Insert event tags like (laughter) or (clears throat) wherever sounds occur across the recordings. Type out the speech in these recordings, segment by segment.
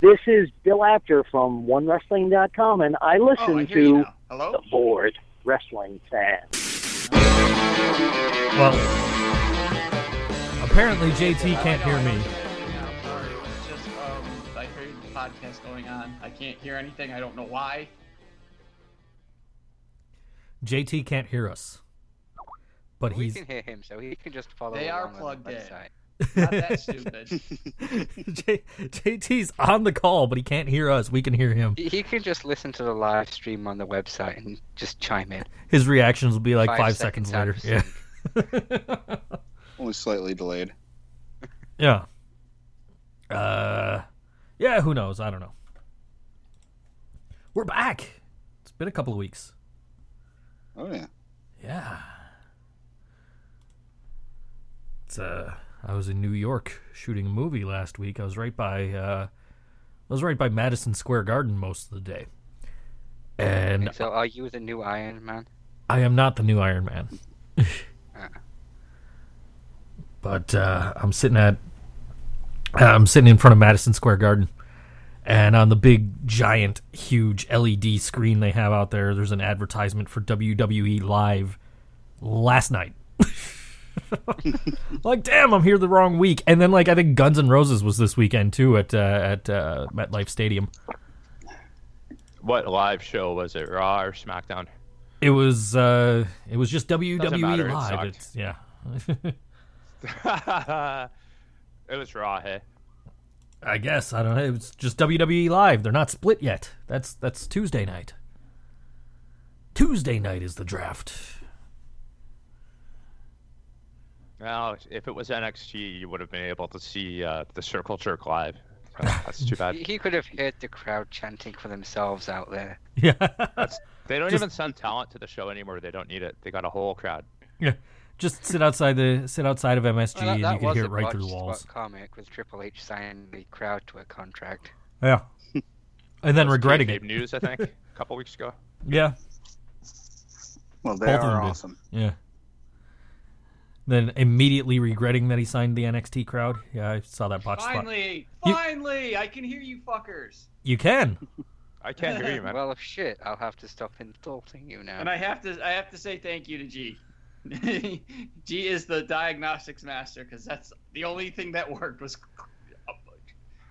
This is Bill Apter from OneWrestling.com, and I listen Oh, I to. Hello? the Board Wrestling Fan. Well, apparently JT can't hear me. Yeah, sorry. It's just um, I heard the podcast going on. I can't hear anything. I don't know why. JT can't hear us. But we he's can hear him, so he can just follow They are along on the plugged in. website. Not that (laughs) stupid. J- JT's on the call, but he can't hear us. We can hear him. He, he can just listen to the live stream on the website and just chime in. His reactions will be like Five five, seconds, seconds later. Yeah. (laughs) Only slightly delayed. yeah. Uh, yeah. Who knows? I don't know. We're back. It's been a couple of weeks. Oh yeah. Yeah. It's uh I was in New York shooting a movie last week. I was right by uh I was right by Madison Square Garden most of the day. And So are you the new Iron Man? I am not the new Iron Man. Ah. (laughs) but uh I'm sitting at I'm sitting in front of Madison Square Garden. And on the big, giant, huge LED screen they have out there, there's an advertisement for WWE Live last night. (laughs) (laughs) like, damn, I'm here the wrong week. And then, like, I think Guns N' Roses was this weekend too at uh, at uh, MetLife Stadium. What live show was it? Raw or SmackDown? It was uh, it was just WWE matter, Live. sucked. It's, yeah, (laughs) it was Raw. Hey, I guess I don't know. It was just WWE Live. They're not split yet. That's that's Tuesday night. Tuesday night is the draft. Well, if it was NXT, you would have been able to see uh, the Circle Jerk live. So (laughs) that's too bad. He, he could have heard the crowd chanting for themselves out there. Yeah, They don't (laughs) Just- even send talent to the show anymore. They don't need it. They got a whole crowd. yeah. Just sit outside the sit outside of MSG Well, that, and you can hear it right through the botched walls. comic with Triple H signing the crowd to a contract. Yeah, (laughs) and then That was regretting kayfabe it. News, I think, a couple weeks ago. Yeah, Well, they Both of them are did. awesome. yeah. Then immediately regretting that he signed the NXT crowd. Yeah, I saw that botch spot. Finally, You- finally, I can hear you fuckers. You can. (laughs) I can't hear you, man. Well, if shit, I'll have to stop insulting you now. And I have to, I have to say thank you to G. (laughs) G is the diagnostics master because that's the only thing that worked was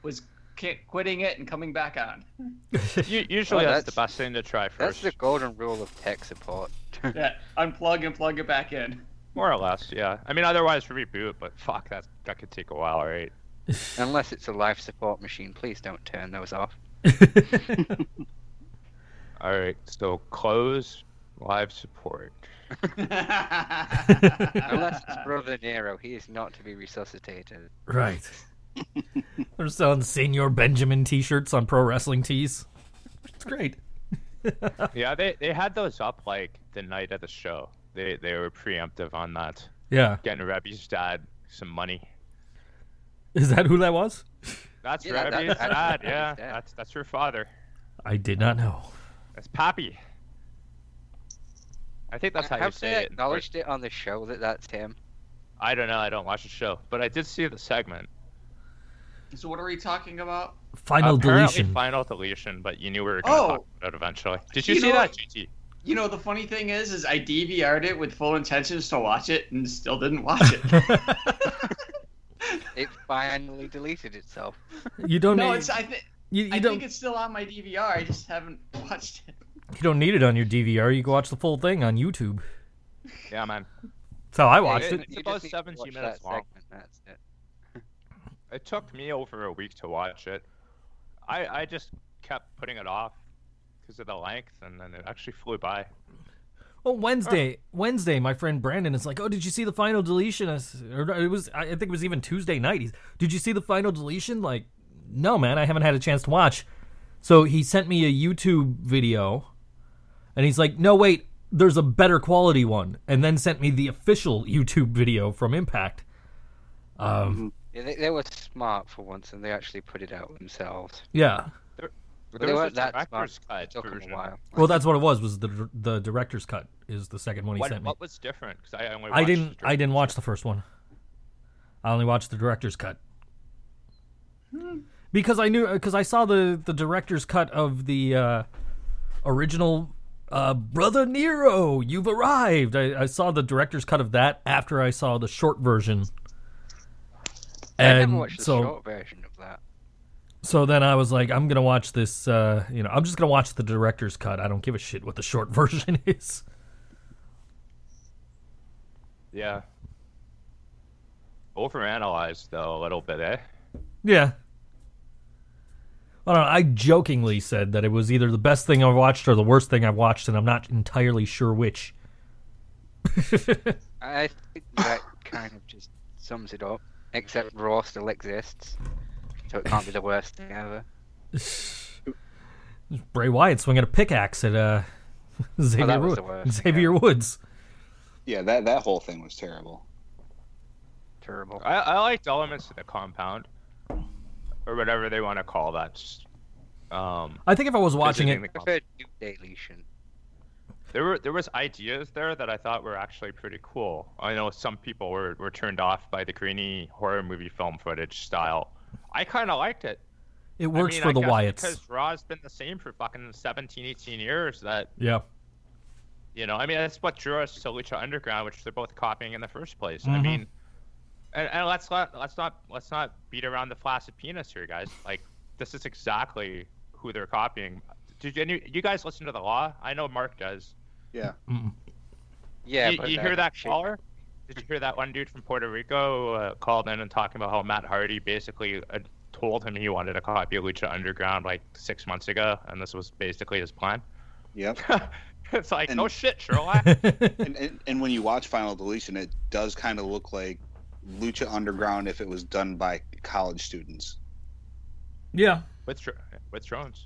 was quitting it and coming back on. (laughs) U- usually Oh, that's, the best thing to try first. That's the golden rule of tech support. Yeah, unplug and plug it back in. More or less, yeah. I mean, otherwise reboot, but fuck, that that could take a while, right? (laughs) Unless it's a life support machine, please don't turn those off. (laughs) (laughs) All right, so close live support. Unless it's Brother Nero, he is not to be resuscitated. Right. They're selling Senor Benjamin T-shirts on Pro Wrestling Tees. It's great. yeah, they they had those up like the night of the show. They they were preemptive on that, Yeah. getting Reby's dad some money. Is that who that was? That's Yeah, that- Reby's that- dad. Yeah, dad. that's that's her father. I did not know. That's Pappy. I think that's how you Have say they it. acknowledged it on the show that that's him? I don't know. I don't watch the show, but I did see the segment. so what are we talking about? Final Apparently deletion. final deletion, but you knew we were going to Oh. talk about it eventually. Did you, You see that, GT? You know, the funny thing is, is I DVR'd it with full intentions to watch it and still didn't watch it. (laughs) It finally deleted itself. you don't no, need, it's I think you, you I don't think it's still on my DVR. I just haven't watched it. you don't need it on your DVR. You can watch the full thing on YouTube. Yeah, man. So I watched Yeah, it. It's You about just need to 17 watch minutes that long. segment, That's it. It took me over a week to watch it. I I just kept putting it off because of the length, and then it actually flew by. Well, Wednesday, Wednesday, my friend Brandon is like, "Oh, did you see the final deletion?" Or it was, I think it was even Tuesday night. He's, "Did you see the final deletion?" Like, no, man, I haven't had a chance to watch. So he sent me a YouTube video, and he's like, "No, wait, there's a better quality one," and then sent me the official (laughs) YouTube video from Impact. Um, Yeah, they, they were smart for once, and they actually put it out themselves. yeah. But There they was a that smart. director's It cut took them version. a while. Well, that's what it was. Was the the director's cut is the second one he What, sent me. what was different? Because I only I didn't. I didn't watch the first one. I only watched the director's cut. because I knew because I saw the the director's cut of the uh, original uh, Brother Nero, you've arrived. I, I saw the director's cut of that after I saw the short version. I And never watched the so, short version of that. So then I was like, I'm gonna watch this. Uh, you know, I'm just gonna watch the director's cut. I don't give a shit what the short (laughs) version is. Yeah. Overanalyzed though a little bit, eh? Yeah. I don't know. I jokingly said that it was either the best thing I've watched or the worst thing I've watched, and I'm not entirely sure which. (laughs) I think that kind of just sums it up. Except Raw still exists, so it can't be the worst thing ever. (sighs) Bray Wyatt swinging a pickaxe at uh, (laughs) Xavier, that was Wo- the worst thing Xavier Woods. Yeah, that that whole thing was terrible. Terrible. I, I liked elements of the compound, or whatever they want to call that. Um, I think if I was watching it, the I comp- prefer New Deletion. there were there was ideas there that I thought were actually pretty cool. I know some people were, were turned off by the grainy horror movie film footage style. I kind of liked it. it I works mean, for I the guess Wyatts. because Raw's been the same for fucking 17, 18 years. That Yeah. you know, I mean, that's what drew us to Lucha Underground, which they're both copying in the first place. I Mhm. mean, and, and let's not let's not let's not beat around the flaccid penis here, guys. Like, this is exactly who they're copying. Did you, any, you guys listen to the Law? I know Mark does. Yeah. Mm-mm. Yeah, you, but you uh, hear that shit. caller? Did you hear that one dude from Puerto Rico uh, called in and talking about how Matt Hardy basically uh, told him he wanted a copy of Lucha Underground like six months ago, and this was basically his plan? Yep. (laughs) it's like, And- no shit, Sherlock. (laughs) and, and and when you watch Final Deletion, it does kind of look like Lucha Underground if it was done by college students. yeah. with dr- with drones.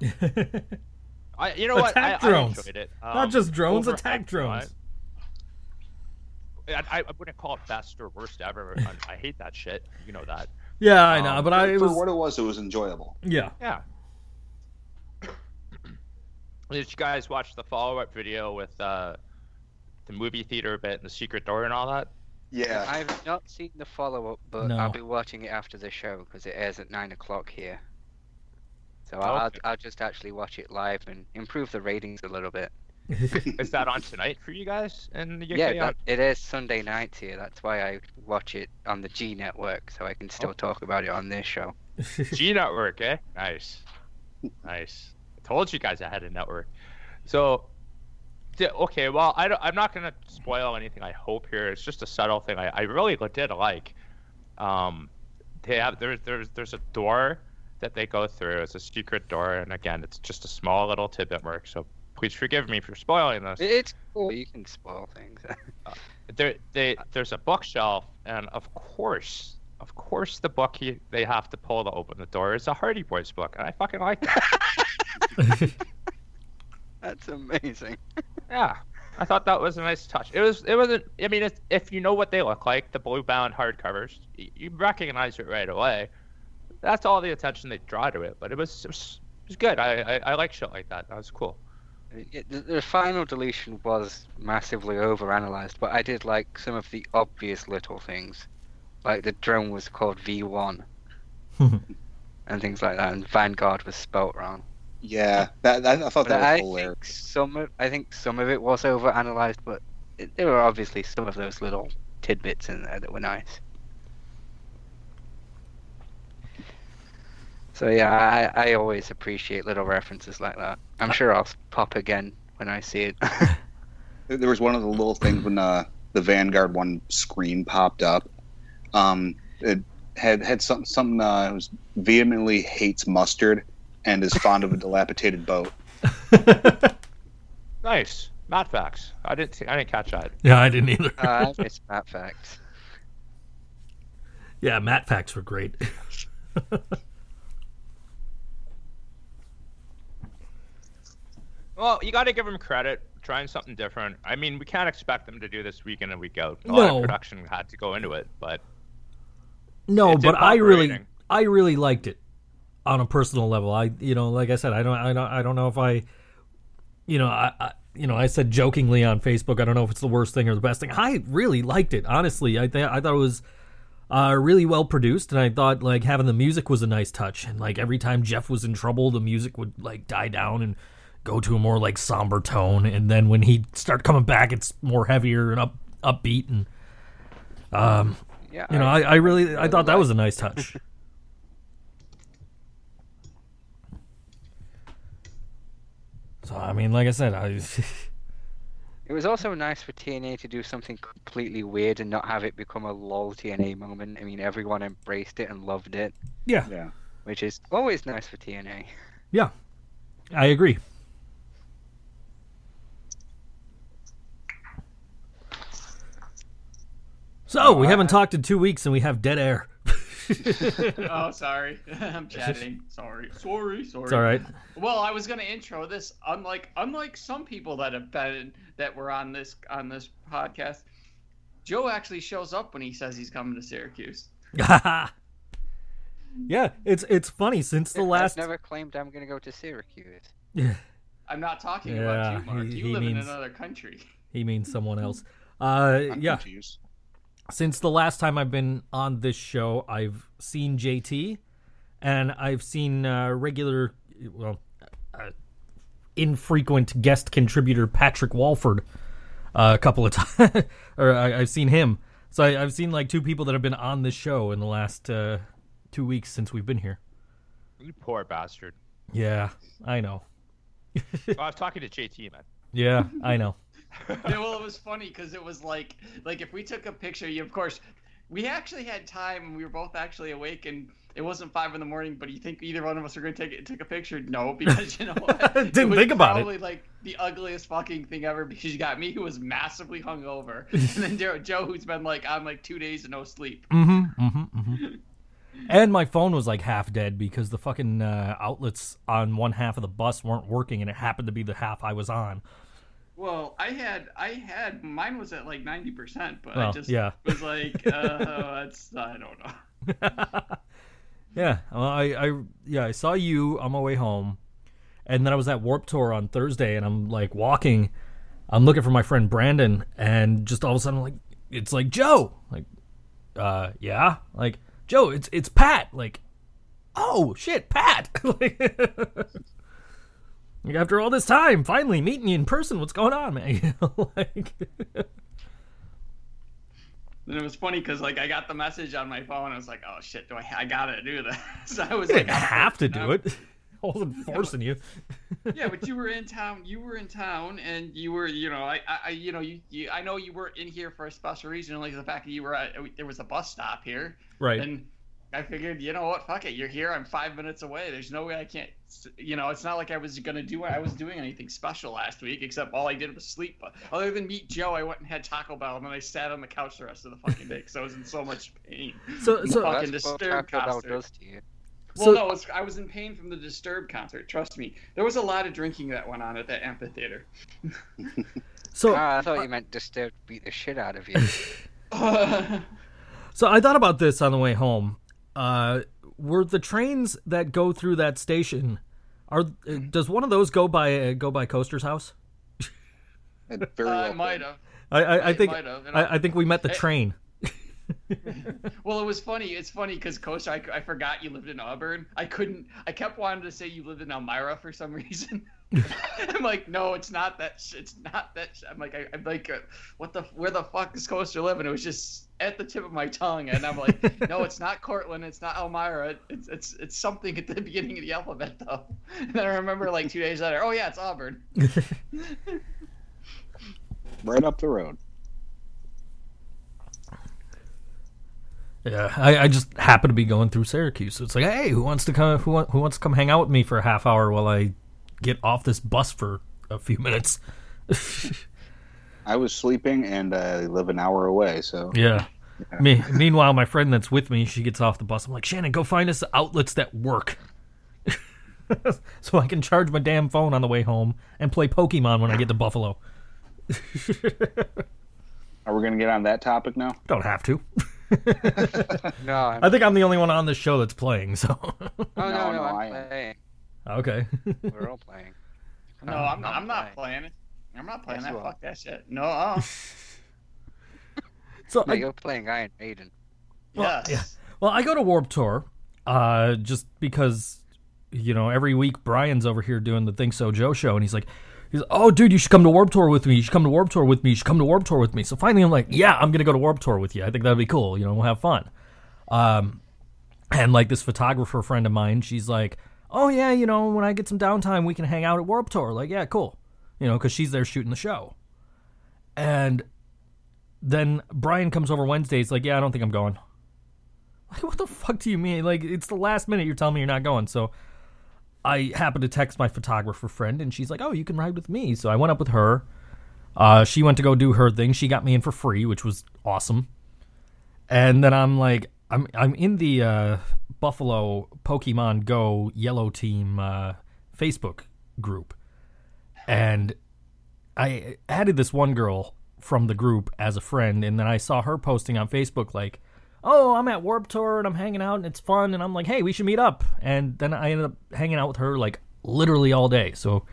(laughs) I, you know what? Attack I, drones. I enjoyed it. Not Um, just drones, overhyped, attack drones. I, I, I wouldn't call it best or worst ever. (laughs) I, I hate that shit. You know that. yeah, I know, Um, but I it For was what it was, it was enjoyable. yeah. Yeah. (clears throat) Did you guys watch the follow-up video with uh, the movie theater bit and the secret door and all that? Yeah. I've not seen the follow up, but No. I'll be watching it after the show because it airs at nine o'clock here. So Oh, I'll, okay. I'll just actually watch it live and improve the ratings a little bit. Is that on tonight for you guys in the UK? Yeah, that, it is Sunday nights here. That's why I watch it on the G network, so I can still Oh. talk about it on this show. (laughs) G Network, eh? Nice, nice. I told you guys I had a network. So, okay, well, I don't, I'm not gonna spoil anything. I hope here. It's just a subtle thing. I, I really did like. Um, they have there's there's there's a door that they go through. It's a secret door, and again, it's just a small little tidbit, work. So please forgive me for spoiling this. It's cool. You can spoil things. (laughs) Uh, there they there's a bookshelf and of course of course the book he, they have to pull to open the door is a hardy boys book and i fucking like that (laughs) That's amazing. yeah i thought that was a nice touch it was it wasn't i mean it's, if you know what they look like the blue bound hardcovers you, you recognize it right away that's all the attention they draw to it but it was it was, it was good I, I i like shit like that that was cool It- the, the final deletion was massively overanalyzed, but I did like some of the obvious little things, like the drone was called V1 (laughs) and things like that, and Vanguard was spelt wrong. Yeah. That, that I thought But that I was hilarious. think some of I think some of it was overanalyzed, but it, there were obviously some of those little tidbits in there that were nice. So yeah, I, I always appreciate little references like that. I'm sure I'll pop again when I see it. (laughs) There was one of the little things when uh, the Vanguard one screen popped up. Um, it had had some something. Uh, was vehemently hates mustard and is fond of a dilapidated boat. (laughs) nice matt facts i didn't see, i didn't catch that yeah, I didn't either. uh, I (laughs) miss Matt Facts. yeah, Matt facts were great. Well, you got to give them credit, trying something different. I mean, we can't expect them to do this week in and week out. A lot No. of production had to go into it, but No, but I really. I really liked it on a personal level. I, you know, like I said, I don't, I don't, I don't know if I, you know, I, I you know, I said jokingly on Facebook, I don't know if it's the worst thing or the best thing. I really liked it, honestly. I th- I thought it was, uh, really well produced, and I thought like having the music was a nice touch. And like every time Jeff was in trouble, the music would like die down and go to a more like somber tone, and then when he start coming back, it's more heavier and up upbeat. And um, Yeah, you know, I, I really I thought that was a nice touch. (laughs) so I mean, like I said, I (laughs) It was also nice for TNA to do something completely weird and not have it become a lol TNA moment. I mean, everyone embraced it and loved it, yeah Yeah. which is always nice for TNA. yeah I agree. So we haven't talked in two weeks, and we have dead air. (laughs) oh, sorry. (laughs) I'm chatting. Sorry. Sorry. Sorry. It's all right. Well, I was gonna intro this. Unlike unlike some people that have been that were on this on this podcast, Joe actually shows up when he says he's coming to Syracuse. (laughs) yeah, it's it's funny since the last. I've never claimed I'm going to go to Syracuse. Yeah, I'm not talking Yeah, about you, Mark. he- you he live in means- another country. he means someone else. Uh, I'm yeah. confused. Since the last time I've been on this show, I've seen JT, and I've seen uh, regular, well, uh, infrequent guest contributor Patrick Walford uh, a couple of (laughs) times, or I, I've seen him. So I, I've seen like two people that have been on this show in the last uh, two weeks since we've been here. You poor bastard. Yeah, I know. (laughs) Oh, I was talking to JT, man. Yeah, I know. (laughs) yeah, well, it was funny because it was like, like if we took a picture, you of course, we actually had time and we were both actually awake and it wasn't five in the morning. But you think either one of us are going to take it, take a picture? No, (laughs) because you know what? (laughs) Didn't was think about it. Probably like the ugliest fucking thing ever because you got me who was massively hungover, and then Joe, Joe who's been like on like two days of no sleep. Mm-hmm, mm-hmm, mm-hmm. And my phone was like half dead because the fucking uh, outlets on one half of the bus weren't working, and it happened to be the half I was on. Well, I had, I had, mine was at like ninety percent, but I just yeah. was like, (laughs) uh, that's, I don't know. (laughs) yeah, well, I, I, yeah, I saw you on my way home, and then I was at Warped Tour on Thursday, and I'm like walking, I'm looking for my friend Brandon, and just all of a sudden, like, it's like Joe, like, uh, yeah, like Joe, it's it's Pat, like, oh shit, Pat, (laughs) like, like, after all this time, finally meeting you in person, what's going on, man? (laughs) You know, like, And it was funny because like I got the message on my phone. I was like, oh shit, do I? I gotta do this. (laughs) So I was you like, I'm have to do it. I wasn't forcing you. yeah, but you were in town. You were in town, and you were, you know, I, I, I- you know, you, you, I know you were in here for a special reason, like the fact that you were at, oh, there was a bus stop here, Right. and I figured, you know what, fuck it, you're here. I'm five minutes away. There's no way I can't, you know, it's not like I was gonna do, I was doing anything special last week, except all I did was sleep. But other than meet Joe, I went and had Taco Bell, and then I sat on the couch the rest of the fucking day because I was in so much pain. so, so, Fucking That's what Disturbed Taco Bell concert. does to you. Well, So- no, it's, I was in pain from the Disturbed concert. Trust me, there was a lot of drinking that went on at that amphitheater. (laughs) so, Ah, I thought you meant Disturbed beat the shit out of you. (laughs) (laughs) So I thought about this on the way home. Uh, were the trains that go through that station are uh, does one of those go by uh, go by Coaster's house? It very I well might have. I I, I think have, I, I think we met the train. (laughs) (laughs) Well, it was funny. It's funny because Coach, I, I forgot you lived in Auburn. I couldn't. I kept wanting to say you lived in Elmira for some (laughs) reason. (laughs) I'm like, no, it's not that. Sh- it's not that. Sh-. I'm like, I, I'm like, uh, what the? Where the fuck is Coaster living? It was just at the tip of my tongue, and I'm like, (laughs) no, it's not Cortland. It's not Elmira. It's it's it's something at the (laughs) beginning of the alphabet though. And then I remember like two days later, oh yeah, it's Auburn. Right up the road. Yeah, I, I just happened to be going through Syracuse. So it's like, hey, who wants to come? Who want, who wants to come hang out with me for a half hour while I get off this bus for a few minutes? (laughs) I was sleeping and I live an hour away, so Yeah. Me, meanwhile, my friend that's with me, she gets off the bus. I'm like, Shannon, go find us outlets that work. (laughs) so I can charge my damn phone on the way home and play Pokemon when I get to Buffalo. (laughs) are we gonna get on that topic now? Don't have to. No, I'm, I think I'm the only one on this show that's playing, so. oh no, No, no, no, I'm I am. playing. Okay. We're (laughs) all playing. No, I'm not. I'm not playing it. I'm not playing Yes, that. Fuck that shit. No. Uh, (laughs) so No, I, you're playing Iron Maiden. Yes. yeah. Well, I go to Warped Tour, uh, just because, you know, every week Brian's over here doing the Think So Joe show, and he's like, he's like, oh, dude, you should come to Warped Tour with me. You should come to Warped Tour with me. You should come to Warped Tour with me. So finally, I'm like, yeah, I'm gonna go to Warped Tour with you. I think that'd be cool. You know, we'll have fun. Um, and like this photographer friend of mine, she's like, oh yeah, you know, when I get some downtime, we can hang out at Warped Tour. Like, yeah, cool. You know, because she's there shooting the show. And then Brian comes over Wednesday. He's like, yeah, I don't think I'm going. (laughs) Like, what the fuck do you mean? Like, it's the last minute you're telling me you're not going. So I happened to text my photographer friend, and she's like, oh, you can ride with me. So I went up with her. Uh, she went to go do her thing. She got me in for free, which was awesome. And then I'm like, I'm I'm in the uh, Buffalo Pokemon Go Yellow Team uh, Facebook group, and I added this one girl from the group as a friend, and then I saw her posting on Facebook like, "Oh, I'm at Warped Tour and I'm hanging out and it's fun," and I'm like, "Hey, we should meet up." And then I ended up hanging out with her like literally all day. So,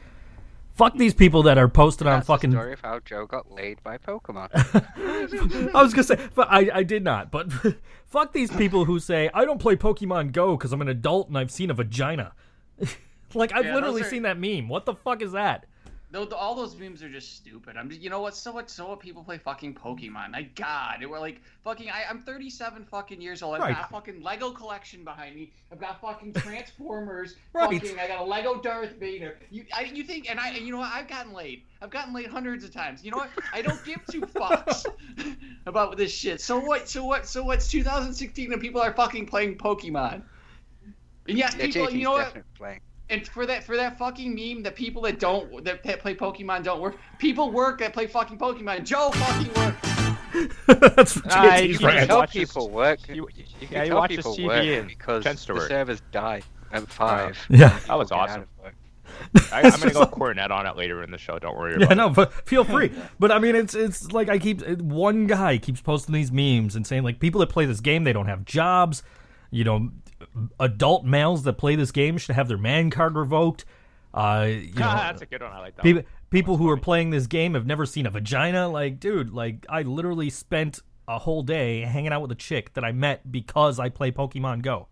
fuck these people that are posted on That's the fucking. story of how Joe got laid by Pokemon. (laughs) (laughs) I was gonna say, but I, I did not. But (laughs) fuck these people who say I don't play Pokemon Go because I'm an adult and I've seen a vagina. like I've Yeah, literally are- seen that meme. What the fuck is that? No, all those memes are just stupid. I'm just, you know what? So what? So what? People play fucking Pokemon. My God, it were like fucking. I, I'm 37 fucking years old. I've Right. got a fucking Lego collection behind me. I've got fucking Transformers. (laughs) Right. Fucking. I got a Lego Darth Vader. You, I, you think? And I, you know what? I've gotten laid. I've gotten laid hundreds of times. You know what? I don't give two (laughs) fucks (laughs) about this shit. So what? So what? So what's 2016 and people are fucking playing Pokemon? And yes, yeah, people. JT's You know what? playing. And for that for that fucking meme that people that don't that pa- play Pokemon don't work. People work that play fucking Pokemon. Joe fucking works. (laughs) That's JT's you You Right. can tell Watch people work. You, You yeah, can you tell watch this people work because tends to the work. servers die at uh, five. (laughs) Yeah. That was People get out awesome. I, I'm gonna go (laughs) cornet on it later in the show. Don't worry about Yeah, it. no, but feel free. But I mean, it's it's like I keep one guy keeps posting these memes and saying like people that play this game they don't have jobs. You know, adult males that play this game should have their man card revoked. Uh, you (laughs) know, That's a good one. I like that. people one. people who are playing this game have never seen a vagina. Like, dude, like I literally spent a whole day hanging out with a chick that I met because I play Pokemon Go.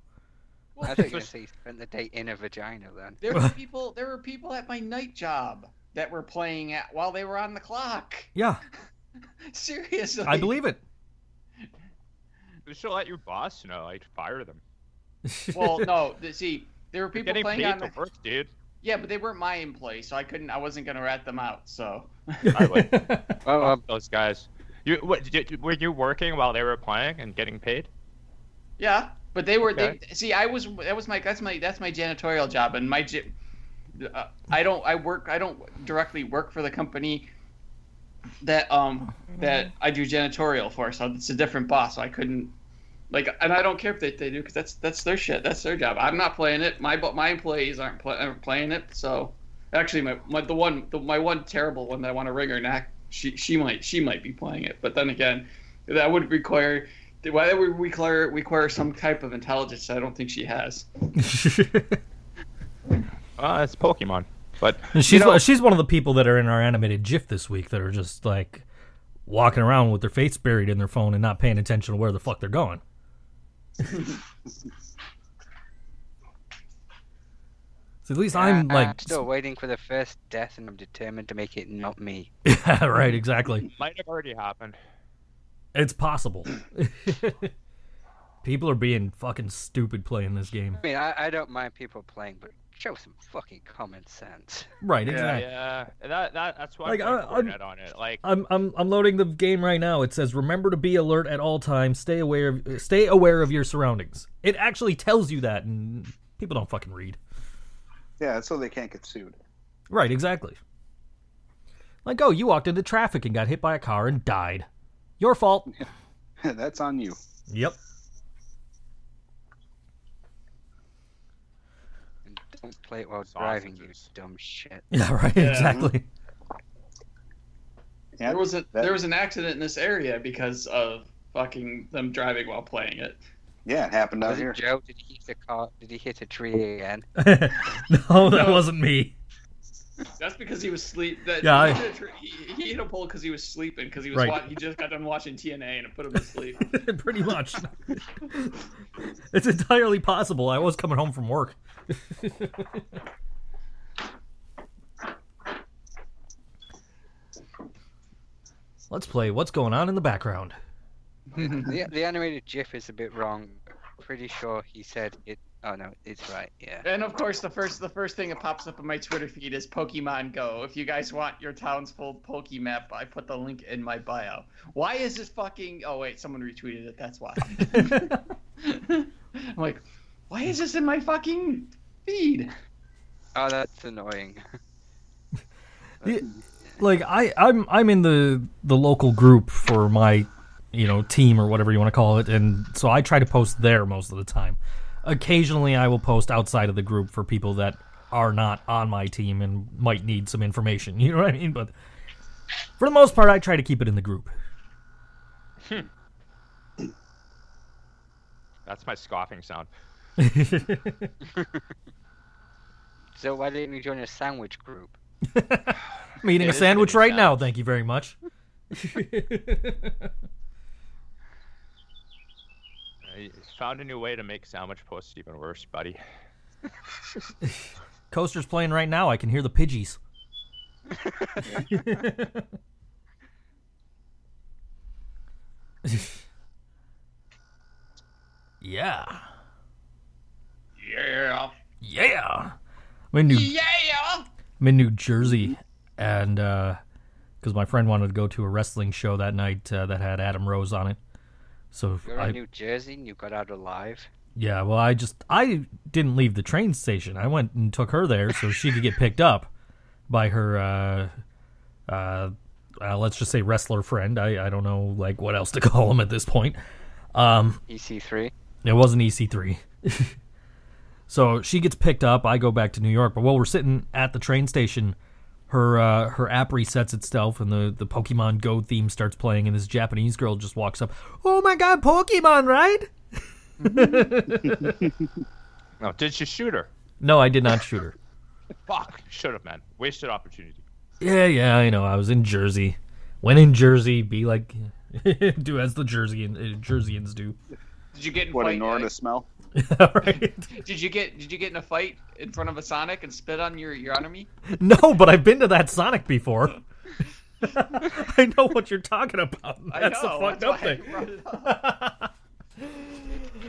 Well, I think you say you spent the day in a vagina then. There were (laughs) people. There were people at my night job that were playing at while they were on the clock. Yeah, (laughs) Seriously. I believe it. You should let your boss know. I'd fire them. Well, (laughs) no. th- See, there were people Getting playing paid on. to The, work, dude. yeah, but they weren't my employees, so I couldn't. I wasn't gonna rat them out. So. I would. (laughs) Well, um, Those guys. You what, did, were you working while they were playing and getting paid? Yeah, but they were. Okay. They, see, I was. That was my. That's my. That's my janitorial job, and my. Uh, I don't. I work. I don't directly work for the company. That um that I do janitorial for, so it's a different boss. So I couldn't. Like, and I don't care if they, they do, because that's that's their shit. That's their job. I'm not playing it. My my employees aren't, play, aren't playing it. So, actually, my, my the one the, my one terrible one that I want to wring her neck. She she might she might be playing it, but then again, that would require why that would require require some type of intelligence. I don't think she has. (laughs) Uh, it's Pokemon. But (laughs) she's you know, she's one of the people that are in our animated GIF this week that are just like walking around with their face buried in their phone and not paying attention to where the fuck they're going. So at least I'm I'm like, still waiting for the first death, and I'm determined to make it not me. (laughs) yeah, right, exactly. might have already happened. It's possible. (laughs) People are being fucking stupid playing this game. I mean, I, I don't mind people playing, but show some fucking common sense. Right, Yeah. exactly. Yeah, that, that that's why Like, I'm I- going I'm- on it. Like, I'm I'm I'm loading the game right now. It says remember to be alert at all times. Stay aware of stay aware of your surroundings. It actually tells you that, and people don't fucking read. Yeah, so they can't get sued. Right, exactly. Like, oh, you walked into traffic and got hit by a car and died. Your fault. (laughs) That's on you. Yep. And don't play it while driving, you dumb shit. (laughs) Yeah, right. Yeah. Exactly. Yeah, There was a that- there was an accident in this area because of fucking them driving while playing it. yeah, it happened out Was here. it Joe? Did he hit a car? Did he hit a tree again? (laughs) no, that No. wasn't me. That's because he was sleep. That, Yeah, I- he, he hit a pole because he was sleeping because he was Right. wa- he just got done watching TNA and it put him to sleep. (laughs) Pretty much. it's entirely possible. I was coming home from work. (laughs) Let's play What's Going On in the Background. (laughs) the, the animated GIF is a bit wrong. Pretty sure he said it. Oh no, it's right. Yeah. and of course, the first the first thing that pops up in my Twitter feed is Pokemon Go. If you guys want your town's full Pokemap, I put the link in my bio. Why is this fucking? Oh wait, someone retweeted it. That's why. (laughs) I'm like, why is this in my fucking feed? Oh, that's annoying. (laughs) Yeah, like I, I'm I'm in the the local group for my you know team or whatever you want to call it, and so I try to post there most of the time. Occasionally, I will post outside of the group for people that are not on my team and might need some information. (laughs) You know what I mean? But for the most part, I try to keep it in the group. Hmm. That's my scoffing sound. (laughs) So why didn't you join a sandwich group? (laughs) I'm eating It a sandwich getting right now. Thank you very much. Uh, You found a new way to make sandwich posts even worse, buddy. (laughs) Coaster's playing right now. I can hear the Pidgeys. (laughs) yeah. Yeah. Yeah. I'm in New, Yeah. I'm in New Jersey, and because my friend wanted to go to a wrestling show that night uh, that had Adam Rose on it. So You're I, in New Jersey and you got out alive. yeah, well, I just I didn't leave the train station. I went and took her there so she could get (laughs) picked up by her. Uh, uh, uh, let's just say wrestler friend. I I don't know like what else to (laughs) call him at this point. Um, EC3. It wasn't EC3. (laughs) so she gets picked up. I go back to New York. But while we're sitting at the train station, her uh, her app resets itself, and the, the Pokemon Go theme starts playing, and this Japanese girl just walks up. Oh my god, Pokemon, right? (laughs) No, did you shoot her? No, I did not shoot her. (laughs) Fuck, should have, man. Wasted opportunity. yeah, yeah, I know. I was in Jersey. When in Jersey, be like, (laughs) do as the Jerseyan, uh, Jerseyans do. Did you get in What a fight? Nora uh, to smell. (laughs) right? Did you get Did you get in a fight in front of a Sonic and spit on your your enemy? (laughs) No, but I've been to that Sonic before. (laughs) I know what you're talking about. That's I know, the fucked up thing.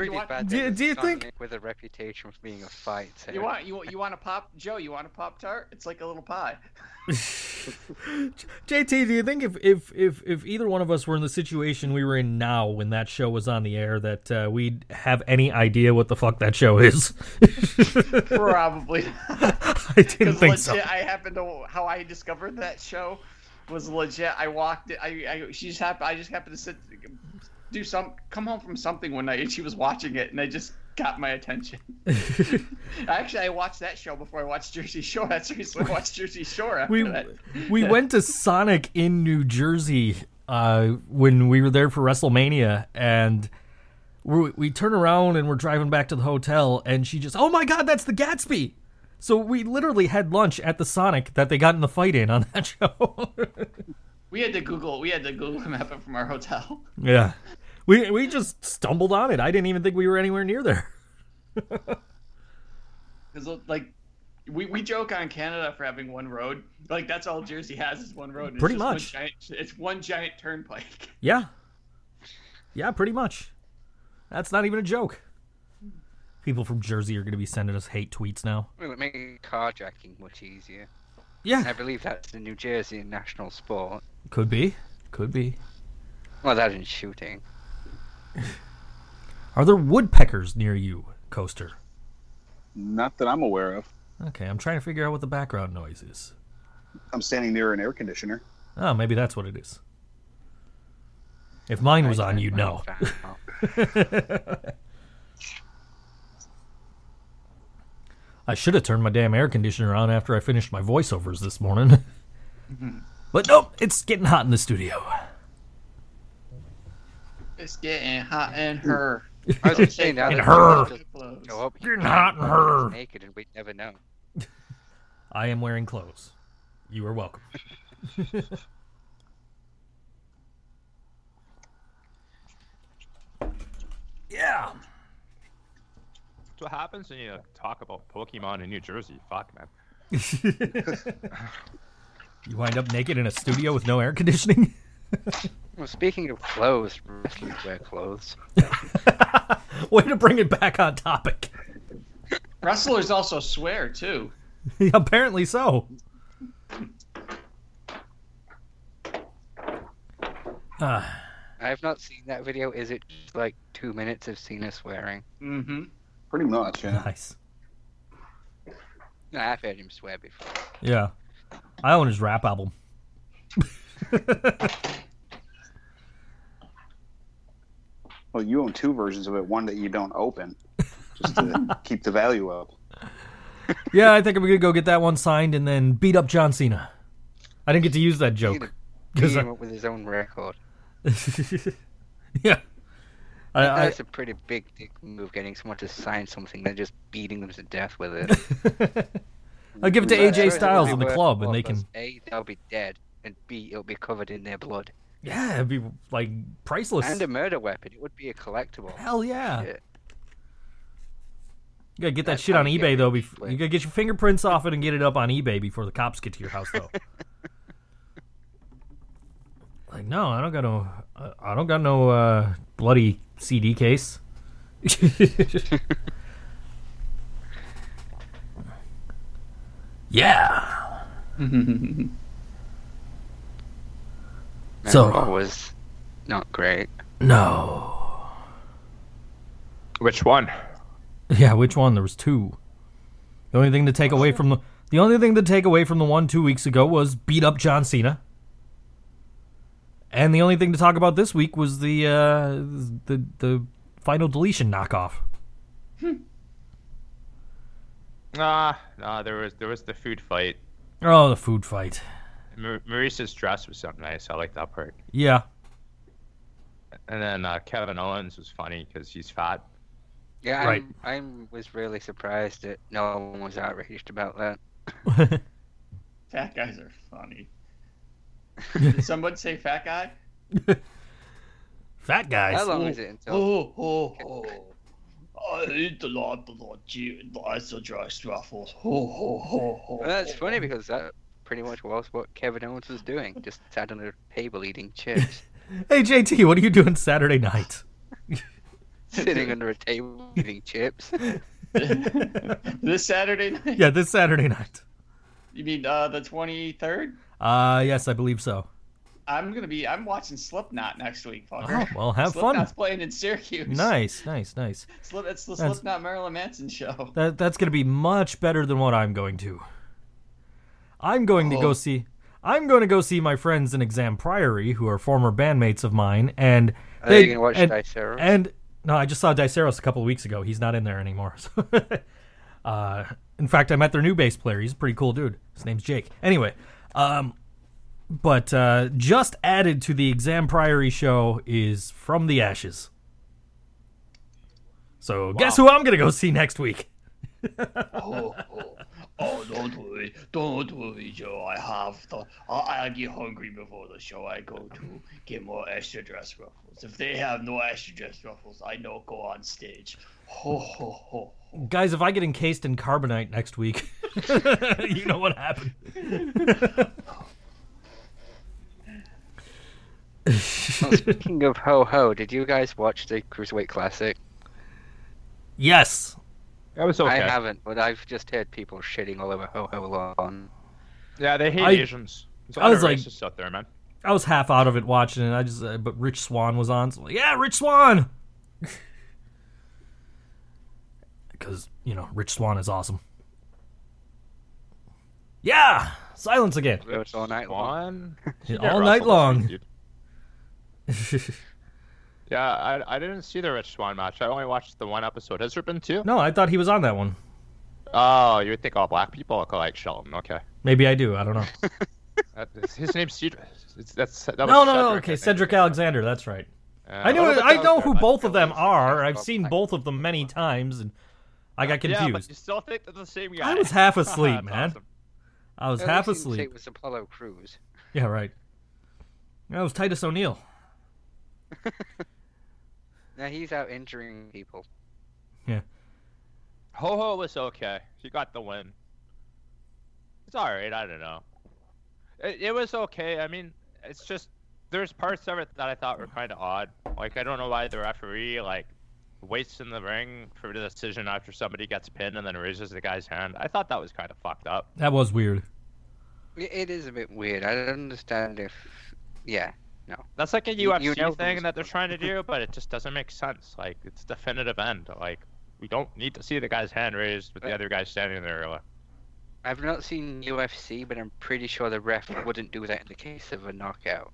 Brought it up. Pretty want- bad. Do- do you think- with a reputation for being a fight? so- You want you want you want a pop Joe? You want a pop tart? It's like a little pie. (laughs) JT, do you think if, if if if either one of us were in the situation we were in now when that show was on the air, that uh, we'd have any idea what the fuck that show is? (laughs) (laughs) Probably. I didn't think legit, so. I happened to how I discovered that show was legit. I walked. I I she just happened. I just happened to sit, do some, come home from something one night, and she was watching it, and I just got my attention. (laughs) Actually, I watched that show before I watched Jersey Shore. (laughs) That's the reason I watched Jersey Shore after we that. we went to Sonic in New Jersey uh, when we were there for WrestleMania, and we we turn around and we're driving back to the hotel, and she just, oh my god, that's the Gatsby. So we literally had lunch at the Sonic that they got in the fight in on that (laughs) show. We had to Google. We had to Google map it from our hotel. yeah, we we just stumbled on it. I didn't even think we were anywhere near there. (laughs) Because like. We, we joke on Canada for having one road. Like that's all Jersey has is one road. and it's Pretty just one much. giant- it's one giant turnpike. (laughs) Yeah, yeah, pretty much. That's not even a joke. People from Jersey are going to be sending us hate tweets now. It would make carjacking much easier. Yeah, I believe that's the New Jersey national sport. Could be. Could be. Well, that and shooting. (laughs) Are there woodpeckers near you, Coaster? Not that I'm aware of. Okay, I'm trying to figure out what the background noise is. I'm standing near an air conditioner. Oh, maybe that's what it is. If mine was on, you'd know. (laughs) I should have turned my damn air conditioner on after I finished my voiceovers this morning. (laughs) but nope, it's getting hot in the studio. It's getting hot in her. (laughs) I was just saying now In that her. you just Clothes. Go up Getting hot in her. naked and we'd never know. I am wearing clothes. You are welcome. (laughs) yeah. That's what happens when you talk about Pokemon in New Jersey. Fuck, man. (laughs) You wind up naked in a studio with no air conditioning. Well, speaking of clothes, wrestlers wear clothes. (laughs) Way to bring it back on topic. Wrestlers also swear too. (laughs) Apparently so. Ah, I have not seen that video. Is it just like two minutes of Cena swearing? Mm-hmm. Pretty much, yeah. nice. No, I've heard him swear before. Yeah. I own his rap album. (laughs) (laughs) Well, you own two versions of it. One that you don't open, just to (laughs) keep the value up. (laughs) Yeah, I think I'm gonna go get that one signed and then beat up John Cena. I didn't get to use that joke. Beat 'Cause I- him up with his own record. yeah. I, I, That's a pretty big dick move, getting someone to sign something then just beating them to death with it. I'll give it to AJ Styles in the club, and they can. A, they'll be dead, and B, it'll be covered in their blood. Yeah, it'd be like priceless. And a murder weapon. It would be a collectible. Hell yeah! Shit. You gotta get that That's shit on eBay get though. rich Bef- you gotta get your fingerprints off it and get it up on eBay before the cops get to your house though. (laughs) like no, I don't got no. I- I don't got no uh, bloody CD case. (laughs) yeah. (laughs) So- Raw was not great. No. Which one? Yeah, which one? There was two. The only thing to take away from the the only thing to take away from the one two weeks ago was beat up John Cena. And the only thing to talk about this week was the uh, the the final deletion knockoff. Ah, nah, there was there was the food fight. Oh, the food fight. Mar- Maurice's dress was something nice. I like that part. Yeah, And then uh, Kevin Owens was funny because he's fat. Yeah, Right. I'm, I was really surprised that no one was outraged about that. (laughs) Fat guys are funny. (laughs) Did someone say fat guy? fat guys. How long is it until? Oh, oh, oh. I eat a lot of lots of dry truffles. Oh, oh, oh, oh. Well, that's funny because that pretty much was what Kevin Owens was doing. Just sat on a table eating chips, (laughs) Hey JT, what are you doing Saturday night? (laughs) sitting under a table eating chips. (laughs) this Saturday night? Yeah, this Saturday night. You mean uh, the 23rd? Uh yes, I believe so. I'm gonna be. I'm watching Slipknot next week, Fucker. Oh, well, have fun. Slipknot's playing in Syracuse. Nice, nice, nice. Slip, it's the That's- Slipknot Marilyn Manson show. That that's going to be much better than what I'm going to. I'm going to go Oh. see. I'm going to go see my friends in Exam Priory, who are former bandmates of mine, and Are you gonna watch and, Diceros? and no, I just saw Diceros a couple of weeks ago. He's not in there anymore. (laughs) So, uh, in fact, I met their new bass player. He's a pretty cool dude. His name's Jake. Anyway, um, but uh, just added to the Exam Priory show is From the Ashes. So guess who I'm going to go see next week? (laughs) oh, oh, oh, don't worry, don't worry, Joe. I have the. I, I get hungry before the show. I go to get more extra dress ruffles. If they have no extra dress ruffles, I don't go on stage. Ho ho ho. Guys, if I get encased in carbonite next week, (laughs) you know what happened. Well, speaking of ho ho, did you guys watch the Cruiserweight Classic? yes. That was okay. I haven't, but I've just heard people shitting all over Ho Ho Lun. Yeah, they hate I- Asians. There's a I lot was like- out there, man. I was half out of it watching it. I just, uh, but Rich Swann was on. So I'm like, yeah, Rich Swann. (laughs) Because you know, Rich Swann is awesome. Yeah, silence again. So it's (laughs) all night long. Yeah, all night long. Yeah, I, I didn't see the Rich Swann match. I only watched the one episode. Has there been two? no, I thought he was on that one. Oh, you would think all black people look like Shelton. Okay. Maybe I do. I don't know. (laughs) His name's Cedric. It's, that's, that was No, no, no. Cedric, I Okay. Cedric Alexander. That's right. Uh, I know. what about I know who both of them are. I've seen both of them many times, and I got confused. Yeah, but confused. you still think they're the same guy. I was half (laughs) asleep, man. awesome. I was half least he didn't say asleep. It was Apollo Crews. Yeah, right. That was Titus O'Neil. (laughs) Now he's out injuring people. Yeah. Ho Ho was okay. He got the win. It's all right. I don't know. It, it was okay. I mean, it's just there's parts of it that I thought were kind of odd. Like I don't know why the referee like waits in the ring for the decision after somebody gets pinned and then raises the guy's hand. I thought that was kind of fucked up. That was weird. It, it is a bit weird. I don't understand if, yeah, That's like a You- UFC you know thing that they're trying to do, but it just doesn't make sense. Like it's definitive end. Like we don't need to see the guy's hand raised with the uh, other guy standing there. Like, I've not seen UFC, but I'm pretty sure the ref wouldn't do that in the case of a knockout.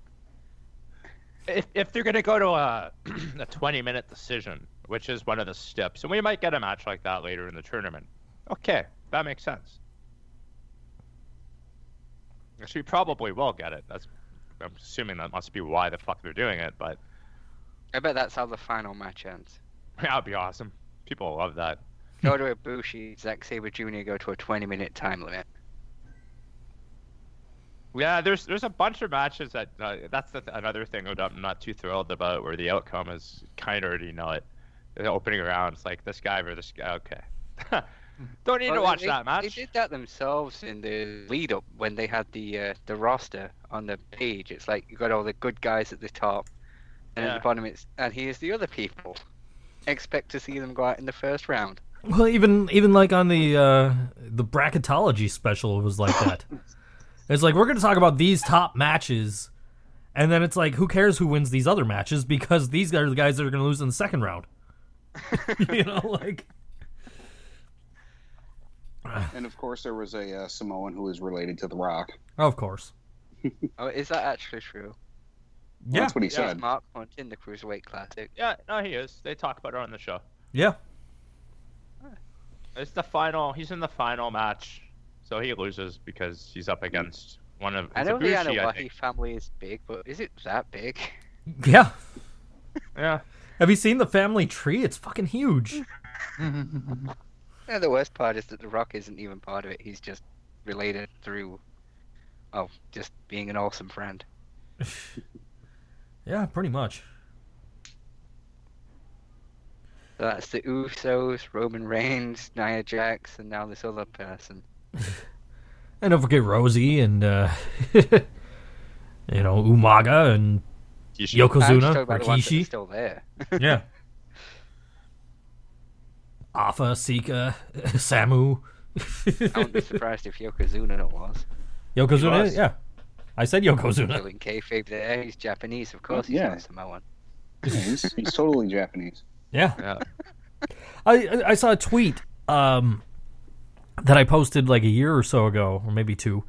if, if they're gonna go to a (clears throat) a 20 minute decision, which is one of the steps, and we might get a match like that later in the tournament. Okay, that makes sense. Actually, probably will get it. That's I'm assuming that must be why the fuck they're doing it, but I bet that's how the final match ends. (laughs) that would be awesome. People love that. Kota Ibushi, Zack Sabre Jr. go to a 20 minute time limit. Yeah, there's there's a bunch of matches that uh, that's the, another thing that I'm not too thrilled about, where the outcome is kind of already know it. The opening rounds, like this guy versus this guy. Okay, (laughs) (laughs) don't need to watch they, that match. They did that themselves in the lead up when they had the uh, the roster on the page. It's like you got all the good guys at the top, and at the bottom it's and here's the other people. Expect to see them go out in the first round. Well, even even like on the uh, the bracketology special, it was like that. (laughs) it's like we're going to talk about these top matches, and then it's like, who cares who wins these other matches because these guys are the guys that are going to lose in the second round. (laughs) you know, like And of course, there was a uh, Samoan who was related to The Rock. of course, (laughs) Oh, is that actually true? yeah, That's what he Yeah. said. Mark Hunt in the Cruiserweight Classic. Yeah, no, he is. They talk about it on the show. yeah. It's the final. He's in the final match, so he loses because he's up against one of. I it's know the Ibushi, I Anoa'i family is big, but is it that big? (laughs) Yeah. Yeah. Have you seen the family tree? It's fucking huge. (laughs) Yeah, the worst part is that The Rock isn't even part of it. He's just related through, oh, just being an awesome friend. (laughs) Yeah, pretty much. So that's the Usos, Roman Reigns, Nia Jax, and now this other person. (laughs) And don't forget Rosey and uh, (laughs) you know Umaga and I'm Yokozuna, about the ones that are Rikishi. still there. Yeah. Afa, Sika, (laughs) Samu. I wouldn't be surprised if Yokozuna was. (laughs) Yokozuna, was. yeah. I said Yokozuna. Killing kayfabe there. He's Japanese, of course. He's Yeah. not Samoan. Yeah, he's, he's totally Japanese. Yeah. Yeah. (laughs) I I- I saw a tweet um that I posted like a year or so ago, or maybe two,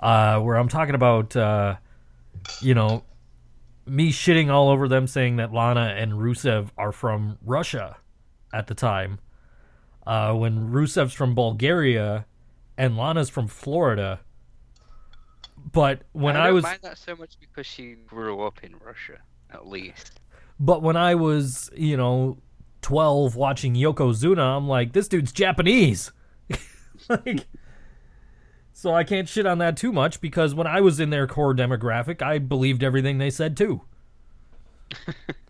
uh, where I'm talking about uh, you know me shitting all over them, saying that Lana and Rusev are from Russia at the time, uh, when Rusev's from Bulgaria and Lana's from Florida. But when I, don't was mind that so much because she grew up in Russia, at least. But when I was, you know, 12 watching Yokozuna, I'm like, this dude's Japanese. (laughs) like, so I can't shit on that too much because when I was in their core demographic, I believed everything they said too. (laughs)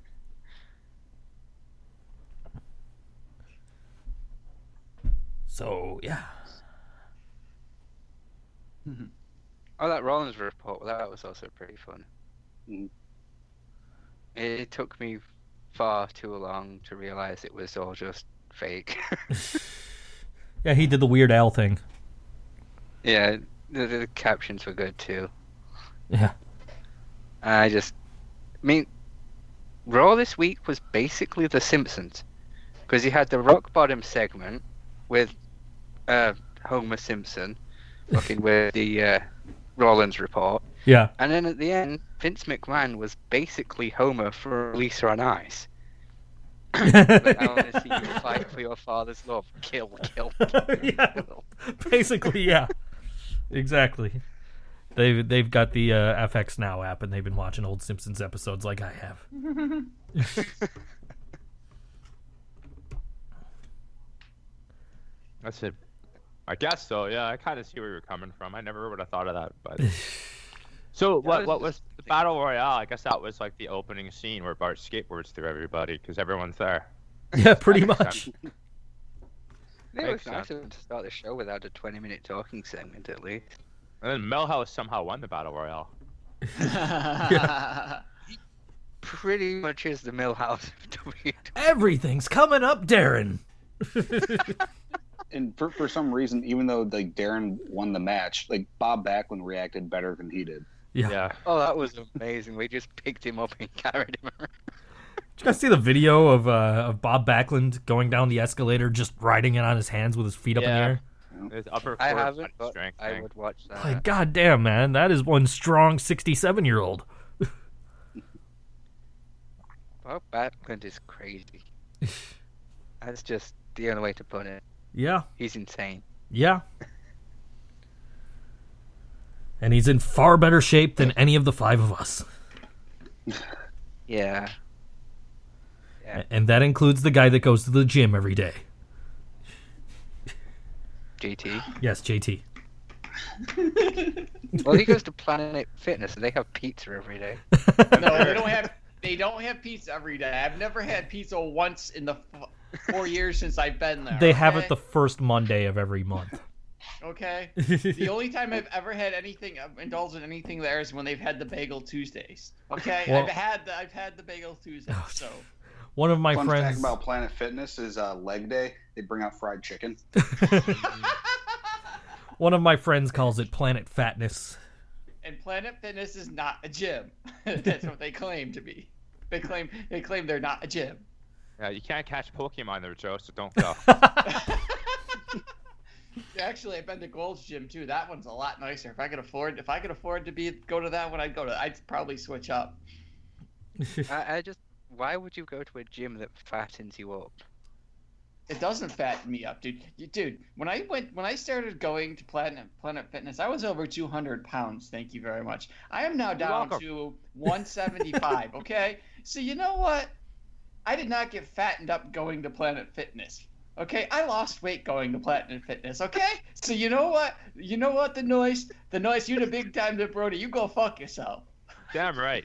so, yeah. Oh, that Rollins report, that was also pretty fun. Mhm. It took me far too long to realize it was all just fake. (laughs) Yeah, he did the Weird Al thing. yeah, the, the captions were good too. Yeah. I just, I mean, Raw this week was basically The Simpsons, because you had the rock bottom segment with uh, Homer Simpson, fucking with the uh, Rollins report, Yeah. and then at the end, Vince McMahon was basically Homer for Lisa on Ice. (laughs) Like, I want to see you fight for your father's love. Kill, kill, (laughs) kill. Yeah. Basically, yeah. Exactly. They've they've got the uh, FX Now app and they've been watching old Simpsons episodes like I have. (laughs) That's it. I guess so. Yeah, I kind of see where you're coming from. I never would have thought of that, but. (laughs) So what? was What was the battle royale? I guess that was like the opening scene where Bart skateboards through everybody because everyone's there. (laughs) Yeah, pretty much. sense. (laughs) It Makes was nice sense. to start the show without a 20 minute talking segment at least. And then Milhouse somehow won the battle royale. Pretty much is the Milhouse of WWE. Everything's coming up, Darren. And for, for some reason, even though like Darren won the match, like Bob Backlund reacted better than he did. Yeah. Yeah. Oh, that was amazing. We just picked him up and (laughs) carried him around. Did you guys see the video of uh, of Bob Backlund going down the escalator, just riding it on his hands with his feet up in the air? His upper I haven't, body but strength I thing. would watch that. Like, goddamn, man, that is one strong sixty-seven-year-old. Bob Backlund is crazy. (laughs) That's just the only way to put it. Yeah, He's insane. yeah. And he's in far better shape than any of the five of us. Yeah. Yeah. And that includes the guy that goes to the gym every day. JT? Yes, JT. Well, he goes to Planet Fitness and they have pizza every day. (laughs) no, they don't have. They don't have pizza every day. I've never had pizza once in the f- four (laughs) years since I've been there. They have it the first Monday of every month. Okay. (laughs) The only time I've ever had anything I've indulged in anything there is when they've had the Bagel Tuesdays. Okay, Well- I've had the, I've had the Bagel Tuesdays. Oh, So One of my Fun friends. fact about Planet Fitness is uh, leg day. They bring out fried chicken. (laughs) One of my friends calls it Planet Fatness. And Planet Fitness is not a gym. (laughs) That's what they claim to be. They claim they claim they're not a gym. Yeah, you can't catch Pokemon there, Joe, so don't go. (laughs) Actually, I've been to Gold's Gym too. That one's a lot nicer. If I could afford, if I could afford to be go to that one, I'd go to. I'd probably switch up. (laughs) I, I just. Why would you go to a gym that fattens you up? It doesn't fatten me up, dude. You, dude, when I went, when I started going to Planet Planet Fitness, I was over 200 pounds. Thank you very much. I am now down to 175. (laughs) okay, so you know what? I did not get fattened up going to Planet Fitness. Okay, I lost weight going to Planet Fitness. Okay, so you know what? You know what? The noise, the noise. You the big time, the Brody. You go fuck yourself. Damn right.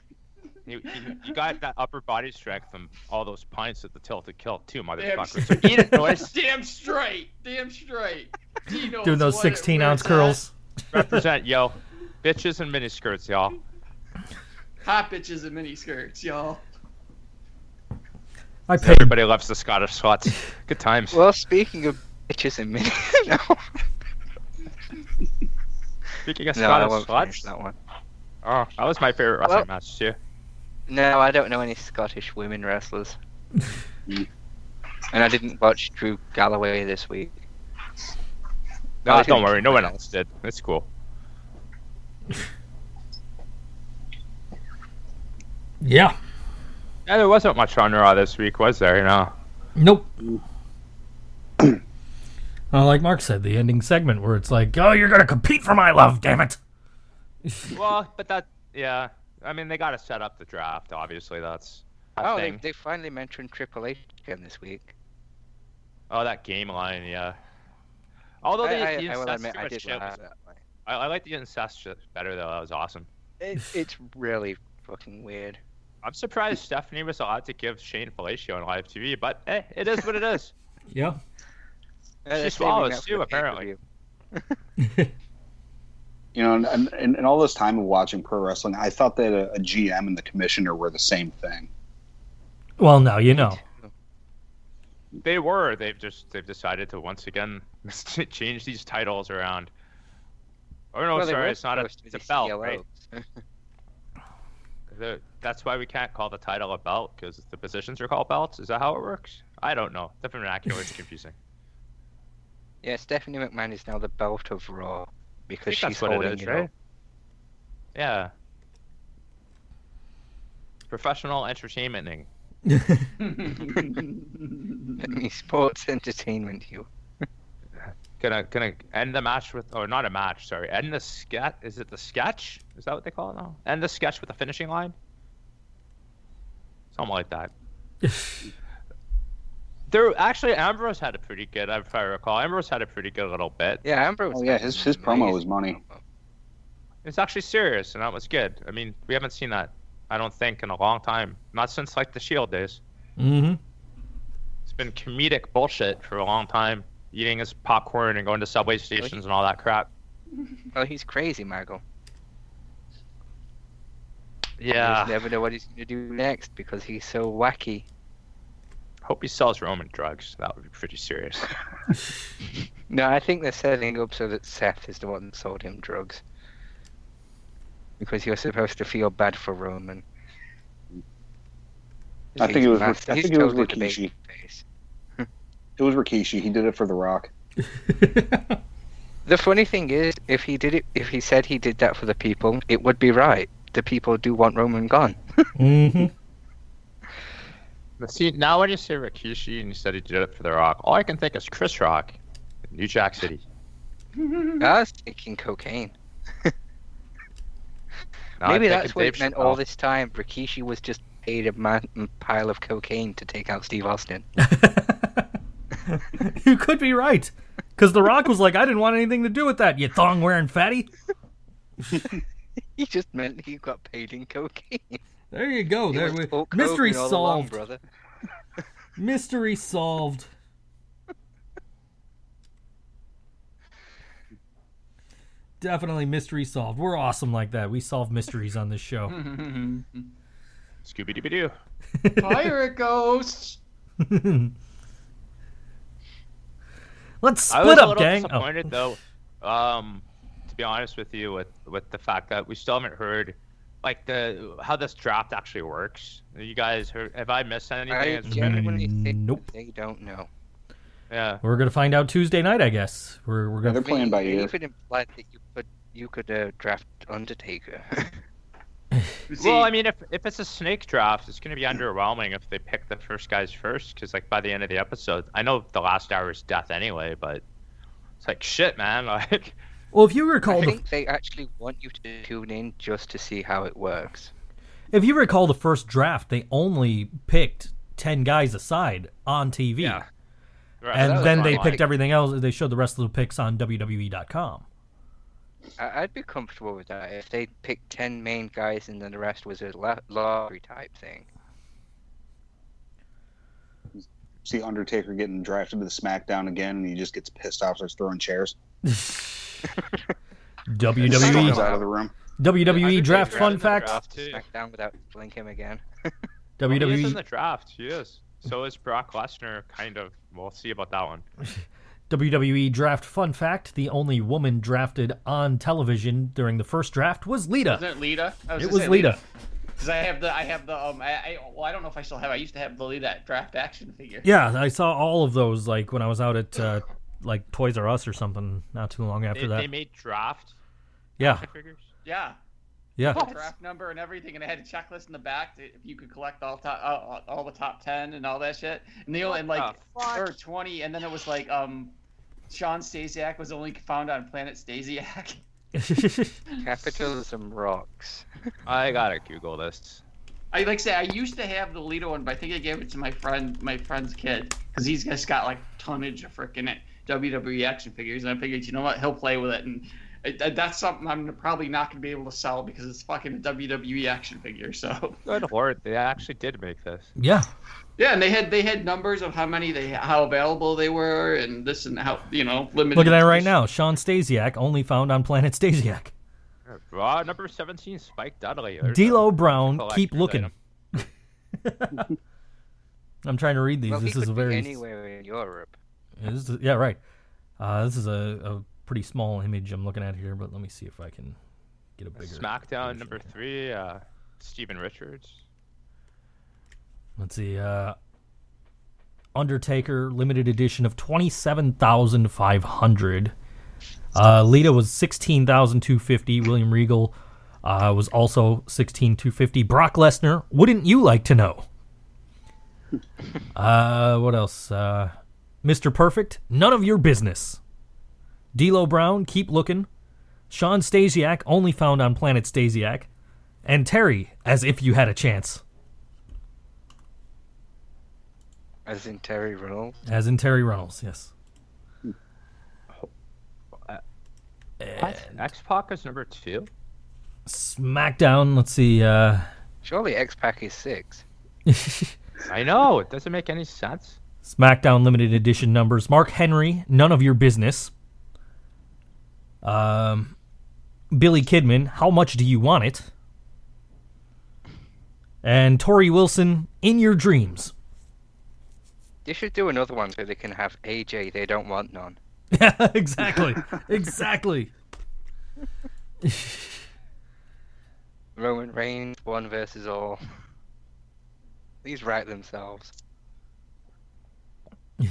You, you, you got that upper body strength from all those pints at the tilted kilt too, motherfucker. So eat it, boys. (laughs) Damn straight. Damn straight. He Doing those 16 ounce it's curls. Represent, yo. Bitches and miniskirts, y'all. Hot bitches and mini skirts, y'all. I paid. Everybody loves the Scottish sluts. Good times. Well, speaking of bitches and minutes, (laughs) no, Speaking of no, I Scottish won't finish that one. oh, that was my favorite wrestling Well- match too. No, I don't know any Scottish women wrestlers. Mm. and I didn't watch Drew Galloway this week. No, don't didn't. worry, no one else did. It's cool. Yeah. Yeah, there wasn't much on Raw this week, was there? You know. Nope. (clears throat) well, like Mark said, the ending segment where it's like, oh, you're going to compete for my love, damn it. Well, but that, yeah. I mean, they got to set up the draft. Obviously, that's a Oh, they, thing. they finally mentioned Triple H again this week. Oh, that game line, yeah. Although the, I, I, the I will incest admit, I shit did was- laugh that way. I, I like the incest shit better though. That was awesome. It, (laughs) it's really fucking weird. I'm surprised Stephanie was allowed to give Shane fellatio on live TV, but eh, it is what it is. (laughs) Yeah. They're swallows too, apparently. (laughs) pay-per-view. You know, and, and, and all this time of watching pro wrestling, I thought that a, a GM and the commissioner were the same thing. Well, now you know. They were. They've just they've decided to once again (laughs) change these titles around. Oh no, Well, sorry, it's not a it's a belt, CLOs. right? The, that's why we can't call the title a belt because the positions are called belts. Is that how it works? I don't know. The vernacular is confusing. yeah, Stephanie McMahon is now the belt of Raw I because think she's holding it is, it right? up. Yeah. Professional entertainmenting. (laughs) (laughs) Sports entertainment, you. Gonna gonna end the match with or not a match, sorry. End the sketch is it the sketch? Is that what they call it now? End the sketch with a finishing line? Something like that. (laughs) There actually Ambrose had a pretty good, I if I recall. Ambrose had a pretty good little bit. Yeah, Ambrose. Oh yeah, his his promo was money. It's actually serious, and that was good. I mean, we haven't seen that, I don't think, in a long time. Not since like the Shield days. Mm-hmm. It's been comedic bullshit for a long time, eating his popcorn and going to subway stations and all that crap. (laughs) Oh, he's crazy, Margot. You Yeah, just never know what he's gonna do next because he's so wacky. Hope he sells Roman drugs. That would be pretty serious. (laughs) No, I think they're setting up so that Seth is the one that sold him drugs. Because you're supposed to feel bad for Roman. I think it was- He's I he's think it was totally the Rikishi. baby face. It was Rikishi. He did it for The Rock. (laughs) The funny thing is, if he did it, if he said he did that for the people, it would be right. The people do want Roman gone. mm-hmm. But see, now when you say Rikishi and you said he did it for The Rock, all I can think is Chris Rock, New Jack City. (laughs) I was taking cocaine. (laughs) Now Maybe that's what Dave it meant all this time. Rikishi was just paid a man- pile of cocaine to take out Steve Austin. (laughs) you could be right. Because The Rock was like, I didn't want anything to do with that, you thong wearing fatty. He just meant he got paid in cocaine. There you go. He There was we, Hulk mystery Hogan all along, solved. brother. (laughs) (laughs) mystery solved. Definitely mystery solved. We're awesome like that. We solve mysteries on this show. (laughs) Scooby Dooby Doo. Pirate ghosts. Let's I split was a up, little gang. Oh. though. Um, to be honest with you, with with the fact that we still haven't heard like the how this draft actually works. You guys heard? Have I missed anything? I It's genuinely think Nope. they don't know. yeah. We're gonna find out Tuesday night, I guess. We're we're gonna. they're playing by They ear. even implied that you could you could uh, draft Undertaker. (laughs) See, Well, I mean, if if it's a snake draft, it's going to be underwhelming if they pick the first guys first, because like by the end of the episode, I know the last hour is death anyway, but it's like shit, man. (laughs) Like, Well, if you I recall, the, think they actually want you to tune in just to see how it works. if you recall the first draft, they only picked ten guys aside on TV, Yeah. right, and then they fine. picked everything else. They showed the rest of the picks on WWE.com. I- I'd be comfortable with that if they picked ten main guys and then the rest was a la- lottery type thing. See Undertaker getting drafted to the SmackDown again, and he just gets pissed off, starts throwing chairs. (laughs) (laughs) WWE out of the room. WWE Undertaker draft fun fact. draft. SmackDown without blink him again. (laughs) Well, he is in WWE the draft. He is. So is Brock Lesnar. Kind of. We'll see about that one. (laughs) WWE draft fun fact: the only woman drafted on television during the first draft was Lita. Wasn't it Lita? I It was Lita. Because I have the, I have the, um, I, I, well, I don't know if I still have. I used to have the Lita draft action figure. Yeah, I saw all of those like when I was out at uh, like Toys R Us or something not too long after They, that. they made draft yeah, figures. Yeah, yeah. the draft number and everything, and it had a checklist in the back to, if you could collect all top, all, all the top ten and all that shit. And the only, and like, the fuck? or twenty, and then it was like, um, Shawn Stasiak was only found on Planet Stasiak. (laughs) Capitalism rocks. (laughs) I gotta Google this. I like say I used to have the Lita one, but I think I gave it to my friend, my friend's kid, because he's just got like tonnage of freaking WWE action figures, and I figured, you know what, he'll play with it, and it, that's something I'm probably not gonna be able to sell because it's fucking a WWE action figure. So Good lord, they actually did make this. yeah. yeah, and they had they had numbers of how many they how available they were, and this and how you know limited. Look at that right now. Shawn Stasiak only found on Planet Stasiak. Raw uh, number 17, Spike Dudley. There's D'Lo Brown, keep looking. (laughs) I'm trying to read these. Well, this he is a could be very anywhere in Europe. Is- yeah, right. Uh, this is a, a pretty small image I'm looking at here, but let me see if I can get a bigger. SmackDown number three, uh, Steven Richards. Let's see. Uh, Undertaker limited edition of twenty seven thousand five hundred. Uh, Lita was sixteen thousand two fifty. William Regal uh, was also sixteen two fifty. Brock Lesnar, wouldn't you like to know? (laughs) uh, what else? Uh, Mr. Perfect, none of your business. D'Lo Brown, keep looking. Shawn Stasiak, only found on Planet Stasiak, and Terri, as if you had a chance. As in Terri Runnels. as in Terri Runnels. Yes. X Pac is number two. SmackDown. Let's see. Uh, Surely X Pac is six. (laughs) I know it doesn't make any sense. SmackDown limited edition numbers. Mark Henry, none of your business. Um, Billy Kidman, how much do you want it? And Torrie Wilson, in your dreams. They should do another one so they can have AJ. They don't want none. Yeah, (laughs) exactly, (laughs) exactly. Roman Reigns, one versus all. These write themselves. (laughs)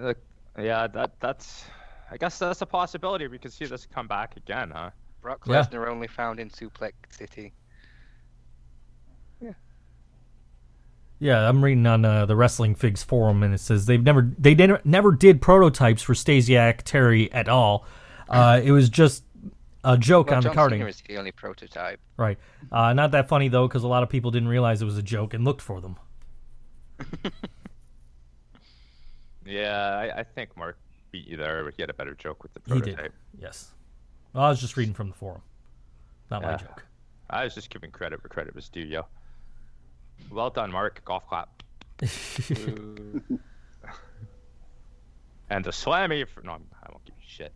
Uh, yeah, that that's. I guess that's a possibility. We could see this come back again, huh? Brock Yeah. Lesnar only found in Suplex City. Yeah, Yeah, I'm reading on uh, the Wrestling Figs forum, and it says they've never they didn't, never did prototypes for Stasiak Terri at all. Uh, it was just a joke Well, on John the carding. Cena is the only prototype. Right. Uh, not that funny though, because a lot of people didn't realize it was a joke and looked for them. (laughs) Yeah, I, I think Mark beat you there, but he had a better joke with the He prototype. did. Yes. Well, I was just reading from the forum, not my joke. I was just giving credit where credit was due, yo. Well done, Mark. Golf clap. (laughs) and the slammy. For, no, I won't give you shit.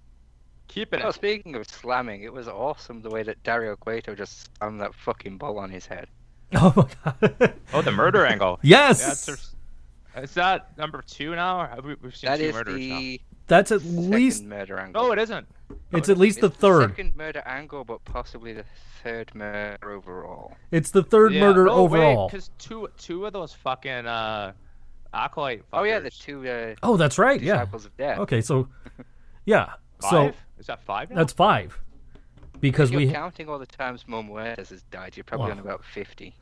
Keep it. Oh, speaking of slamming, it was awesome the way that Dario Cueto just slammed that fucking ball on his head. (laughs) oh my god. oh, the murder (laughs) angle. Yes. That's our- is that number two now? Or have we, we've seen That two is murders the That's at second least murder angle. now. No, it isn't. it's at least the It's third. second murder angle, but possibly the third murder overall. It's the third Yeah, murder no, overall. Because two two of those fucking uh, acolyte. Oh yeah, the two uh, Oh, that's right. Yeah. disciples of death. Okay, so yeah, Five? so is that five? Now? that's five because If you're we counting all the times Mil Muertes has died, you're probably Wow. on about fifty.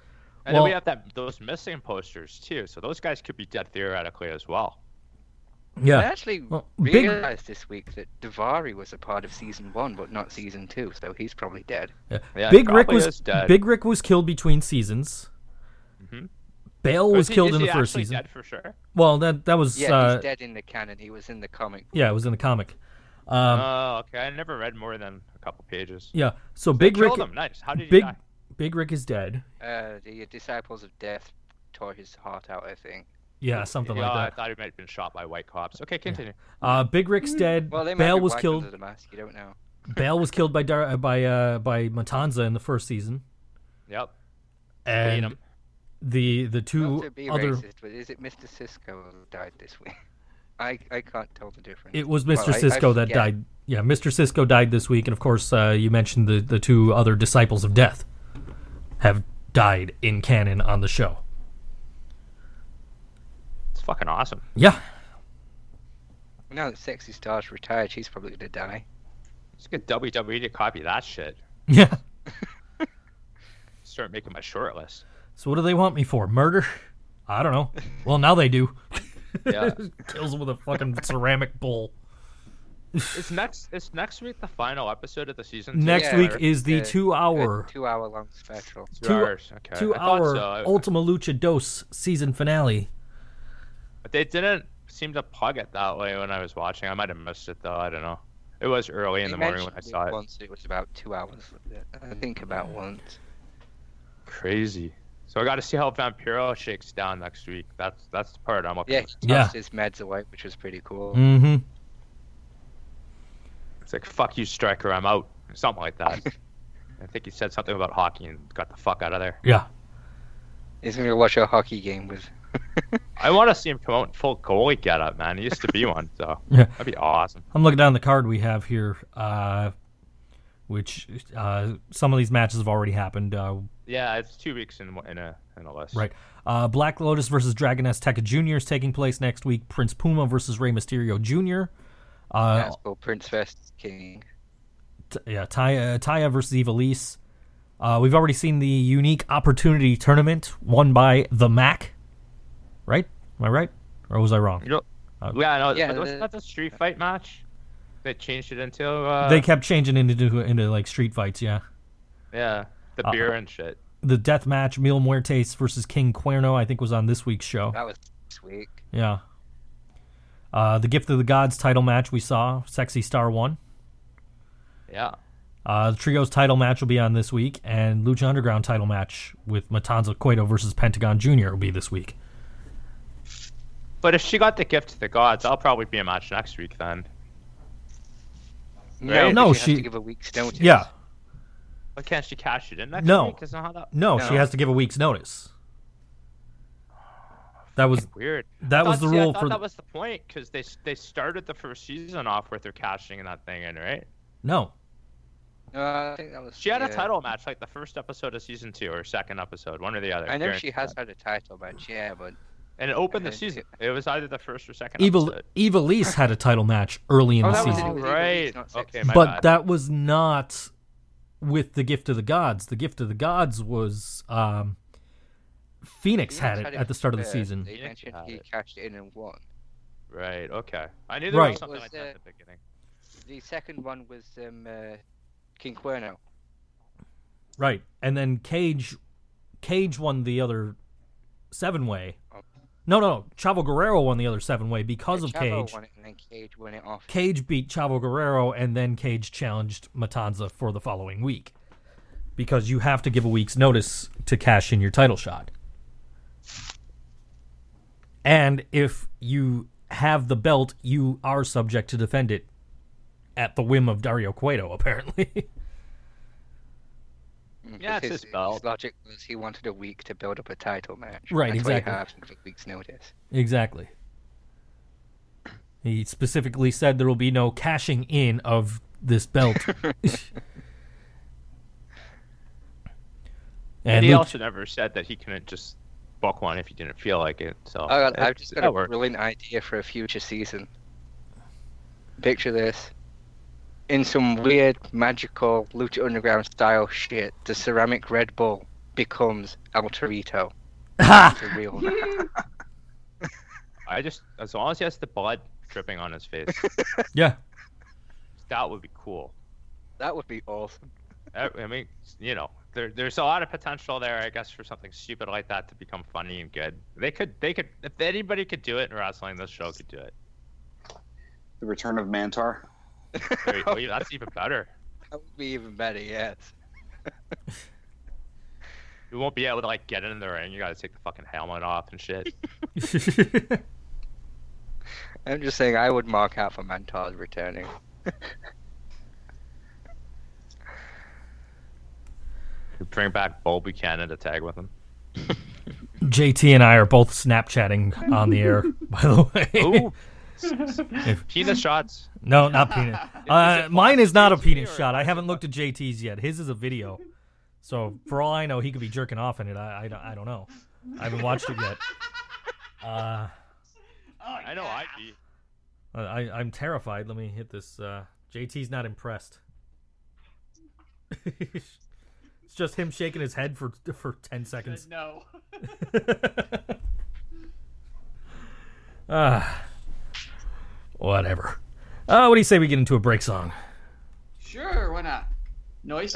And then we have that those missing posters too. So those guys could be dead theoretically as well. Yeah. I actually Well, big- realized this week that Davari was a part of season one, but not season two, so he's probably dead. Yeah, Big Ryck was dead. Big Ryck was killed between seasons. Mhm. Bael Oh, was he- killed in the he first season. Dead for sure. Well, that that was Yeah, uh, he's dead in the canon. He was in the comic. yeah, it was in the comic. Um, oh, okay. I never read more than a couple pages. yeah, so They Big Ryck, killed him. Nice. How did he Big die? Big Ryck is dead. Uh, the disciples of death tore his heart out. I think. Yeah, something yeah, like that. I thought he might have been shot by white cops. Okay, continue. Uh, Big Ryck's dead. Well, they might Bael was white killed. the mask. You don't know. (laughs) Bael was killed by Dar- uh, by uh, by Matanza in the first season, Yep. And him. the the Not two to be other. racist, but is it Mr. Cisco who died this week? (laughs) I I can't tell the difference. It was Well, Mr. I- I Cisco that forget. died. Yeah, Mr. Cisco died this week, and of course, uh, you mentioned the the two other disciples of death have died in canon on the show. It's fucking awesome. Yeah, Now that Sexy Star's retired, she's probably gonna die. Let's get WWE to copy that shit. yeah. (laughs) Start making my short list. So what do they want me for? Murder? I don't know. Well, now they do. Yeah. (laughs) Kills him with a fucking ceramic bowl. Is next is next week the final episode of the season? two? Next Yeah, week is the two-hour, Two hour long special. Two, two- hours. Okay. I two-hour so. I- Ultima Lucha Dos season finale. But they didn't seem to plug it that way when I was watching. I might have missed it though. I don't know. It was early in They the morning when I saw it. Once it was about two hours. I think about once. Crazy. So I got to see how Vampiro shakes down next week. That's that's the part I'm looking. Yeah, at. he Yeah. his meds away, which was pretty cool. Mm-hmm. It's like fuck you, striker. I'm out. Something like that. (laughs) I think he said something about hockey and got the fuck out of there. Yeah. He's gonna watch a hockey game with. (laughs) I want to see him come out in full goalie get up, man. He used to be one, so (laughs) Yeah. that'd be awesome. I'm looking down the card we have here, uh, which uh, some of these matches have already happened. Uh, Yeah, it's two weeks in in a in a list. right. Uh, Black Lotus versus Dragon Azteca Jr. is taking place next week. Prince Puma versus Rey Mysterio Jr. Uh, That's called Prince versus King. T- yeah, Taya, Taya versus Ivelisse. Uh, we've already seen the unique opportunity tournament won by the Mack. Right? Am I right? Or was I wrong? You know, Uh, yeah, no, yeah, but wasn't the- that the street fight match? They changed it into. Uh, they kept changing it into into like street fights. Yeah, yeah, the Uh, beer and shit. the death match Mil Muertes versus King Cuerno I think was on this week's show. That was this week. Yeah. Uh, the Gift of the Gods title match we saw, Sexy Star won. Yeah. Uh, the Trios title match will be on this week, and Lucha Underground title match with Matanza Cueto versus Pentagon Jr. will be this week. But if she got the gift of the gods, I'll probably be a match next week then. No, Right. No, no, she, she- has to give a week's notice. Yeah. But can't she cash it in next No. week? Isn't that how that No, she has to give a week's notice. That was weird? that I was the see, I rule thought for that was the point because they they started the first season off with her cashing that thing in, right? no. No, I think that was. She had a title match like the first episode of season two or second episode, one or the other. I know she has that. had a title match, yeah, but and it opened the Okay. season. It was either the first or second Eva episode. Ivelisse had a title match early in Oh, the that season, was Oh, right. Ivelisse, not Sexy. Okay, my but bad. that was not with the Gift of the Gods. The Gift of the Gods was um, Fenix had it at the start of the season. They Fenix mentioned he it. cashed in and won. Right. Okay. I knew there Right. was something Was, like that uh, at the beginning. The second one was um, uh, King Cuerno. Right, and then Cage, Cage won the other seven way. Oh. No, no, no. Chavo Guerrero won the other seven way because of Chavo Cage. won it and then Cage won it off. Cage beat Chavo Guerrero, and then Cage challenged Matanza for the following week. Because you have to give a week's notice to cash in your title shot. And if you have the belt, you are subject to defend it at the whim of Dario Cueto, (laughs) apparently. Mm, yeah, it's his, his belt. His logic was he wanted a week to build up a title match. Right, That's exactly. has to give a week's notice. exactly. He specifically said there will be no cashing in of this belt. (laughs) (laughs) And and he Luke- also never said that he couldn't just book one if he didn't feel like it. So I got, it- I've just got a worked. brilliant idea for a future season. Picture this. In some weird, magical Lucha Underground style shit, the ceramic Red Bull becomes El Torito. (laughs) Ha! Real (laughs) I just as long as he has the blood dripping on his face, (laughs) Yeah. that would be cool. That would be awesome. I I mean, you know, there, there's a lot of potential there, I guess, for something stupid like that to become funny and good. They could, they could, if anybody could do it in wrestling, this show could do it. The return of Mantaur. Very- well, that's even better. (laughs) That would be even better, yes. (laughs) You won't be able to like get in the ring. You gotta take the fucking helmet off and shit. (laughs) I'm just saying I would mark out for Mantaur's returning. Bring back Bull Buchanan to tag with him. (laughs) JT and I are both Snapchatting on the air, (laughs) by the way. Ooh, If- penis shots. no, not penis. (laughs) Uh, mine is not a penis shot. I haven't looked at JT's yet. His is a video. So for all I know, he could be jerking off in it. I, I, don't- I don't know. I haven't watched it yet. Uh, I know I'd be. I, I'm terrified. Let me hit this. Uh, JT's not impressed. It's just him shaking his head for for ten seconds. No. (laughs) Ah, whatever. Uh, what do you say we get into a break song? Sure, why not? Noise.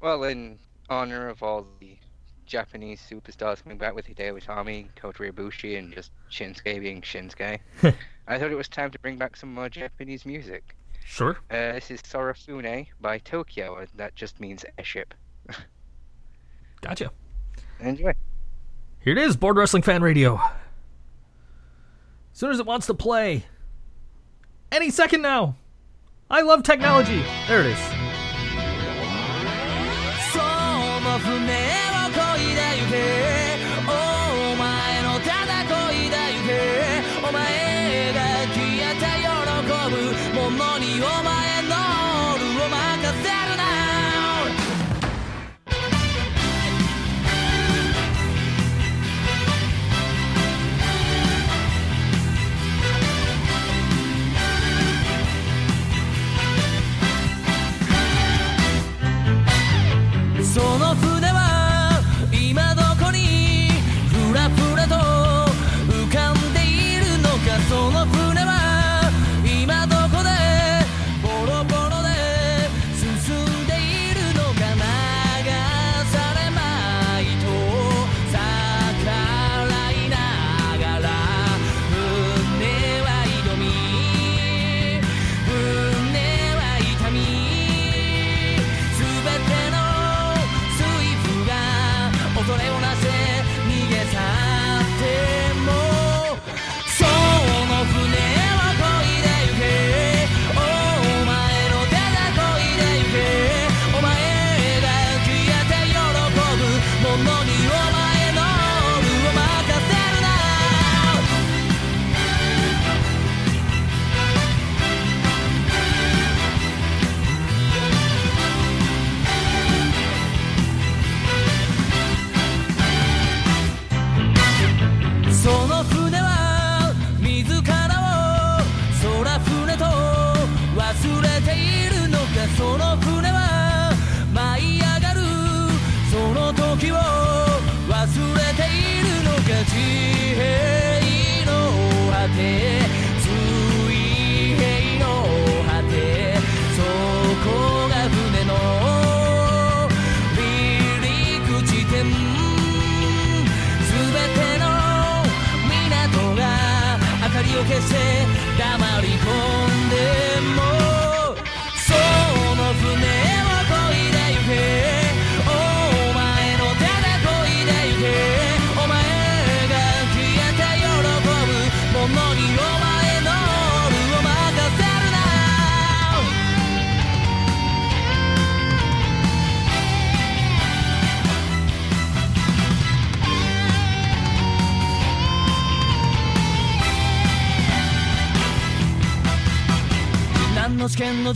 Well, in honor of all the Japanese superstars coming back with Hideo Itami, Kota Ibushi, and just Shinsuke being Shinsuke, (laughs) I thought it was time to bring back some more Japanese music. Sure. Uh, this is Sorafune by Tokyo, and that just means airship. (laughs) Gotcha. Enjoy. Here it is, Bored Wrestling Fan Radio. As soon as it wants to play. Any second now. I love technology. There it is.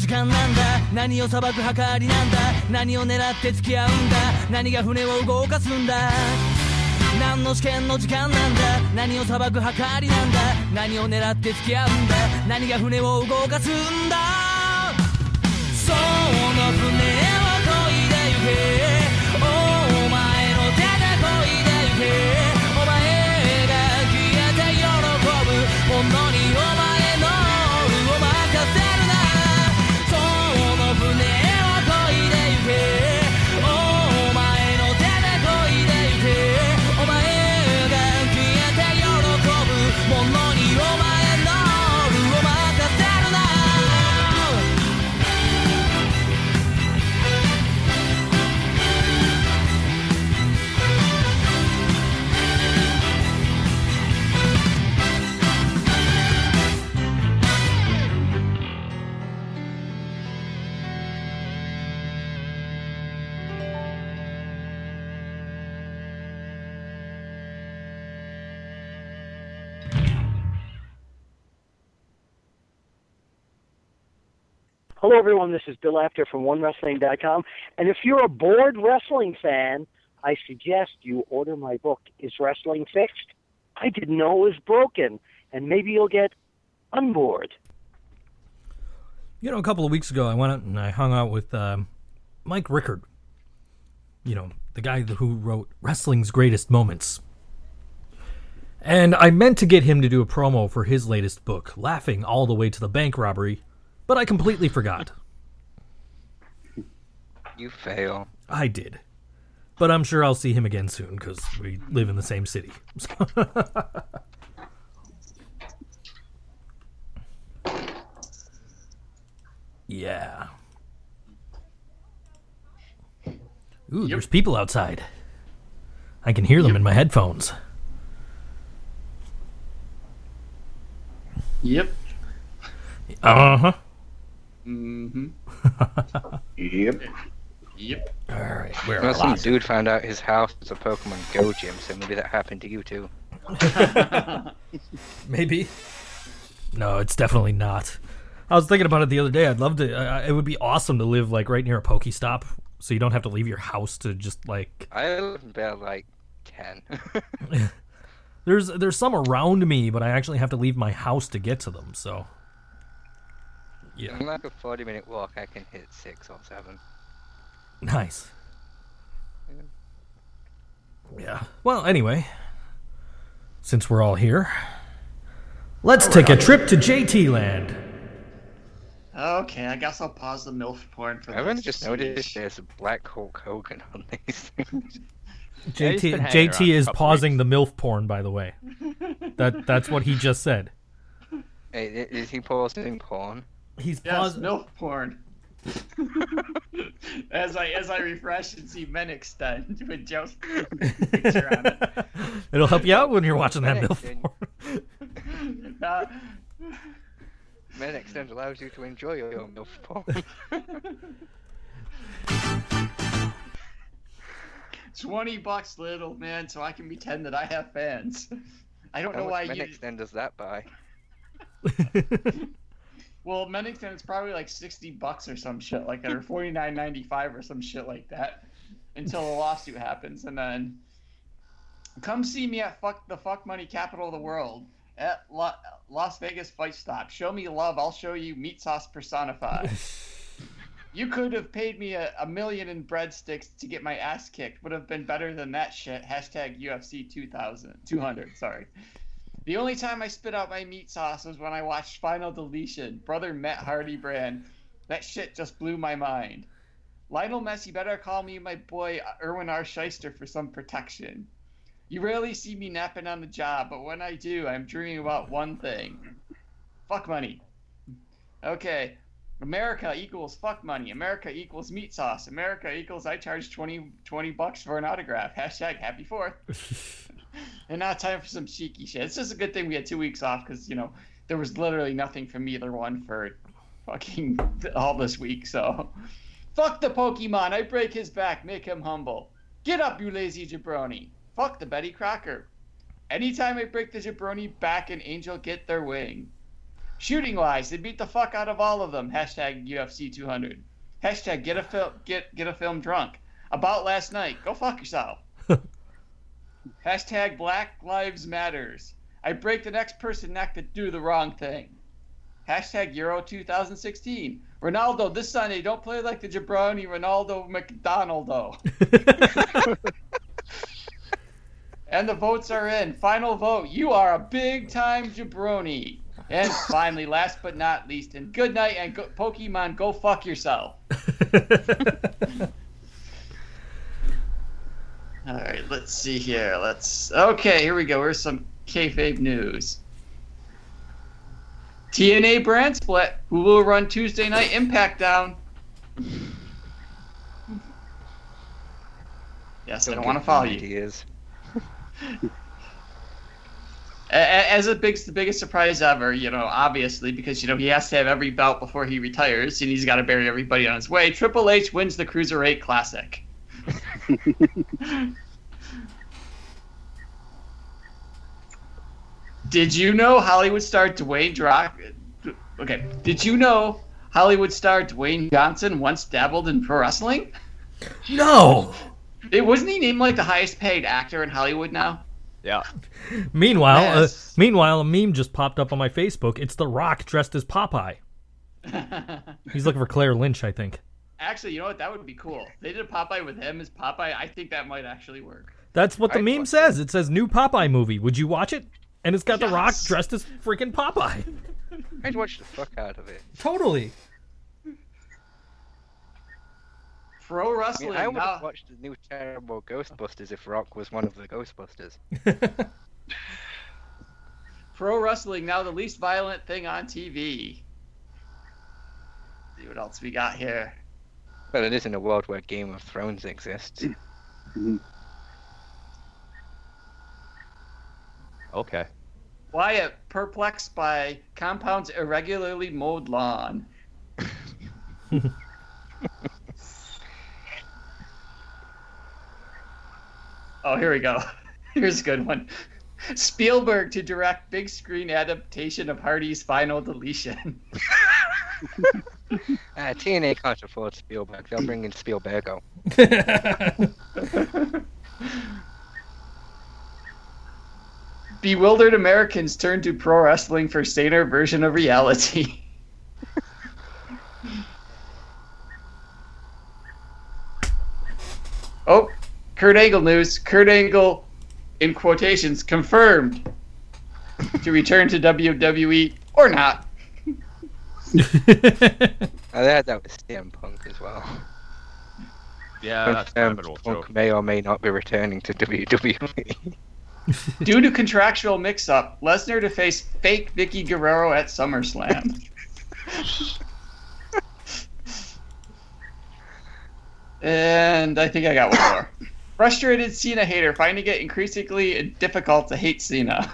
時間なんだ。何を裁く計りなんだ。何を狙って付き合うんだ。何が船を動かすんだ。何の試験の時間なんだ。何を裁く計りなんだ。何を狙って付き合うんだ。何が船を動かすんだ。その船 Hello, everyone. This is Bill Apter from OneWrestling.com. And if you're a bored wrestling fan, I suggest you order my book, Is Wrestling Fixed? I didn't know it was broken. And maybe you'll get unbored. You know, a couple of weeks ago, I went out and I hung out with um, Mike Rickard. You know, the guy who wrote Wrestling's Greatest Moments. And I meant to get him to do a promo for his latest book, Laughing All the Way to the Bank Robbery, but I completely forgot. You fail. I did. But I'm sure I'll see him again soon because we live in the same city. (laughs) yeah. Ooh, there's people outside. I can hear them in my headphones. Yep. Uh huh. Mm-hmm. (laughs) Yep. Yep. All right, where Well, are some dude found out his house was a Pokemon Go gym, so maybe that happened to you too. (laughs) Maybe. No, it's definitely not. I was thinking about it the other day. I'd love to. I I- it would be awesome to live like right near a Pokestop, so you don't have to leave your house to just like. I live in bed like ten. (laughs) There's there's some around me, but I actually have to leave my house to get to them. So. Yeah. in like a forty-minute walk, I can hit six or seven. Nice. Yeah. Well, anyway, since we're all here, let's take a trip to JT Land. Okay, I guess I'll pause the MILF porn for I've only this. just noticed there's a black Hulk Hogan on these things. JT been hanging around JT is a couple pausing the MILF porn, by the way. That that's what he just said. (laughs) Hey, is he pausing porn? He's Yes, pausing. MILF porn. (laughs) as I as I refresh and see men extend (laughs) with Joe's picture on it. (laughs) It'll help you out when you're watching that Thanks, MILF porn. Uh, Men Extend allows you to enjoy your MILF porn. Twenty bucks, little man, so I can pretend that I have fans. I don't How know why much Men you. Extend does that buy? Well, Mennington it's probably like sixty bucks or some shit like that, or forty nine ninety five or some shit like that, until a lawsuit happens, and then come see me at fuck the fuck money capital of the world at La- Las Vegas Fight Stop. Show me love, I'll show you meat sauce personified. (laughs) you could have paid me a, a million in breadsticks to get my ass kicked. Would have been better than that shit. Hashtag UFC 2000, 200, sorry. The only time I spit out my meat sauce was when I watched Final Deletion, brother Matt Hardy brand. That shit just blew my mind. Lionel Messi better call me my boy uh, Irwin R. Schyster for some protection. You rarely see me napping on the job, but when I do, I'm dreaming about one thing. Fuck money. Okay. America equals fuck money. America equals meat sauce. America equals I charge 20, 20 bucks for an autograph. Hashtag happy fourth. (laughs) and now time for some cheeky shit. It's just a good thing we had two weeks off because, you know, there was literally nothing from either one for fucking (laughs) all this week. So, fuck the Pokemon. I break his back, make him humble. Get up, you lazy jabroni. Fuck the Betty Crocker. Anytime I break the jabroni back, an angel get their wing. Shooting wise, they beat the fuck out of all of them. Hashtag UFC 200. Hashtag get a get get a film drunk. About last night, go fuck yourself. Hashtag Black Lives Matters. I break the next person neck that do the wrong thing. Hashtag Euro 2016. Ronaldo, this Sunday, don't play like the jabroni Ronaldo McDonaldo. (laughs) and the votes are in. Final vote. You are a big time jabroni. And finally, last but not least, and good night and go, Pokemon, go fuck yourself. (laughs) All right, let's see here. Let's. Okay, here we go. Here's some kayfabe news. TNA brand split. Who will run Tuesday night Impact down? Yes, I don't want to follow you. Ideas. (laughs) A- As a big, the biggest surprise ever, you know, obviously because you know he has to have every belt before he retires, and he's got to bury everybody on his way. Triple H wins the Cruiserweight Classic. (laughs) Did you know Hollywood star Dwayne Rock? Okay, did you know Hollywood star Dwayne Johnson once dabbled in pro wrestling? no. It wasn't he named like the highest paid actor in Hollywood now? Yeah. Meanwhile, Yes. uh, meanwhile, a meme just popped up on my Facebook. It's The Rock dressed as Popeye. (laughs) He's looking for Claire Lynch, I think. Actually, you know what? That would be cool. They did a Popeye with him as Popeye. I think that might actually work. That's what the I'd meme says. It says new Popeye movie. Would you watch it? And it's got The Rock dressed as freaking Popeye. (laughs) I'd watch the fuck out of it. Totally. Pro I, wrestling. mean, I would now- have watched the new terrible Ghostbusters if Rock was one of the Ghostbusters. (laughs) Pro wrestling now the least violent thing on TV. See what else we got here. Well, it is in a world where Game of Thrones exists. Mm-hmm. Okay. Wyatt perplexed by compound's irregularly mowed lawn. (laughs) oh, here we go. (laughs) Here's a good one. Spielberg to direct big screen adaptation of Hardy's Final Deletion. (laughs) (laughs) Uh, TNA can't afford Spielberg. They'll bring in Spielbergo. (laughs) Bewildered Americans turn to pro wrestling for saner version of reality. (laughs) oh, Kurt Angle news. Kurt Angle, in quotations, confirmed to return to WWE or not. (laughs) I heard that was CM Punk as well. Yeah, that's kind of an old Punk joke. may or may not be returning to. (laughs) WWE. Due to contractual mix-up, Lesnar to face fake Vickie Guerrero at SummerSlam. (laughs) and I think I got one more. Frustrated Cena hater finding it increasingly difficult to hate Cena.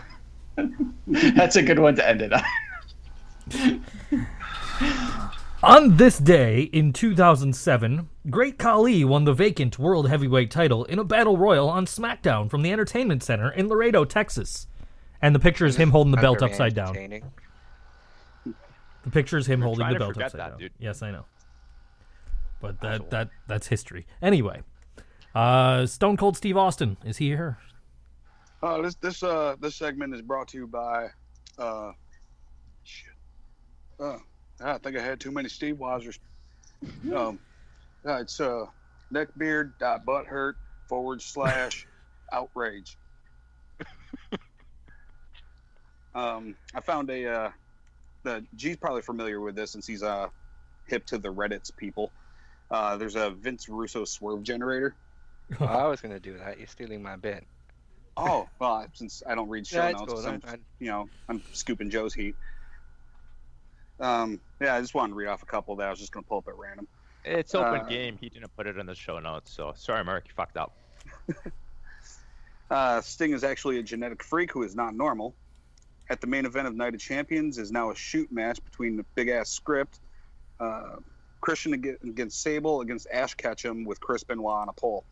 That's a good one to end it on. On this day in 2007, Great Khali won the vacant World Heavyweight title in a battle royal on SmackDown from the Entertainment Center in Laredo, Texas. And the picture is him holding the belt very upside down. entertaining. The picture is him holding trying the to belt forget upside that, down. dude. Yes, I know. But that that that's history. Anyway, uh, Stone Cold Steve Austin is he here? Uh, this this uh this segment is brought to you by uh shit. Uh, I think I had too many Steve Weisers. Um, uh, it's uh neckbeard dot butthurt forward slash (laughs) outrage. um, I found a uh, the G's probably familiar with this since he's uh hip to the Reddit's people. Uh, there's a Vince Russo swerve generator. Oh, (laughs) I was going to do that. You're stealing my bit. Oh well, since I don't read show Yeah, notes, cool. I'm, I'm- you know, I'm scooping Joe's heat. Um, yeah, I just wanted to read off a couple that I was just going to pull up at random. It's open Uh, game. He didn't put it in the show notes, so sorry, Mark. You fucked up. (laughs) Uh, Sting is actually a genetic freak who is not normal. At the main event of Night of Champions is now a shoot match between the big ass script, uh, Christian against Sable against Ash Ketchum with Chris Benoit on a pole.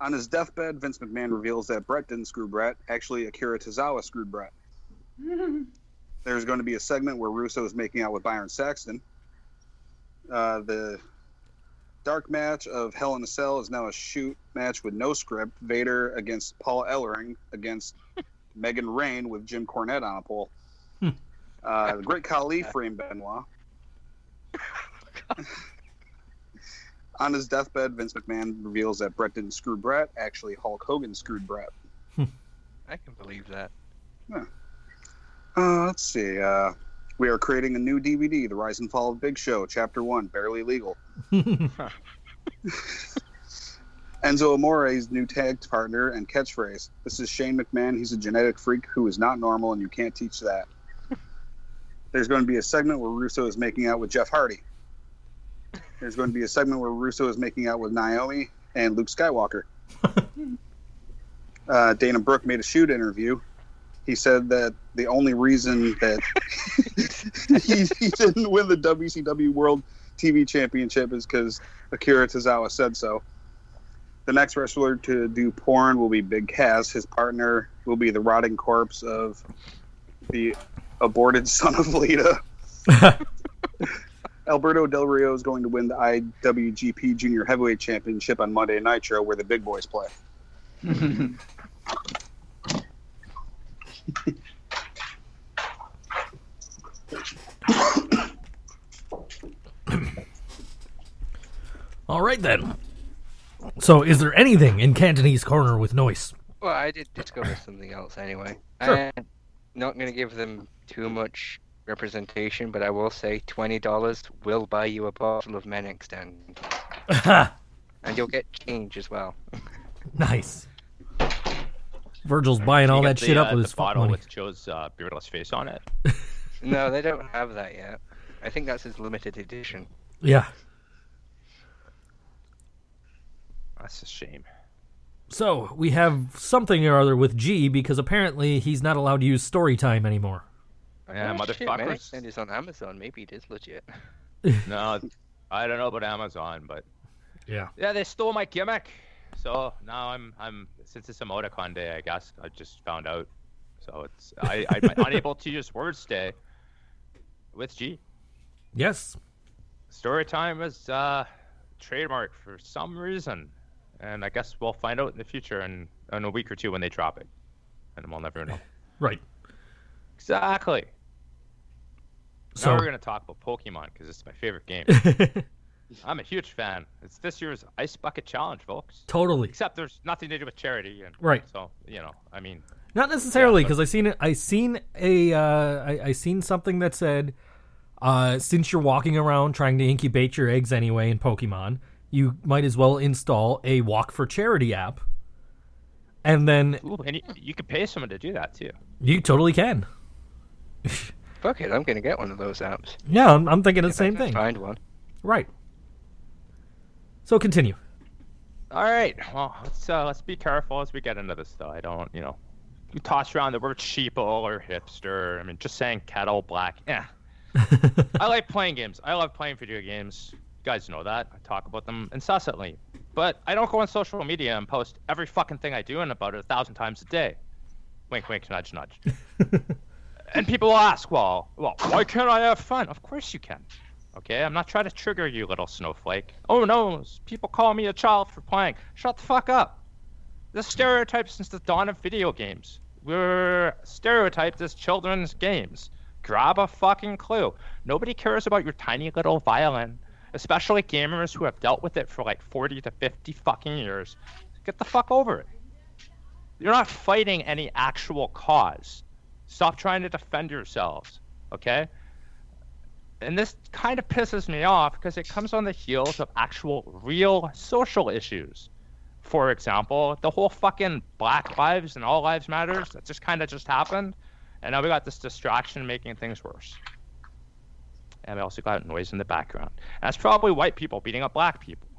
On his deathbed, Vince McMahon reveals that Bret didn't screw Bret. Actually, Akira Tozawa screwed Bret. (laughs) there's going to be a segment where Russo is making out with Byron Saxton. Uh, the dark match of Hell in a Cell is now a shoot match with no script. Vader against Paul Ellering against (laughs) Megan Rain with Jim Cornette on a pole. Hmm. Uh, the Great Khali framed Benoit. (laughs) on his deathbed, Vince McMahon reveals that Bret didn't screw Bret. Actually, Hulk Hogan screwed Bret. I can believe that. Uh, let's see. Uh, we are creating a new DVD, The Rise and Fall of Big Show, Chapter 1, Barely Legal. (laughs) Enzo Amore's new tag partner and catchphrase. This is Shane McMahon. He's a genetic freak who is not normal, and you can't teach that. There's going to be a segment where Russo is making out with Jeff Hardy. There's going to be a segment where Russo is making out with Naomi and Luke Skywalker. (laughs) uh, Dana Brooke made a shoot interview. He said that the only reason that (laughs) he, he didn't win the WCW World TV Championship is because Akira Tozawa said so. The next wrestler to do porn will be Big Cass. His partner will be the rotting corpse of the aborted (laughs) son of Lita. (laughs) Alberto Del Rio is going to win the IWGP Junior Heavyweight Championship on Monday Nitro, where the big boys play. (coughs) All right then. So, is there anything in Cantonese Corner with Noise? Well, I did discover something else anyway. Sure. I'm not going to give them too much representation, but I will say $20 will buy you a bottle of Men Extend. (laughs) And you'll get change as well. (laughs) nice. Virgil's buying all that get shit up uh, with his fuck bottle money. with Joe's uh, beardless face on it. (laughs) No, they don't have that yet. I think that's his limited edition. Yeah. That's a shame. So we have something or other with G because apparently he's not allowed to use story time anymore. Yeah, Oh, shit, Men motherfuckers. Extend is on Amazon. Maybe it is legit. (laughs) no, I don't know about Amazon, but Yeah. yeah, they stole my gimmick. So now I'm I'm since it's emoticon day, I guess I just found out. So it's I I'm (laughs) unable to use word stay with G. Yes. Story time is uh trademark for some reason, and I guess we'll find out in the future in in a week or two when they drop it, and we'll never know. (laughs) Right. Exactly. So now we're gonna talk about Pokemon because it's my favorite game. (laughs) I'm a huge fan. It's this year's Ice Bucket Challenge, folks. totally. Except there's nothing to do with charity, and Right. So you know, I mean, Not necessarily but- because I seen it. I seen a. Uh, I, I seen something that said, uh, since you're walking around trying to incubate your eggs anyway in Pokemon, you might as well install a Walk for Charity app. And then ooh, and you, you could pay someone to do that too. you totally can. Fuck it, I'm going to get one of those apps. Yeah, I'm, I'm thinking the same If I thing. Find one. Right. So continue. All right. Well, let's uh, let's be careful as we get into this, though. I don't, you know, you toss around the word sheeple or hipster. I mean, just saying kettle black. Yeah. (laughs) I like playing games. I love playing video games. You guys know that. I talk about them incessantly. But I don't go on social media and post every fucking thing I do and about it a thousand times a day. Wink, wink, nudge, nudge. (laughs) and people will ask, well, well, why can't I have fun? Of course you can. Okay, I'm not trying to trigger you, little snowflake. Oh no, people call me a child for playing. Shut the fuck up. The stereotype since the dawn of video games. We're stereotyped as children's games. Grab a fucking clue. Nobody cares about your tiny little violin, especially gamers who have dealt with it for like 40 to 50 fucking years. Get the fuck over it. You're not fighting any actual cause. Stop trying to defend yourselves, okay? And this kind of pisses me off because it comes on the heels of actual real social issues. For example, the whole fucking Black Lives and All Lives Matters that just kind of just happened, and now we got this distraction making things worse. And we also got noise in the background. And that's probably white people beating up black people.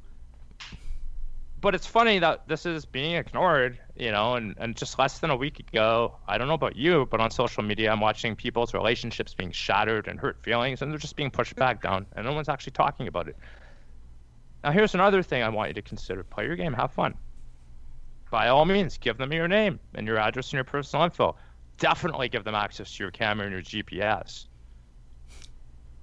But it's funny that this is being ignored, you know, and, and just less than a week ago, I don't know about you, but on social media, I'm watching people's relationships being shattered and hurt feelings, and they're just being pushed back down, and no one's actually talking about it. Now, here's another thing I want you to consider play your game, have fun. By all means, give them your name and your address and your personal info. definitely give them access to your camera and your GPS.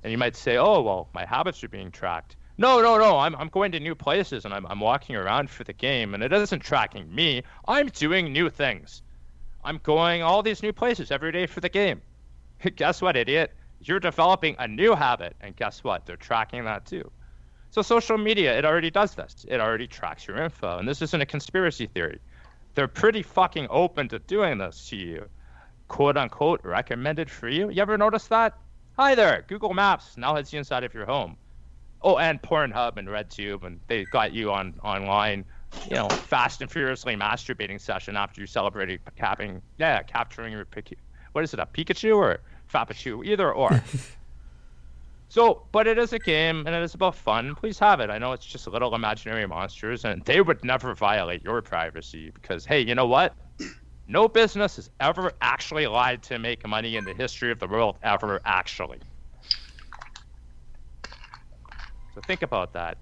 And you might say, oh, well, my habits are being tracked. No, no, no. I'm, I'm going to new places and I'm, I'm walking around for the game, and it isn't tracking me. I'm doing new things. I'm going all these new places every day for the game. (laughs) guess what, idiot? You're developing a new habit, and guess what? They're tracking that too. So social media, it already does this. It already tracks your info, and this isn't a conspiracy theory. They're pretty fucking open to doing this to you, quote unquote, recommended for you. You ever notice that? Hi there, Google Maps now has you inside of your home. Oh, and Pornhub and RedTube, and they got you on online, you know, fast and furiously masturbating session after you celebrated capping, yeah, capturing your pic- what is it, a Pikachu or Fapachu, either or. (laughs) so, but it is a game and it is about fun. Please have it. I know it's just little imaginary monsters, and they would never violate your privacy because, hey, you know what? No business has ever actually lied to make money in the history of the world, ever actually. So think about that.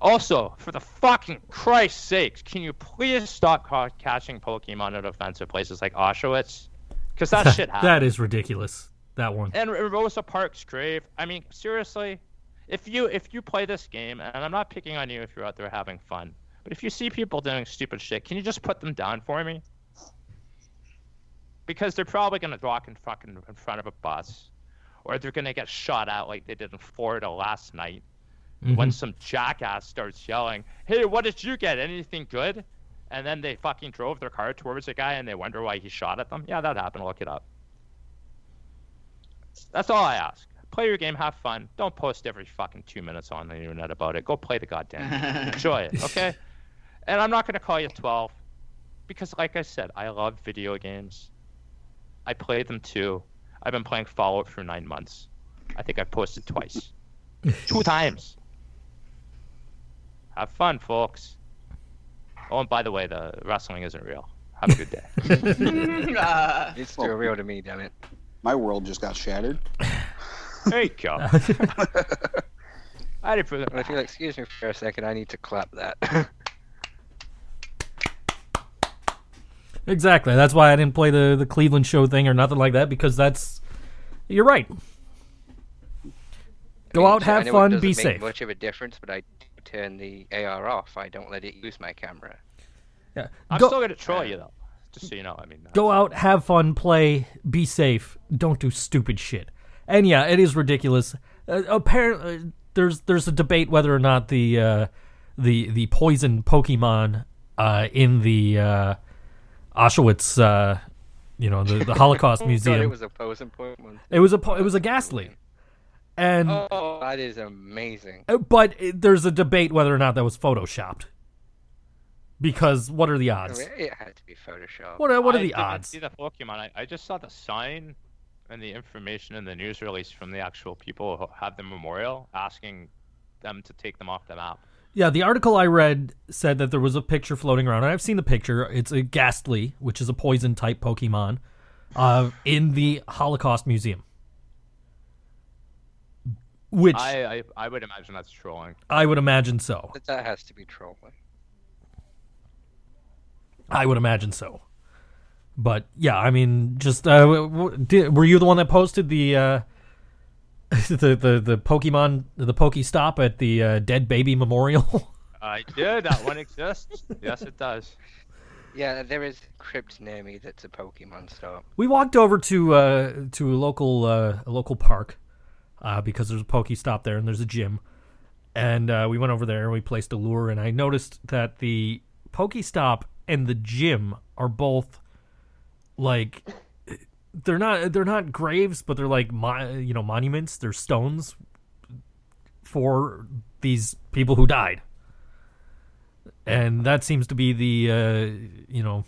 Also, for the fucking Christ's sakes, can you please stop ca- catching Pokemon at offensive places like Auschwitz? Because that (laughs) shit happens. that is ridiculous. That one. And Rosa Parks' grave. I mean, seriously, if you if you play this game, and I'm not picking on you if you're out there having fun, but if you see people doing stupid shit, can you just put them down for me? Because they're probably gonna walk in fucking in front of a bus, or they're gonna get shot out like they did in Florida last night, Mm-hmm. when some jackass starts yelling, "Hey, what did you get? Anything good?" And then they fucking drove their car towards the guy, and they wonder why he shot at them. Yeah, that happened. Look it up. That's all I ask. Play your game, have fun. Don't post every fucking two minutes on the internet about it. Go play the goddamn game. (laughs) Enjoy it, okay? And I'm not gonna call you 12 because, like I said, I love video games. I play them too. I've been playing Fallout for nine months. I think I've posted twice, (laughs) two times. Have fun, folks. Oh, and by the way, the wrestling isn't real. Have a good day. (laughs) (laughs) It's still real to me, damn it. My world just got shattered. there you go. (laughs) I didn't put Well, if you'll excuse me for a second, I need to clap that. Exactly. That's why I didn't play the the Cleveland show thing or nothing like that because that's you're right. Go out, I have know fun, doesn't be make safe. much of a difference, but I do turn the AR off. I don't let it use my camera. Yeah. I'm Go, still gonna troll you though, just so you know. I mean, go out, have fun, play, be safe. Don't do stupid shit. And yeah, it is ridiculous. Uh, apparently, there's there's a debate whether or not the uh, the the poison Pokemon uh, in the uh, Auschwitz, uh, you know, the, the Holocaust (laughs) Oh, God, Museum. it was a posing point one. It was a po- it was a Gastly, and Oh, that is amazing. uh, but it, there's a debate whether or not that was photoshopped. Because what are the odds? it had to be photoshopped. What are, what are I the didn't odds? See the Pokemon. I, I just saw the sign and the information in the news release from the actual people who have the memorial, asking them to take them off the map. Yeah, the article I read said that there was a picture floating around, and I've seen the picture. It's a Gastly, which is a poison type Pokemon, uh, in the Holocaust Museum. Which I, I, I I would imagine that's trolling. I would imagine so. But that has to be trolling. I would imagine so. But yeah, I mean, just uh, w- w- did, were you the one that posted the uh, (laughs) the the the Pokemon the Pokestop at the uh, Dead Baby Memorial? (laughs) I did. That one exists. yes, it does. Yeah, there is a crypt near me that's a Pokemon stop. we walked over to uh, to a local uh, a local park uh, because there's a Pokestop there and there's a gym, and uh, we went over there and we placed a lure and I noticed that the Pokestop and the gym are both like they're not they're not graves but they're like mo- you know monuments. They're stones for these people who died. And that seems to be the uh, you know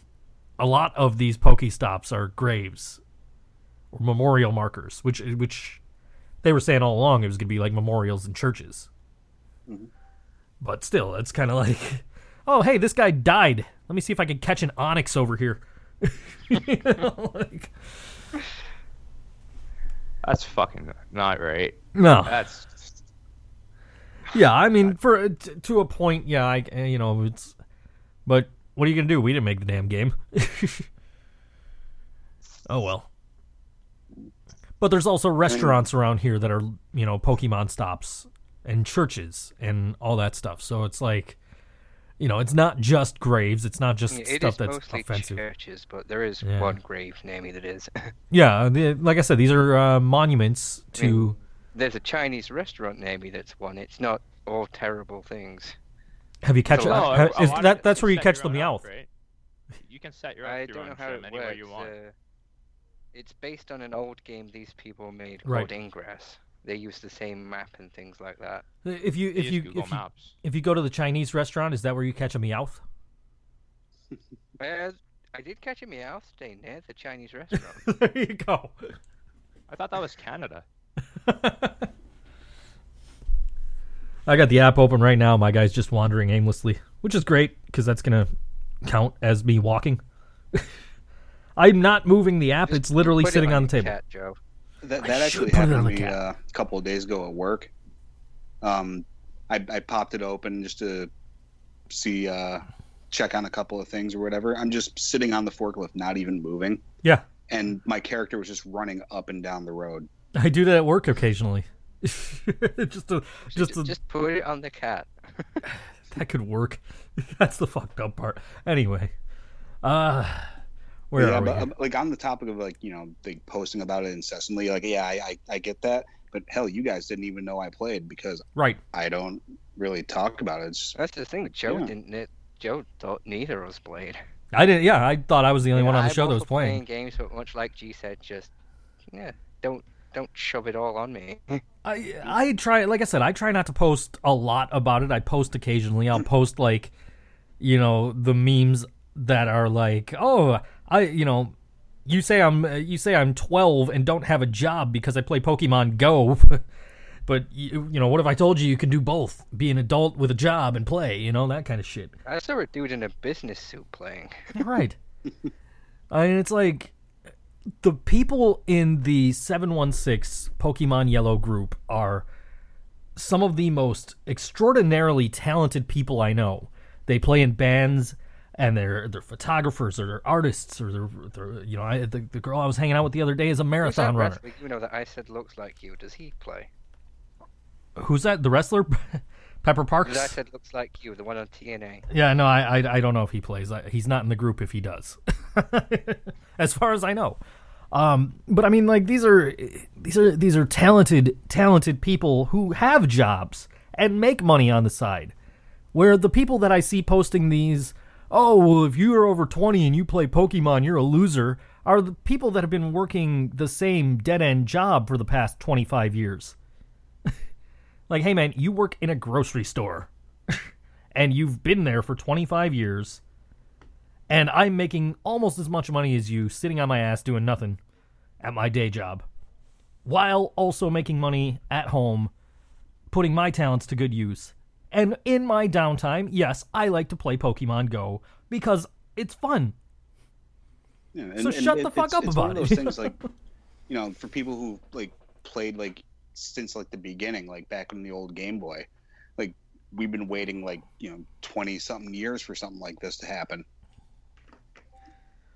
a lot of these Pokestops are graves or memorial markers, which which they were saying all along it was going to be like memorials and churches. But still, it's kind of like, (laughs) oh hey, this guy died. Let me see if I can catch an Onix over here. You (laughs) know, like, That's fucking not right. no, That's yeah, I mean, (laughs) for t- to a point, yeah, I uh, you know it's, but what are you gonna do? We didn't make the damn game. Oh well. But there's also restaurants around here that are, you know, Pokemon stops and churches and all that stuff. So it's like, you know, it's not just graves. It's not just It is stuff that's mostly offensive. churches, but there is Yeah. one grave near me that is. (laughs) Yeah, the, like I said, these are uh, monuments I mean, to. There's a Chinese restaurant near me that's one. It's not all terrible things. Have you catch? So, uh, is that it- that's where you catch the own Meowth? right? You can set your I up your don't know own how gym it anywhere works. you want. uh, it's based on an old game these people made Right. called Ingress. They use the same map and things like that. If you You if you Google if you, if you go to the Chinese restaurant, is that where you catch a Meowth? (laughs) I did catch a Meowth today near the Chinese (laughs) restaurant. there you go. I thought that was Canada. (laughs) I got the app open right now. My guy's just wandering aimlessly, which is great because that's gonna count as me walking. I'm not moving the app; Just it's literally put it sitting on, the table. Cat, Joe. That, that actually happened to me uh, a couple of days ago at work. Um, I, I popped it open just to see, uh, check on a couple of things or whatever. I'm just sitting on the forklift, not even moving, Yeah, and my character was just running up and down the road. I do that at work occasionally. (laughs) just to, just to, Just put it on the cat. (laughs) that could work. (laughs) That's the fucked up part. Anyway, uh, where yeah, are but here? um, like on the topic of like you know like posting about it incessantly, like yeah, I, I I get that, but hell, you guys didn't even know I played because right. I don't really talk about it. It's, That's the thing. Joe Yeah. didn't. It, Joe thought neither of us played. I didn't. Yeah, I thought I was the only Yeah, one on the I'm show that was for playing. games, but much like G said, just yeah, don't don't shove it all on me. (laughs) I I try like I said, I try not to post a lot about it. I post occasionally. I'll post like you know, the memes that are like, "Oh, I you know, you say I'm uh, you say I'm 12 and don't have a job because I play Pokemon Go." (laughs) but you, you know, what if I told you you can do both? Be an adult with a job and play, you know, that kind of shit. I saw a dude in a business suit playing. (laughs) Right. (laughs) I mean, it's like the people in the 716 Pokemon Yellow group are some of the most extraordinarily talented people I know. They play in bands and they're they're photographers or they're artists or they're, they're you know, I, the, the girl I was hanging out with the other day is a marathon runner. you know that I said looks like you? Does he play? Who's that? The wrestler? (laughs) Pepper Parks? That I said looks like you, the one on TNA. Yeah, no, I, I I don't know if he plays. I, he's not in the group if he does, (laughs) as far as I know. Um, but I mean, like these are these are these are talented talented people who have jobs and make money on the side. Where the people that I see posting these, oh well, if you are over twenty and you play Pokemon, you're a loser, are the people that have been working the same dead end job for the past twenty five years. (laughs) like, hey man, you work in a grocery store (laughs) and you've been there for 25 years, and I'm making almost as much money as you sitting on my ass doing nothing at my day job, while also making money at home, putting my talents to good use. And in my downtime, yes, I like to play Pokemon Go because it's fun. Yeah, So shut the fuck it's, up it's about one of it. those things like, (laughs) you know, for people who like played like since like the beginning, like back in the old Game Boy, like we've been waiting like you know twenty something years for something like this to happen.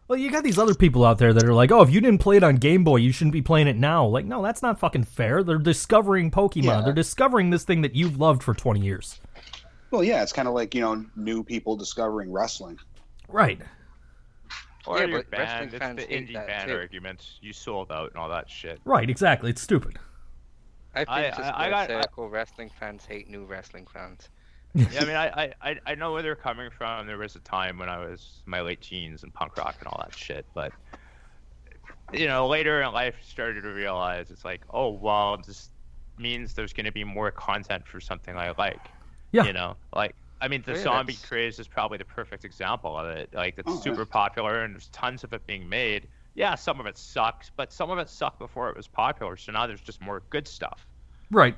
Well, you got these other people out there that are like, oh, if you didn't play it on Game Boy, you shouldn't be playing it now. Like, no, that's not fucking fair. They're discovering Pokemon. Yeah. They're discovering this thing that you've loved for 20 years. Well, yeah, it's kind of like you know new people discovering wrestling. Right. Or Yeah, your but wrestling band, it's fans the indie that band too. arguments. You sold out and all that shit. Right, exactly. It's stupid. I've been I- to I- I Square got- I- Wrestling fans hate new wrestling fans. (laughs) Yeah, I mean, I, I, I- I know where they're coming from. There was a time when I was my late teens and punk rock and all that shit, but you know, later in life, started to realize it's like, oh well, this means there's going to be more content for something I like. Yeah. You know, like I mean, the Yeah, zombie that's- craze is probably the perfect example of it. Like, it's Oh, yeah. super popular and there's tons of it being made. Yeah, some of it sucks, but some of it sucked before it was popular. So now there's just more good stuff. Right.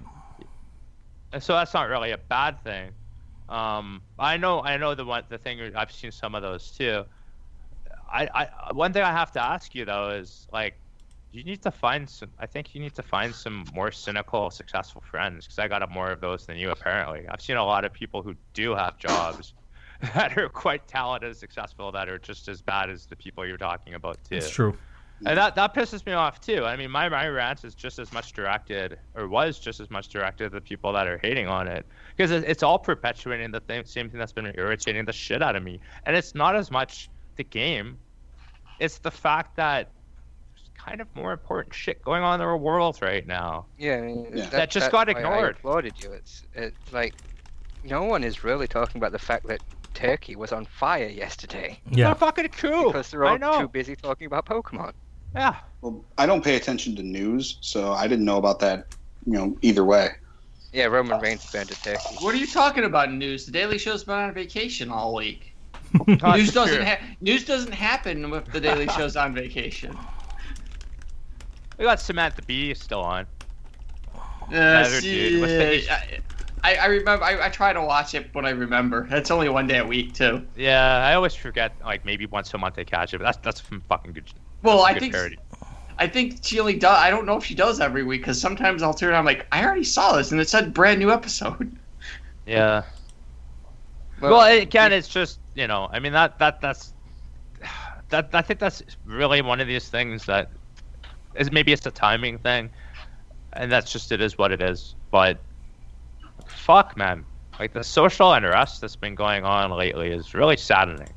And so that's not really a bad thing. Um, I know, I know the one, the thing. I've seen some of those too. I, I, one thing I have to ask you though is like, you need to find some. I think you need to find some more cynical, successful friends because I got more of those than you apparently. I've seen a lot of people who do have jobs (laughs) that are quite talented and successful that are just as bad as the people you're talking about too. It's true. And that that pisses me off too. I mean, my my rant is just as much directed, or was just as much directed at the people that are hating on it, because it, it's all perpetuating the th- same thing that's been irritating the shit out of me. And it's not as much the game, it's the fact that kind of more important shit going on in the world right now. Yeah, I mean, Yeah. That just that's got why I ignored. applauded you. It's it, like no one is really talking about the fact that Turkey was on fire yesterday Yeah. What fucking coup! because they're I all too busy talking about Pokemon. Yeah. Well, I don't pay attention to news, so I didn't know about that. You know, either way. Yeah, Roman Reigns burned a turkey. What are you talking about in news? The Daily Show's been on vacation all week. (laughs) News doesn't ha- news doesn't happen if the Daily Show's on vacation. We got Samantha Bee still on. Uh, Another dude the- I, I, I remember. I, I try to watch it, but I remember it's only one day a week too. Yeah, I always forget. Like maybe once a month they catch it, but that's that's some fucking good. Well, I good think parody. I think she only does. I don't know if she does every week because sometimes I'll turn. And I'm like, I already saw this, and it said brand new episode. (laughs) Yeah. Well, again, it's just you know, I mean that that that's (sighs) that I think that's really one of these things that maybe it's a timing thing, and that's just it is what it is. But fuck, man, like the social unrest that's been going on lately is really saddening.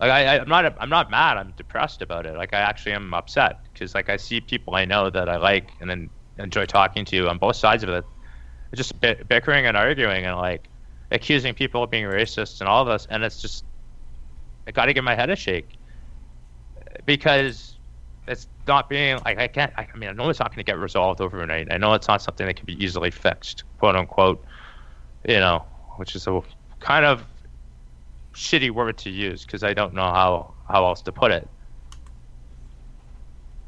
Like I, I'm not I'm not mad. I'm depressed about it. Like I actually am upset because like I see people I know that I like and then enjoy talking to on both sides of it, just bi- bickering and arguing and like accusing people of being racist and all this, and it's just I got to give my head a shake because it's not being like I can't. I, I mean, I know it's not going to get resolved overnight. I know it's not something that can be easily fixed, quote unquote. You know, which is a kind of shitty word to use because I don't know how how else to put it.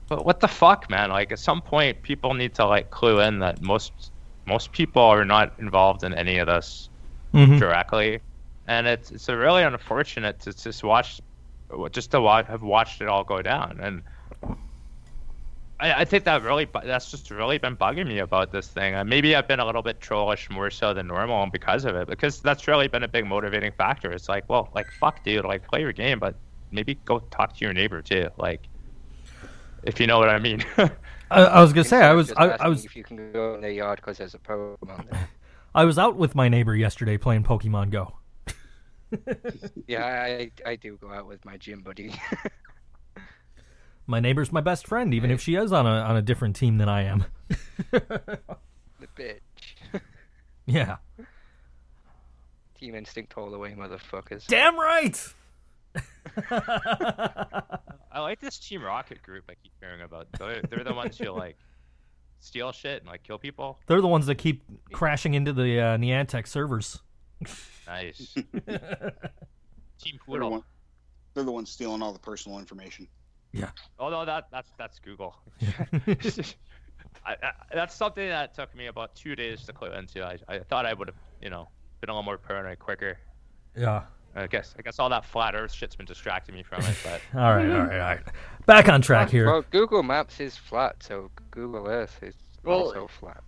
But what the fuck, man? Like at some point, people need to like clue in that most most people are not involved in any of this Mhm. directly, and it's it's a really unfortunate to just watch, just to watch, have watched it all go down, and I, I think that really that's just really been bugging me about this thing. Uh, maybe I've been a little bit trollish more so than normal because of it, because that's really been a big motivating factor. It's like, well, like fuck, dude, like play your game, but maybe go talk to your neighbor too, like if you know what I mean. (laughs) I, I was gonna say I was I, I was if you can go in their yard because there's a Pokemon there. (laughs) I was out with my neighbor yesterday playing Pokemon Go. (laughs) yeah, I I do go out with my gym buddy. My neighbor's my best friend, even if she is on a on a different team than I am. (laughs) the bitch. (laughs) Yeah, Team Instinct all the way, motherfuckers. damn right. (laughs) I like this Team Rocket group I keep hearing about. They're, they're the ones who like steal shit and like kill people. They're the ones that keep crashing into the uh, Niantic servers. Nice. Team They're the, Poodle. one, they're the ones stealing all the personal information. Oh no, that that's that's Google. (laughs) (laughs) I, I, that's something that took me about two days to clue into. I, I thought I would have, you know, been a little more paranoid quicker. Yeah. I guess I guess all that flat Earth shit's been distracting me from it. But (laughs) All right, all right, all right. Back on track here. Well, Google Maps is flat, so Google Earth is Well, also flat.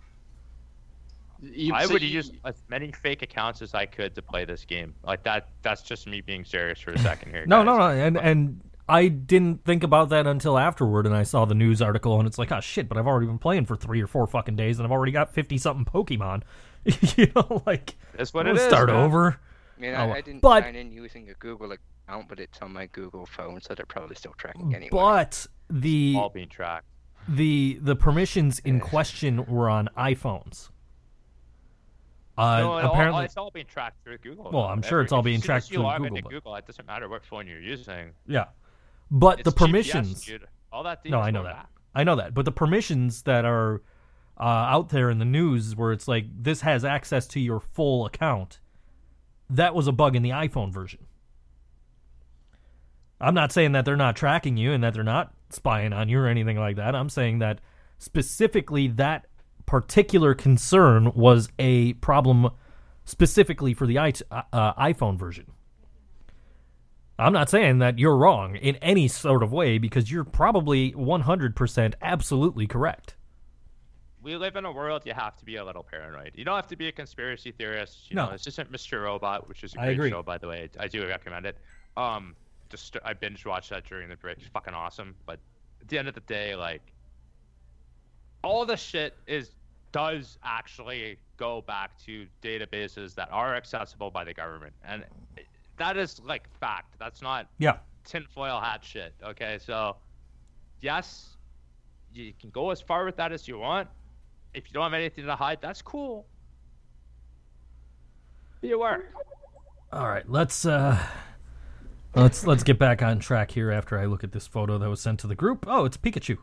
You- I so would you- use as many fake accounts as I could to play this game. Like that. That's just me being serious for a second here. No, guys. no, no, and and I didn't think about that until afterward, and I saw the news article, and it's like, oh shit! But I've already been playing for three or four fucking days, and I've already got fifty something Pokemon. (laughs) you know, like That's what we'll it is. start man. over. I mean, Oh, I, I didn't but- sign in using a Google account, but it's on my Google phone, so they're probably still tracking anyway. But the All being tracked. the the permissions in question were on iPhones. Uh, no, it all- apparently, it's all being tracked through Google. Well, though. I'm sure it's all as being soon as tracked you through Google, into but- Google, it doesn't matter what phone you're using. yeah. But the It's GPS, permissions, dude. All that No, I know that. I know that. But the permissions that are uh, out there in the news, where it's like this has access to your full account, that was a bug in the iPhone version. I'm not saying that they're not tracking you and that they're not spying on you or anything like that. I'm saying that specifically that particular concern was a problem specifically for the i- uh, iPhone version. I'm not saying that you're wrong in any sort of way because you're probably 100% absolutely correct. We live in a world you have to be a little paranoid. You don't have to be a conspiracy theorist. You No. know, this isn't Mr. Robot, which is a great show, by the way. I do recommend it. Um, just I binge watched that during the break. It's fucking awesome. But at the end of the day, like all the shit is does actually go back to databases that are accessible by the government, and that is like fact. That's not Yeah. tinfoil hat shit. Okay, so yes, you can go as far with that as you want. If you don't have anything to hide, that's cool. Be aware. All right, let's uh let's let's get back on track here after I look at this photo that was sent to the group. Oh, it's Pikachu.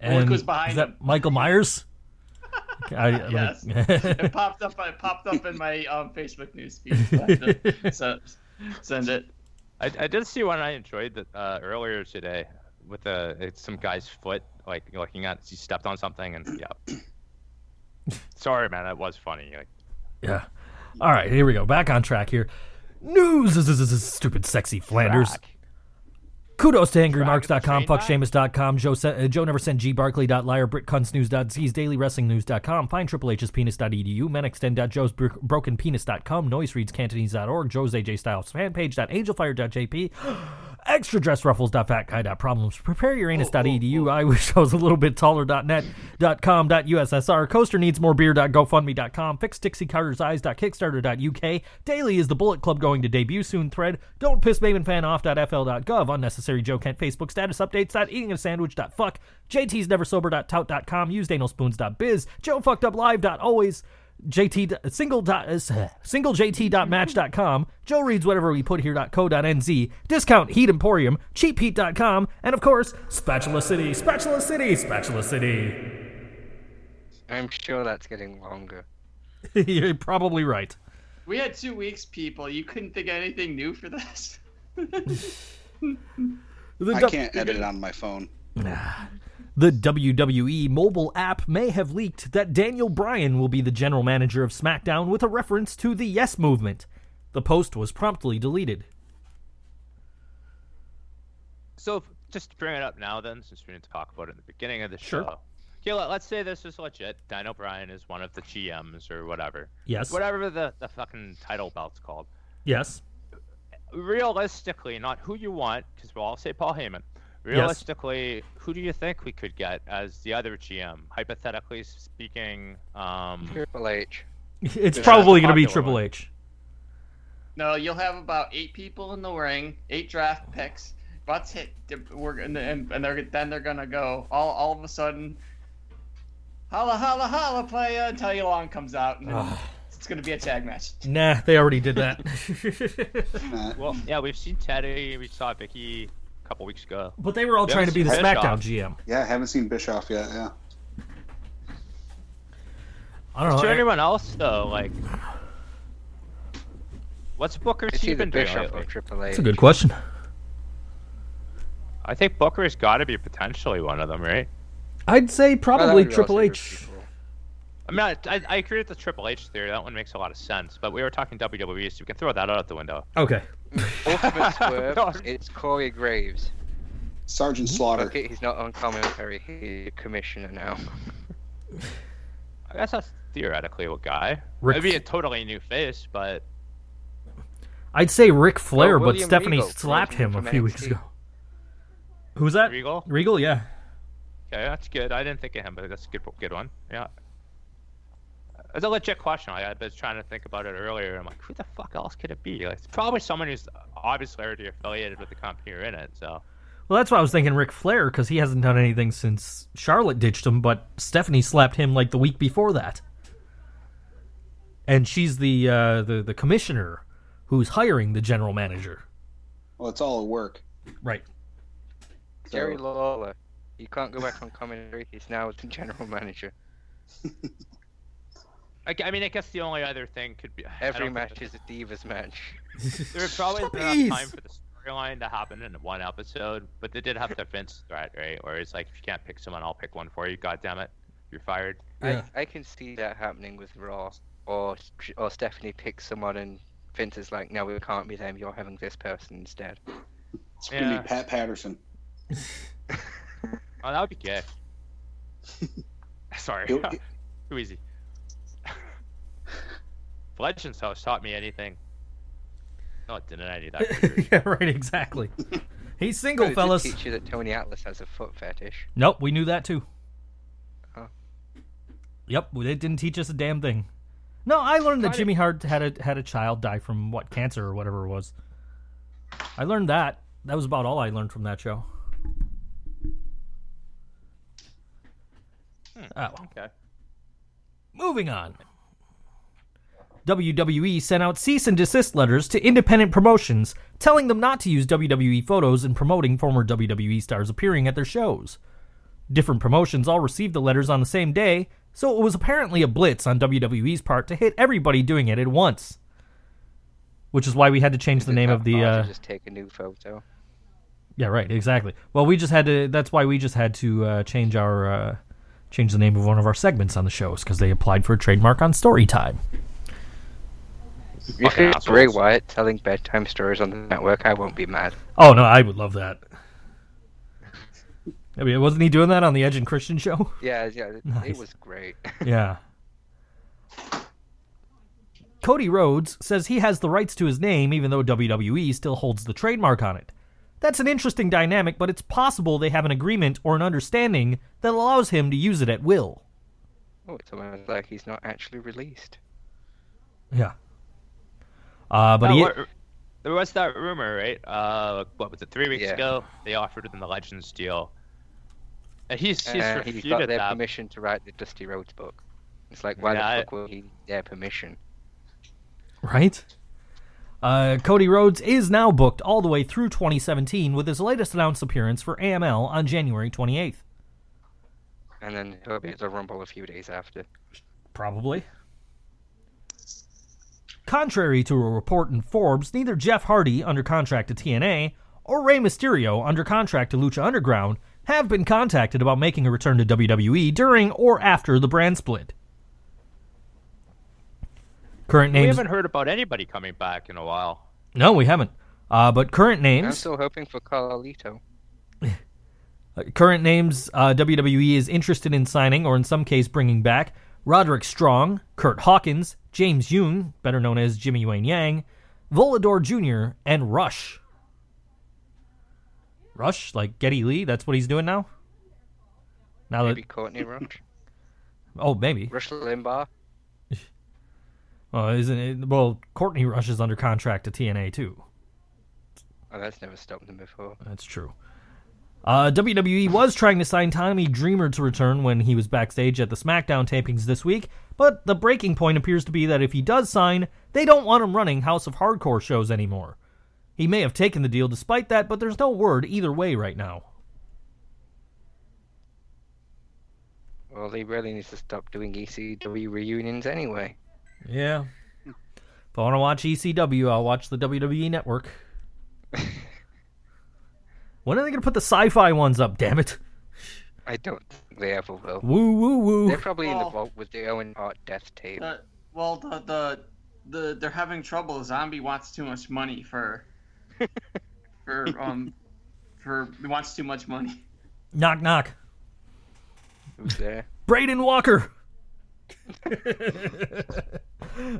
And who's behind is that him. Michael Myers? Okay, (laughs) I- let me- Yes. (laughs) it popped up. It popped up in my um, Facebook news feed. So I (laughs) send, send it. I, I did see one I enjoyed that uh, earlier today with a some guy's foot like looking at he stepped on something and yeah. (coughs) Sorry, man, that was funny. Like, yeah. All right, here we go. Back on track here. News, is stupid, sexy Flanders. track. Kudos to angrymarks.com, is the train fuckshamus.com, Joe, uh, Joe never sent gbarkley.liar, britcuntsnews.z's, dailywrestlingnews.com, find triplehspenis.edu, menextend.joesbrokenpenis.com, noisereadscantonese.org, Joe's AJ Styles fanpage.angelfire.jp, extradressruffles.fatguy.problems, prepareyouranus.edu, oh, oh, oh. I wish I was a little bit taller.net.com, .ussr, coaster needs more beer.gofundme.com, fix Dixie Carter's eyes.kickstarter.uk, daily is the Bullet Club going to debut soon. Thread, don't piss Maven fan off.fl.gov, unnecessary Joe Kent Facebook status updates, eating a sandwich.fuck, JT's never sober.tout.com, used anal.spoons.biz, Joe fucked up live.always, JT d- single dot uh, single JT.match.com, Joe reads whatever we put here.co.nz, discount heat emporium, cheapheat.com, and of course, Spatula City, Spatula City, Spatula City. I'm sure that's getting longer. (laughs) You're probably right. We had two weeks, people. You couldn't think of anything new for this. (laughs) I can't edit it on my phone. The WWE mobile app may have leaked that Daniel Bryan will be the general manager of SmackDown with a reference to the Yes Movement. The post was promptly deleted. so just to bring it up now, then, since we didn't talk about it in the beginning of the Sure. show. Okay, let, let's say this is legit. Daniel Bryan is one of the GMs or whatever. Yes. Whatever the, the fucking title belt's called. Yes. realistically, not who you want, because we'll all say Paul Heyman. Realistically, who do you think we could get as the other GM? Hypothetically speaking, um, Triple H. It's probably going to be popular Triple one. H. No, you'll have about eight people in the ring, eight draft picks. Butts hit. We're gonna and, and they're then they're gonna go all all of a sudden. Holla holla holla playa until Elon comes out and then it's gonna be a tag match. Nah, they already did that. (laughs) (laughs) Well, yeah, we've seen Teddy, we saw Vickie a couple weeks ago. but they were all Yeah, trying to be the Bischoff. SmackDown GM. yeah, I haven't seen Bischoff yet. Yeah. I don't Is there know. anyone else though? Like, what's Booker It's T either been doing or lately? Triple H. That's a good question. I think Booker's got to be potentially one of them, right? I'd say probably would be Triple also H. good people. I mean, I, I, I agree with the Triple H theory. That one makes a lot of sense. But we were talking WWE, so we can throw that out the window. Okay. (laughs) Ultimate Swerve, (laughs) No. it's Corey Graves. Sergeant Slaughter. Okay, he's not on commentary. He's a commissioner now. I guess that's theoretically a guy. Rick- It'd be a totally new face, but I'd say Ric Flair, Well, but Stephanie Regal slapped him a few weeks ago. Who's that? Regal. Regal, yeah. Okay, that's good. I didn't think of him, but that's a good, good one. Yeah. It's a legit question. I, I was trying to think about it earlier. I'm like, who the fuck else could it be? Like, it's probably someone who's obviously already affiliated with the company or in it. So Well, that's why I was thinking Ric Flair because he hasn't done anything since Charlotte ditched him, but Stephanie slapped him like the week before that. And she's the uh, the the commissioner who's hiring the general manager. Well, it's all at work. Right. So- Jerry Lawler. You can't go back on commentary. He's now the general manager. (laughs) I, I mean, I guess the only other thing could be Every match is a Divas match. There would probably been Please. enough time for the storyline to happen in one episode, but they did have the Vince threat, right? Where it's like, if you can't pick someone, I'll pick one for you. God damn it, you're fired. Yeah. I, I can see that happening with Raw. Or, or Stephanie picks someone and Vince is like, no, it can't be them. You're having this person instead. It's gonna Yeah. be Pat Patterson. Oh, that would be gay. (laughs) Sorry, (laughs) too easy. Legends House taught me anything. No, it didn't. I knew that. (laughs) yeah, right, exactly. (laughs) He's single, Does it fellas. teach you that Tony Atlas has a foot fetish? Nope, we knew that too. Oh. Yep, well, it didn't teach us a damn thing. No, I learned that Jimmy Hart had a had a child die from what cancer or whatever it was. I learned that. That was about all I learned from that show. Oh, Okay. moving on. WWE sent out cease and desist letters to independent promotions, telling them not to use WWE photos in promoting former WWE stars appearing at their shows. Different promotions all received the letters on the same day, so it was apparently a blitz on WWE's part to hit everybody doing it at once. Which is why we had to change the name of the. Uh, just take a new photo. yeah, right, exactly. Well, we just had to. That's why we just had to uh, change our uh, change the name of one of our segments on the shows because they applied for a trademark on Storytime. If Fucking it's Bray. Wyatt telling bedtime stories on the network, I won't be mad. Oh no, I would love that. I mean, wasn't he doing that on the Edge and Christian show? (laughs) Yeah, yeah, (laughs) Nice. it was great. (laughs) yeah. Cody Rhodes says he has the rights to his name even though WWE still holds the trademark on it. That's an interesting dynamic, but it's possible they have an agreement or an understanding that allows him to use it at will. oh, it's almost like he's not actually released. Yeah. Uh, but Now, he, what- there was that rumor, right? Uh, what was it? Three weeks Yeah. ago, they offered him the Legends deal, and he's he's Uh, he's got their that. permission to write the Dusty Rhodes book. It's like, why Yeah, the fuck will he need their permission? Right? Uh, Cody Rhodes is now booked all the way through 2017 with his latest announced appearance for AML on January 28th. And then he'll be at the Rumble a few days after. Probably. Contrary to a report in Forbes, neither Jeff Hardy, under contract to TNA, or Rey Mysterio, under contract to Lucha Underground, have been contacted about making a return to WWE during or after the brand split. Current names. We haven't heard about anybody coming back in a while. No, we haven't. Uh, but current names. I'm still hoping for Carlito. (laughs) Uh, current names uh, WWE is interested in signing, or in some case bringing back, Roderick Strong, Kurt Hawkins, James Yoon, better known as Jimmy Wang Yang, Volador Jr., and Rush. Rush, like Geddy Lee, that's what he's doing now. Now Maybe that Courtney Rush. oh maybe Rush Limbaugh. (laughs) well isn't it, well Courtney Rush is under contract to TNA too. Oh, that's never stopped them before. That's true. Uh, WWE was trying to sign Tommy Dreamer to return when he was backstage at the SmackDown tapings this week, but the breaking point appears to be that if he does sign, they don't want him running House of Hardcore shows anymore. He may have taken the deal despite that, but there's no word either way right now. Well, he really needs to stop doing ECW reunions anyway. Yeah. If I want to watch ECW, I'll watch the WWE Network. (laughs) when are they going to put the sci fi ones up, damn it? I don't think they ever will. Woo, woo, woo. They're probably in the Well- vault with the Owen Hart death tape. Uh, well, the, the the they're having trouble. Zombie wants too much money for (laughs) for um for he wants too much money. Knock, knock. Who's there? Braden Walker. (laughs)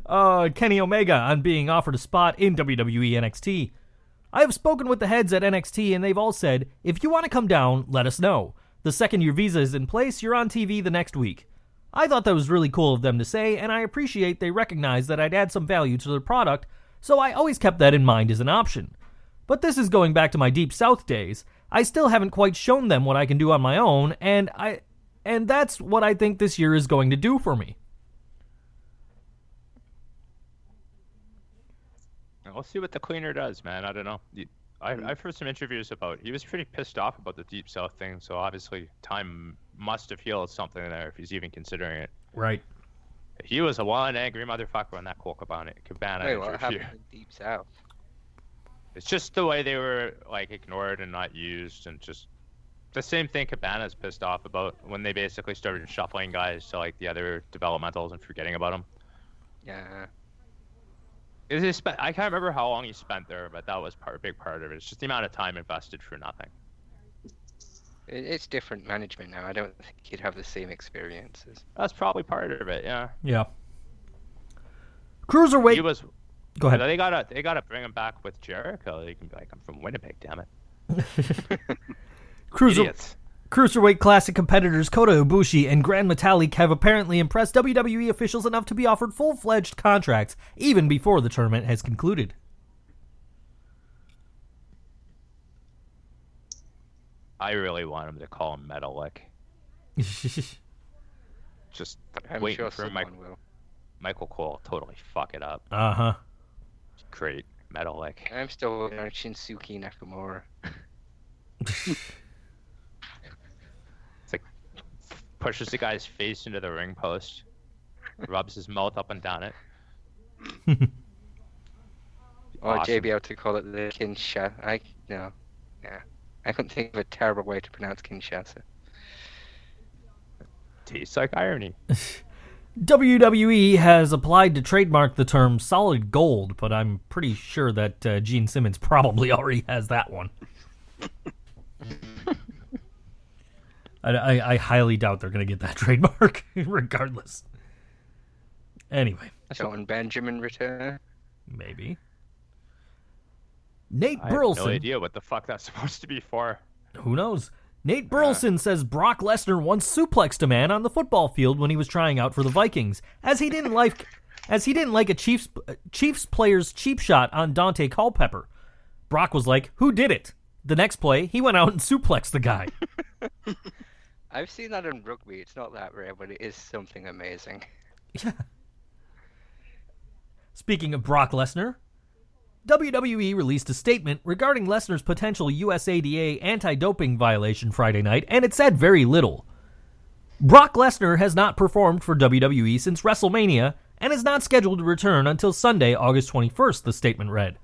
uh, Kenny Omega on being offered a spot in WWE NXT. I have spoken with the heads at NXT and they've all said, if you want to come down, let us know. The second your visa is in place, you're on TV the next week. I thought that was really cool of them to say, and I appreciate they recognize that I'd add some value to their product, so I always kept that in mind as an option. But this is going back to my Deep South days. I still haven't quite shown them what I can do on my own, and I and that's what I think this year is going to do for me. We'll see what the cleaner does, man. I don't know. I, hmm. I've heard some interviews about. He was pretty pissed off about the Deep South thing, so obviously time must have healed something there if he's even considering it. Right. He was a one angry motherfucker on that Colt Cabana, Cabana Wait, what interview. happened in Deep South? It's just the way they were like ignored and not used, and just the same thing Cabana's pissed off about when they basically started shuffling guys to like the other developmentals and forgetting about them. Yeah. Is he spent? I can't remember how long he spent there, but that was part, a big part of it. It's just the amount of time invested for nothing. It's different management now. I don't think he'd have the same experiences. That's probably part of it. Yeah. Yeah. Cruiserweight. He was. Go ahead. They gotta they gotta bring him back with Jericho. They can be like, I'm from Winnipeg, damn it. (laughs) Cruiser, Idiots. Cruiserweight Classic competitors Kota Ibushi and Grand Metalik have apparently impressed WWE officials enough to be offered full-fledged contracts even before the tournament has concluded. I really want him to call him Metalik. (laughs) Just I'm waiting sure for someone Mike, will. Michael Cole to totally fuck it up. uh-huh. Great. Metalik. I'm still waiting on Shinsuke Nakamura. (laughs) (laughs) Pushes the guy's face into the ring post. Rubs his mouth up and down it. Or Awesome. JBL to call it the Kinshasa. I no, yeah. I couldn't think of a terrible way to pronounce Kinshasa. Tastes like irony. (laughs) WWE has applied to trademark the term solid gold, but I'm pretty sure that uh, Gene Simmons probably already has that one. (laughs) I, I, I highly doubt they're going to get that (laughs) trademark, regardless. Anyway, Shelton Benjamin return. maybe. Nate I have Burleson. no idea what the fuck that's (laughs) supposed to be for. Who knows? Nate Burleson says Brock Lesnar once suplexed a man on the football field when he was trying out for the Vikings, as he didn't like, as he didn't like a Chiefs Chiefs player's cheap shot on Daunte Culpepper. Brock was like, "Who did it?" The next play, he went out and suplexed the guy. (laughs) I've seen that in rugby. It's not that rare, but it is something amazing. (laughs) Yeah. Speaking of Brock Lesnar, WWE released a statement regarding Lesnar's potential USADA anti doping violation Friday night, and it said very little. Brock Lesnar has not performed for WWE since WrestleMania and is not scheduled to return until Sunday, August 21st, the statement read.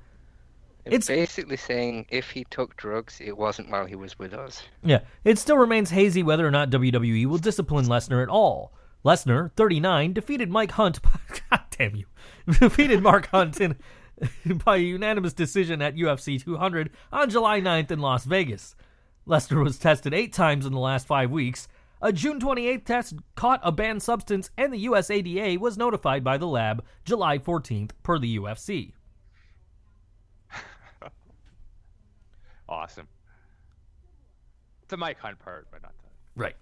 It's, basically saying if he took drugs, it wasn't while he was with us. Yeah, it still remains hazy whether or not WWE will discipline Lesnar at all. Lesnar, 39, defeated Mike Hunt. (laughs) God damn you. defeated Mark Hunt in, (laughs) by unanimous decision at UFC 200 on July 9th in Las Vegas. Lesnar was tested eight times in the last five weeks. A June 28th test caught a banned substance, and the USADA was notified by the lab July 14th, per the UFC. Awesome. The Mike Hunt part, but not the. Right.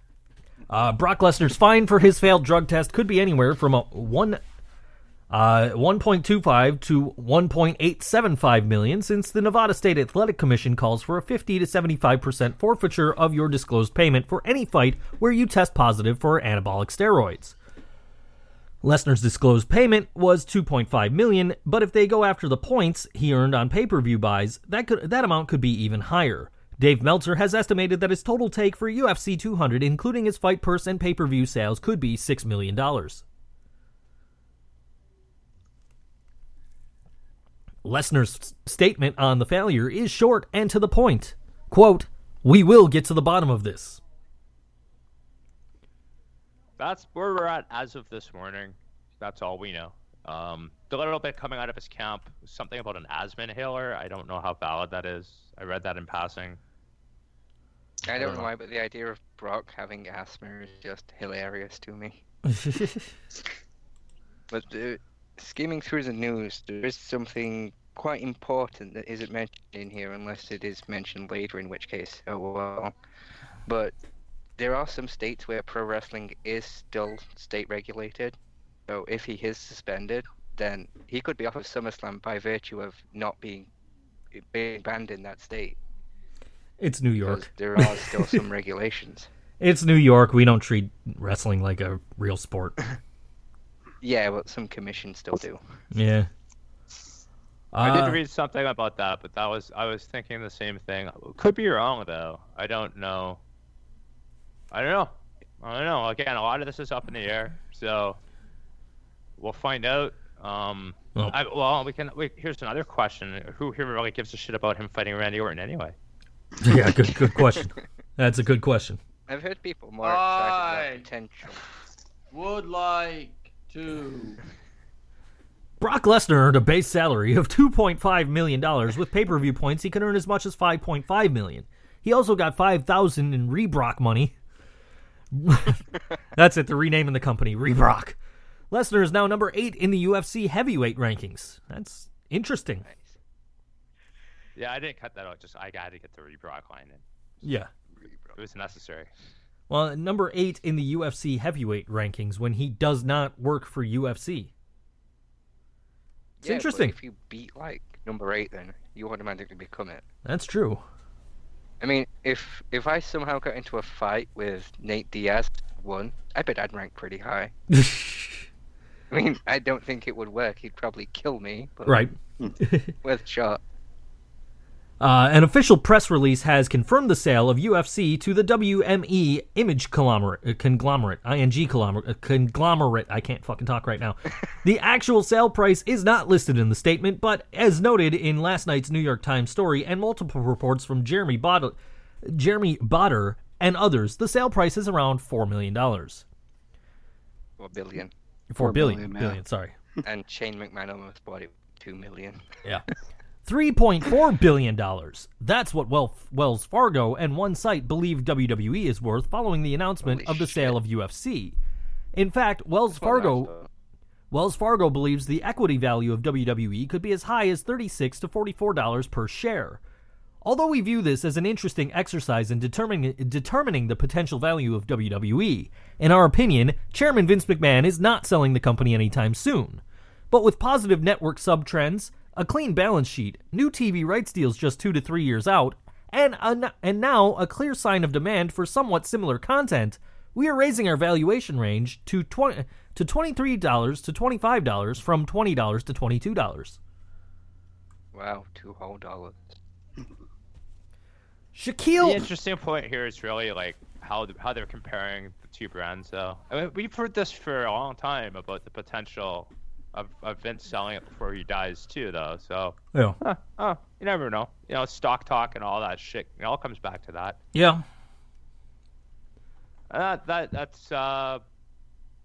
Uh, Brock Lesnar's fine for his failed drug test could be anywhere from a one, uh, 1.25 to 1.875 million, since the Nevada State Athletic Commission calls for a 50 to 75 percent forfeiture of your disclosed payment for any fight where you test positive for anabolic steroids. Lesnar's disclosed payment was 2.5 million, but if they go after the points he earned on pay-per-view buys, that could that amount could be even higher. Dave Meltzer has estimated that his total take for UFC 200, including his fight purse and pay-per-view sales, could be six million dollars. Lesnar's statement on the failure is short and to the point. Quote, "We will get to the bottom of this." That's where we're at as of this morning. That's all we know. Um, the little bit coming out of his camp was something about an asthma inhaler. I don't know how valid that is. I read that in passing. I don't don't know know. why, but the idea of Brock having asthma is just hilarious to me. (laughs) But uh, skimming through the news, there is something quite important that isn't mentioned in here, unless it is mentioned later, in which case, oh well. But there are some states where pro wrestling is still state regulated. So if he is suspended, then he could be off of SummerSlam by virtue of not being being banned in that state. It's New York. there are still (laughs) some regulations. It's New York. We don't treat wrestling like a real sport. (laughs) Yeah, but some commissions still do. Yeah. I Uh, did read something about that, but that was I was thinking the same thing. Could be wrong though. I don't know. I don't know. I don't know. Again, a lot of this is up in the air, so we'll find out. Um, Well- I, well, we can. We, here's another question: Who here really gives a shit about him fighting Randy Orton anyway? (laughs) yeah, good good question. That's a good question. I've heard people more excited about potential. Would like to. Brock Lesnar earned a base salary of $2.5 million. With pay-per-view points, he could earn as much as 5.5 million. He also got 5000 in Rebrock money. (laughs) That's it, they're renaming the company Rebrock. Mm-hmm. Lesnar is now number 8 in the UFC heavyweight rankings. That's interesting. Yeah, I didn't cut that out. Just I got to get the Brock line in. Yeah. It was necessary. Well, number eight in the UFC heavyweight rankings when he does not work for UFC. It's Yeah, but interesting. If you beat like number eight, then you automatically become it. That's true. I mean, if if I somehow got into a fight with Nate Diaz, one, I bet I'd rank pretty high. (laughs) I mean, I don't think it would work. He'd probably kill me. But right. Hmm. Worth a shot. Uh, an official press release has confirmed the sale of UFC to the WME Image conglomerate, uh, conglomerate IMG conglomerate, uh, conglomerate. I can't fucking talk right now. (laughs) the actual sale price is not listed in the statement, but as noted in last night's New York Times story and multiple reports from Jeremy Botter, Jeremy Botter and others, the sale price is around four million dollars. Or billion. Four Four billion, billion, billion, sorry. and Shane McMahon almost bought it two million. Yeah. (laughs) $3.4 billion. That's what Wells Fargo and one site believe WWE is worth following the announcement Holy of the sale of UFC. In fact, Wells Fargo Wells Fargo believes the equity value of WWE could be as high as 36 to $44 per share. Although we view this as an interesting exercise in determining, determining the potential value of WWE, in our opinion, Chairman Vince McMahon is not selling the company anytime soon. But with positive network sub trends, a clean balance sheet, new TV rights deals just two to three years out, and, a, and now a clear sign of demand for somewhat similar content, we are raising our valuation range to 20 to $23 to $25 from $20 to $22. Wow, two whole dollars. Shaquille. The interesting point here is really like how the, how they're comparing the two brands. Though I mean, we've heard this for a long time about the potential of, of Vince selling it before he dies too, though. So Yeah. huh, oh, you never know. You know, stock talk and all that shit. It all comes back to that. Yeah. And that that that's uh,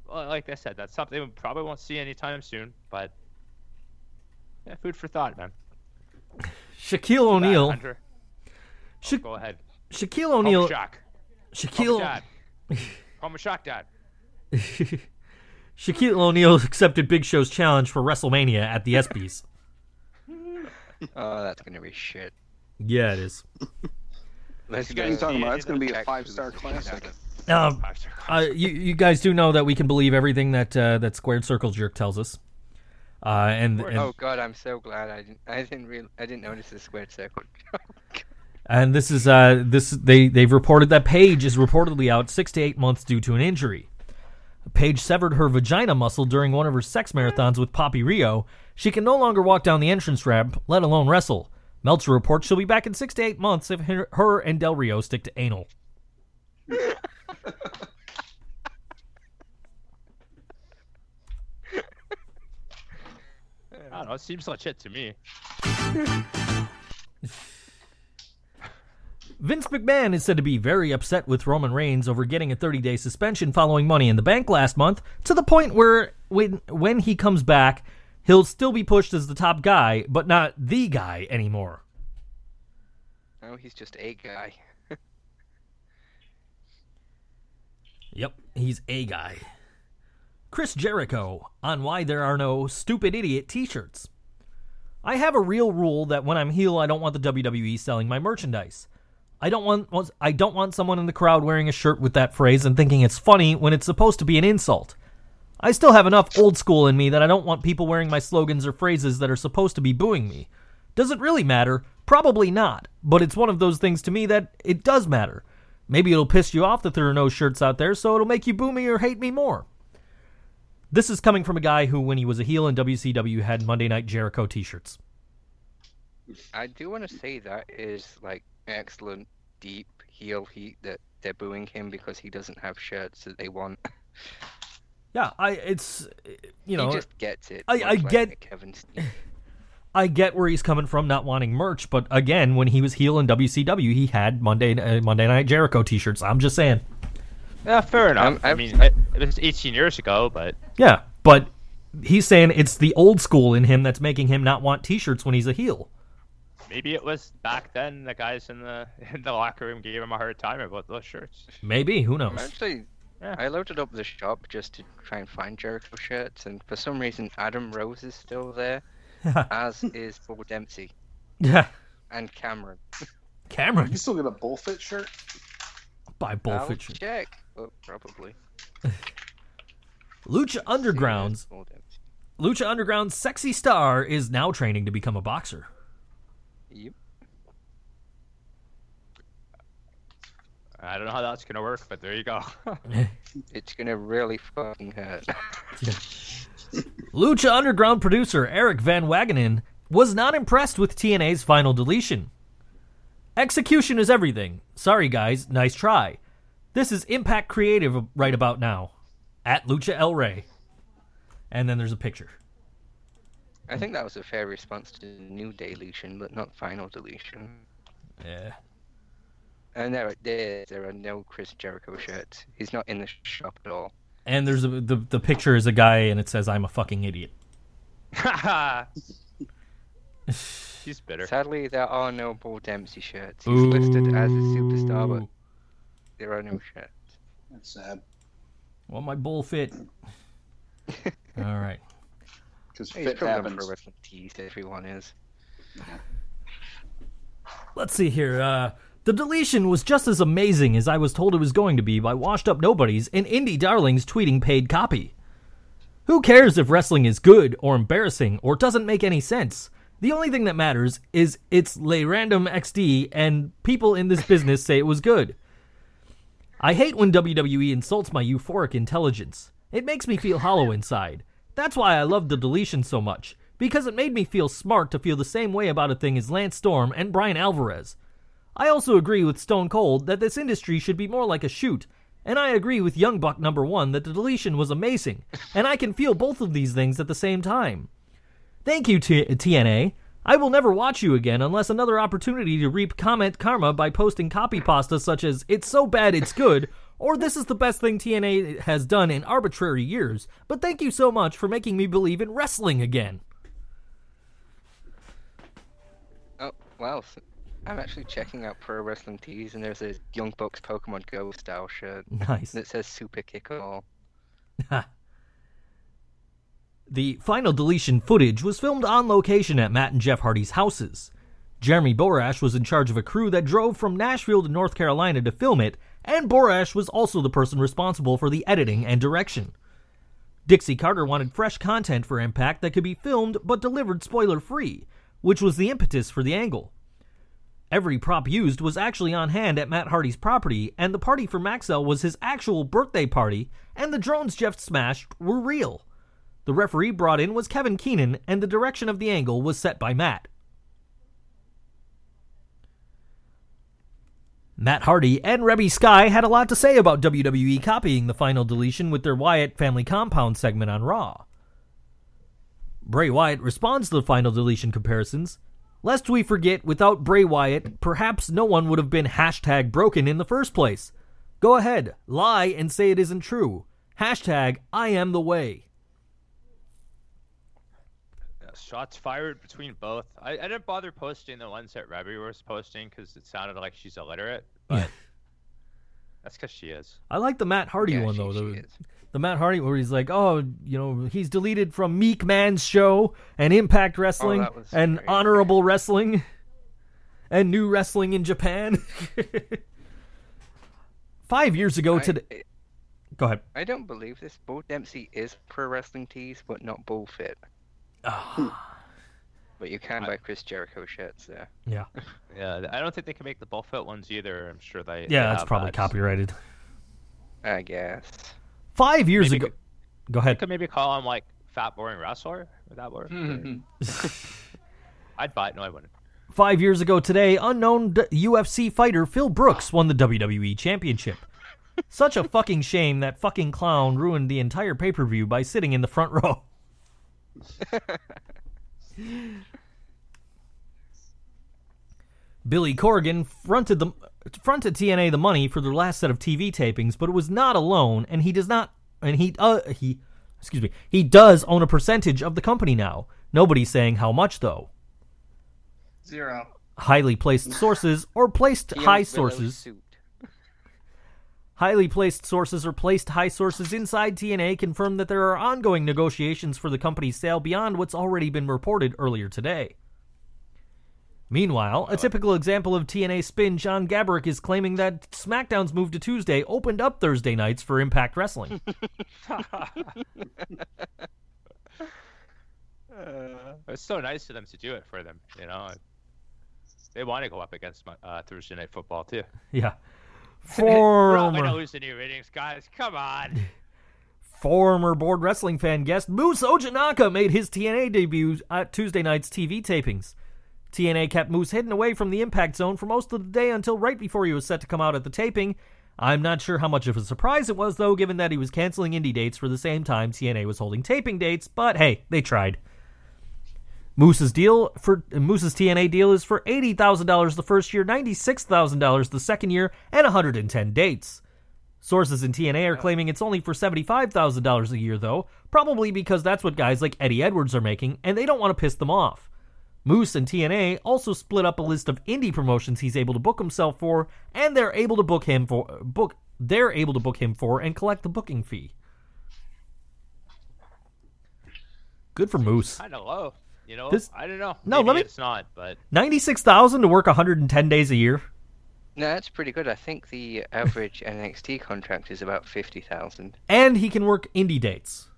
like I said, that's something we probably won't see anytime soon. But yeah, food for thought, man. Shaquille O'Neal. Oh, Sha- go ahead. Shaquille Call me O'Neal. Shaq. Call me Shaquille Dad. Call me Shaq Dad. (laughs) Shaquille O'Neal (laughs) accepted Big Show's challenge for WrestleMania at the ESPYS. (laughs) Oh, that's gonna be shit. yeah, it is. (laughs) Let's you're you talking about? It's going to be a five for star the shit out classic. of- Um, uh, you you guys do know that we can believe everything that uh, that Squared Circle Jerk tells us. Uh, and, and Oh god, I'm so glad I didn't. I didn't real. I didn't notice the squared circle. And this is uh this they they've reported that Paige is reportedly out six to eight months due to an injury. Paige severed her vagina muscle during one of her sex marathons with Poppy Rio. She can no longer walk down the entrance ramp, let alone wrestle. Meltzer reports she'll be back in six to eight months if her, her and Del Rio stick to anal. I don't know. It seems legit to me. (laughs) Vince McMahon is said to be very upset with Roman Reigns over getting a 30-day suspension following Money in the Bank last month, to the point where when when he comes back, he'll still be pushed as the top guy, but not the guy anymore. No, he's just a guy. (laughs) Yep, he's a guy. Chris Jericho on why there are no stupid idiot t-shirts. I have a real rule that when I'm heel, I don't want the WWE selling my merchandise. I don't want I don't want someone in the crowd wearing a shirt with that phrase and thinking it's funny when it's supposed to be an insult. I still have enough old school in me that I don't want people wearing my slogans or phrases that are supposed to be booing me. Does it really matter? Probably not, but it's one of those things to me that it does matter. Maybe it'll piss you off that there are no shirts out there, so it'll make you boo me or hate me more. This is coming from a guy who, when he was a heel in WCW, had Monday Night Jericho t shirts. I do want to say that is like excellent deep heel heat that they're booing him because he doesn't have shirts that they want. (laughs) Yeah, I it's you know he just gets it. I- I like get- the Kevin Steen. (laughs) I get where he's coming from, not wanting merch, but again, when he was heel in WCW, he had Monday uh, Monday Night Jericho t shirts. I'm just saying. Yeah, fair enough. I'm- I I'm- mean, it, it was 18 years ago, but Yeah, but he's saying it's the old school in him that's making him not want t shirts when he's a heel. Maybe it was back then. The guys in the (laughs) in the locker room gave him a hard time about those shirts. Maybe, who knows? Actually, Yeah. I loaded up the shop just to try and find Jericho shirts, and for some reason Adam Rose is still there, (laughs) as is Bull Dempsey. Yeah. and Cameron. Cameron You still get a bullfit shirt? by I'll Bullfit. shirt. check. Oh, probably. (laughs) Lucha Underground's Lucha Underground's sexy star is now training to become a boxer. Yep. I don't know how that's gonna work, but there you go. (laughs) (laughs) It's gonna really fucking hurt. (laughs) Lucha Underground producer Eric Van Wagenen was not impressed with TNA's final deletion. Execution is everything. Sorry, guys, nice try. This is Impact Creative right about now. At Lucha El Rey. And then there's a picture. I think that was a fair response to new deletion, but not final deletion. Yeah. And there, there, there are no Chris Jericho shirts. He's not in the shop at all. And there's a, the the picture is a guy and it says I'm a fucking idiot. (laughs) He's bitter. Sadly, there are no Bull Dempsey shirts. He's listed as a superstar, but there are no shirts. That's sad. Well, my bull fit. (laughs) All right. Because He's fit probably on happens. Pro Wrestling Tees, everyone is. Let's see here. Uh, the deletion was just as amazing as I was told it was going to be by washed up nobodies and indie darlings tweeting paid copy. Who cares if wrestling is good or embarrassing or doesn't make any sense? The only thing that matters is it's le random XD and people in this business say it was good. I hate when WWE insults my euphoric intelligence. It makes me feel hollow inside. That's why I love the deletion so much, because it made me feel smart to feel the same way about a thing as Lance Storm and Bryan Alvarez. I also agree with Stone Cold that this industry should be more like a shoot, and I agree with Young Buck number one that the deletion was amazing, and I can feel both of these things at the same time. Thank you, T- TNA. I will never watch you again unless another opportunity to reap comment karma by posting copy pasta such as "It's so bad it's good" or "This is the best thing TNA has done in arbitrary years." But thank you so much for making me believe in wrestling again. Oh, wow. I'm actually checking out Pro Wrestling Tees, and there's a Young Bucks Pokemon Go style shirt Nice. that says Super Kick All. (laughs) The final deletion footage was filmed on location at Matt and Jeff Hardy's houses. Jeremy Borash was in charge of a crew that drove from Nashville to North Carolina to film it, and Borash was also the person responsible for the editing and direction. Dixie Carter wanted fresh content for Impact that could be filmed but delivered spoiler free, which was the impetus for the angle. Every prop used was actually on hand at Matt Hardy's property, and the party for Maxel was his actual birthday party, and the drones Jeff smashed were real. The referee brought in was Kevin Keenan, and the direction of the angle was set by Matt. Matt Hardy and Reby Sky had a lot to say about WWE copying the final deletion with their Wyatt family compound segment on Raw. Bray Wyatt responds to the final deletion comparisons. Lest we forget, without Bray Wyatt, perhaps no one would have been hashtag broken in the first place. Go ahead, lie and say it isn't true. Hashtag I am the way. Shots fired between both. I, I didn't bother posting the ones that Reby was posting because it sounded like she's illiterate, but that's because she is. I like the Matt Hardy Yeah, one she- though. she The, is. the Matt Hardy where he's like, "Oh, you know, he's deleted from Meek Man's show and Impact oh, Wrestling Oh, and great. Honorable Wrestling and New Wrestling in Japan." (laughs) Five years ago I- today. Go ahead. I don't believe this. Bull Dempsey is Pro Wrestling Tees, but not Bullfit. Ah, But you can buy Chris Jericho shirts there. yeah, Yeah, (laughs) I don't think they can make the bullfoot ones either. I'm sure they. they yeah, that's have probably that. copyrighted. I guess. Five years Maybe ago. Go ahead. You ahead. could maybe call him like fat boring wrestler. Would that work? (laughs) I'd buy it. No, I wouldn't. Five years ago today, unknown D- UFC fighter Phil Brooks won the WWE Championship. (laughs) Such a fucking shame that fucking clown ruined the entire pay per view by sitting in the front row. (laughs) Billy Corgan fronted the fronted TNA the money for their last set of TV tapings, but it was not alone, and he does not and he uh he excuse me he does own a percentage of the company now. Nobody's saying how much though Zero. highly placed sources or placed (laughs) high sources Suit. Highly placed sources or placed high sources inside TNA confirm that there are ongoing negotiations for the company's sale beyond what's already been reported earlier today. Meanwhile, a typical example of TNA spin, John Gabrick is claiming that SmackDown's move to Tuesday opened up Thursday nights for Impact Wrestling. (laughs) (laughs) It's so nice of them to do it for them, you know. They want to go up against my, uh, Thursday Night Football too. yeah. We're Former, lose any ratings, guys. Come on. former bored wrestling fan guest Moose Ojinnaka made his TNA debut at Tuesday night's TV tapings. TNA kept Moose hidden away from the impact zone for most of the day until right before he was set to come out at the taping. I'm not sure how much of a surprise it was, though, given that he was canceling indie dates for the same time TNA was holding taping dates, but hey, they tried. Moose's deal for Moose's TNA deal is for eighty thousand dollars the first year, ninety six thousand dollars the second year, and hundred and ten dates. Sources in TNA are claiming it's only for seventy five thousand dollars a year, though, probably because that's what guys like Eddie Edwards are making, and they don't want to piss them off. Moose and TNA also split up a list of indie promotions he's able to book himself for, and they're able to book him for book. They're able to book him for and collect the booking fee. Good for Moose. Kind of low, oh. You know. This- I don't know. No, Maybe let me- It's not, but Ninety-six thousand to work one hundred and ten days a year. No, that's pretty good. I think the average (laughs) NXT contract is about fifty thousand. and he can work indie dates.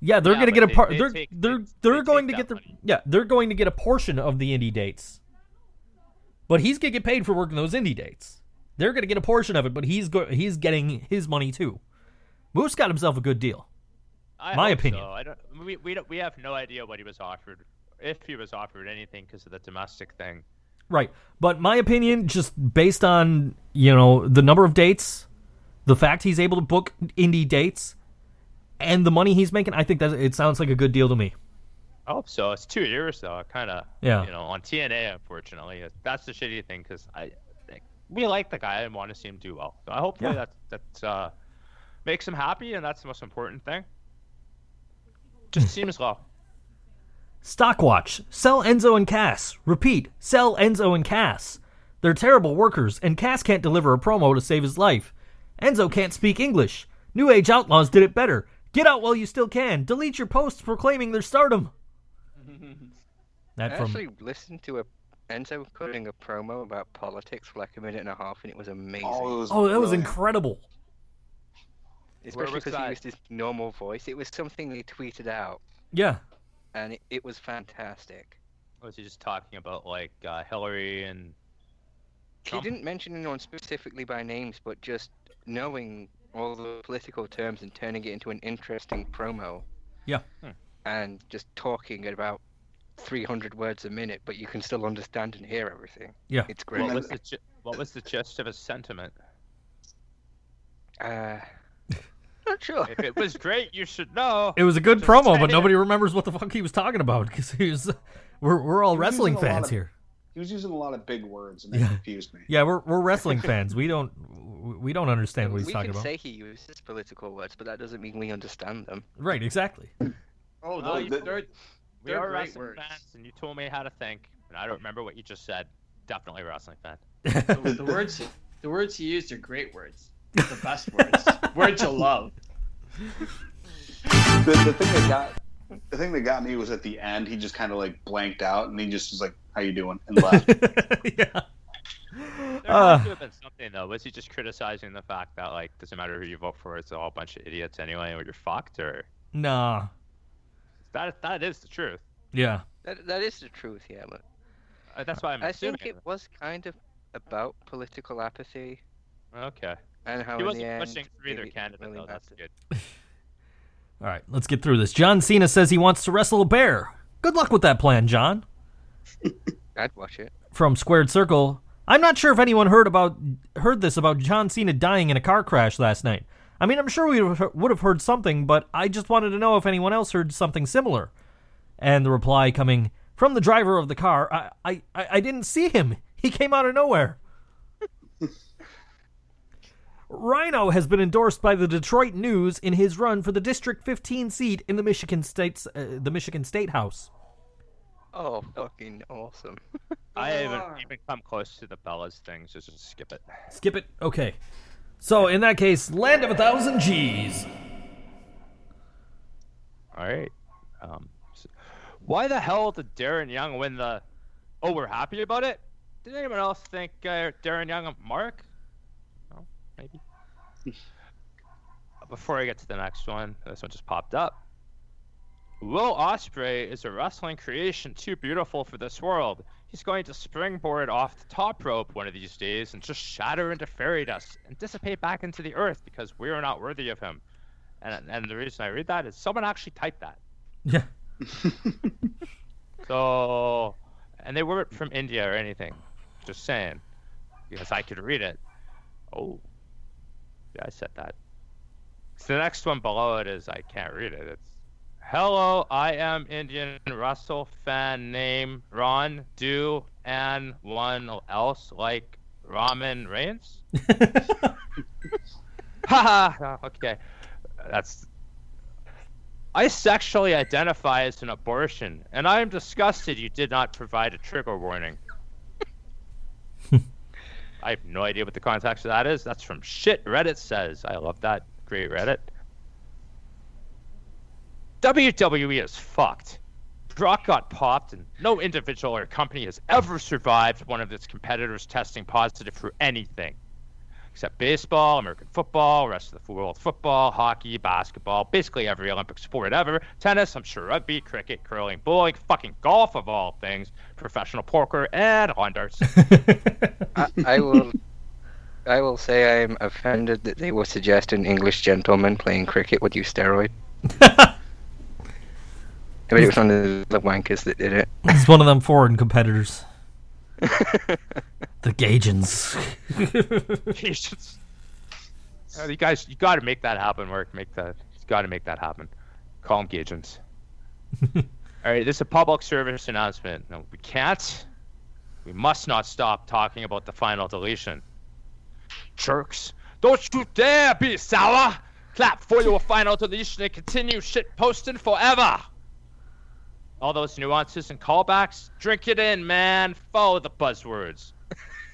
Yeah, they're Yeah, going to get a part. they They're take- they're they- they're they going to get the money. yeah they're going to get a portion of the indie dates. But he's going to get paid for working those indie dates. They're going to get a portion of it, but he's go- he's getting his money too. Moose got himself a good deal. I My opinion. So. I don't. We we don't, we have no idea what he was offered, if he was offered anything because of the domestic thing. Right. But my opinion, just based on, you know, the number of dates, the fact he's able to book indie dates, and the money he's making, I think that it sounds like a good deal to me. I hope so. It's two years though. Kind of. Yeah. You know, on TNA, unfortunately, that's the shitty thing because I, think we like the guy and want to see him do well. So I hopefully Yeah. that that uh, makes him happy, and that's the most important thing. Just seems low. Stockwatch. Sell Enzo and Cass. Repeat. Sell Enzo and Cass. They're terrible workers, and Cass can't deliver a promo to save his life. Enzo can't speak English. New Age Outlaws did it better. Get out while you still can. Delete your posts proclaiming their stardom. That I from actually listened to a Enzo cutting a promo about politics for like a minute and a half, and it was amazing. Oh, it was oh, that was incredible. Especially because he used his normal voice. It was something he tweeted out, Yeah, and it, it was fantastic. Was he just talking about like uh, Hillary and? Trump? He didn't mention anyone specifically by names, but just knowing all the political terms and turning it into an interesting promo. Yeah. Hmm. And just talking at about 300 words a minute, but you can still understand and hear everything. Yeah. It's great. What was the gi- what was the gist of his sentiment? Uh, not (laughs) sure. If it was great, you should know. it was a good Just promo, say but it. nobody remembers what the fuck he was talking about because he was. We're we're all wrestling using a lot fans of- here. He was using a lot of big words, and that Yeah. confused me. Yeah, we're we're wrestling (laughs) fans. We don't we don't understand what he's we talking can about. say he uses political words, but that doesn't mean we understand them. Right, exactly. (laughs) Oh, Well, no, you- they're, we they're are wrestling words. fans, and you told me how to think, and I don't remember what you just said. Definitely a wrestling fan. the, the words the words he used are great words. The best words. words you'll love. The, the thing that got the thing that got me was at the end. He just kind of like blanked out, and he just was like, "How you doing?" and left. (laughs) yeah. There Uh. had to have been something though. Was he just criticizing the fact that like doesn't matter who you vote for, it's all a bunch of idiots anyway, or you're fucked, or Nah. that that is the truth. Yeah. That, that is the truth, yeah. But Uh, That's why I'm I assuming. think it was kind of about political apathy Okay. And how He wasn't the end pushing for either candidate really though. That's good. (laughs) All right, let's get through this. John Cena says he wants to wrestle a bear. Good luck with that plan, John. (laughs) I'd watch it. From Squared Circle, I'm not sure if anyone heard about heard this about John Cena dying in a car crash last night. I mean, I'm sure we would have heard something, but I just wanted to know if anyone else heard something similar. And the reply coming from the driver of the car, I I, I I didn't see him. He came out of nowhere. Rhino has been endorsed by the Detroit News in his run for the District 15 seat in the Michigan State's uh, the Michigan State House. Oh, fucking awesome. (laughs) I haven't even come close to the Bellas thing, so just skip it. Skip it. Okay. So in that case, land of a thousand G's. All right. Um, s- Why the hell did Darren Young win the? Oh, we're happy about it. Did anyone else think uh, Darren Young and Mark? No, maybe. Uh, before I get to the next one, uh, this one just popped up. Will Ospreay is a wrestling creation too beautiful for this world. He's going to springboard off the top rope one of these days and just shatter into fairy dust and dissipate back into the earth because we are not worthy of him. And and the reason I read that is someone actually typed that. Yeah. So, and they weren't from India or anything. Just saying, because I could read it. Oh, yeah, I said that. So the next one below it is I can't read it. It's Hello, I am Indian Russell fan name Ron Do and one else like Ramen Reigns. (laughs) (laughs) Haha. okay, that's I sexually identify as an abortion, and I am disgusted you did not provide a trigger warning. I have no idea what the context of that is. That's from shit Reddit says. I love that. Great Reddit. WWE is fucked. Brock got popped, and no individual or company has ever survived one of its competitors testing positive for anything except baseball, American football, rest of the world football, hockey, basketball, basically every Olympic sport ever, tennis, I'm sure rugby, cricket, curling, bowling, fucking golf of all things, professional poker, and lawn darts. (laughs) I, I will. I will say I'm offended that they would suggest an English gentleman playing cricket would use steroid. (laughs) I mean, it was one of the wankers that did it. It's one of them foreign competitors. (laughs) The Gagans. Jesus. (laughs) Uh, you guys, you got to make that happen, Mark. Make that. You got to make that happen. Call them Gagens. (laughs) All right, this is a public service announcement. No, we can't. We must not stop talking about the final deletion. Jerks! Don't you dare be sour! Clap for your final deletion and continue shit posting forever! All those nuances and callbacks, drink it in, man. Follow the buzzwords.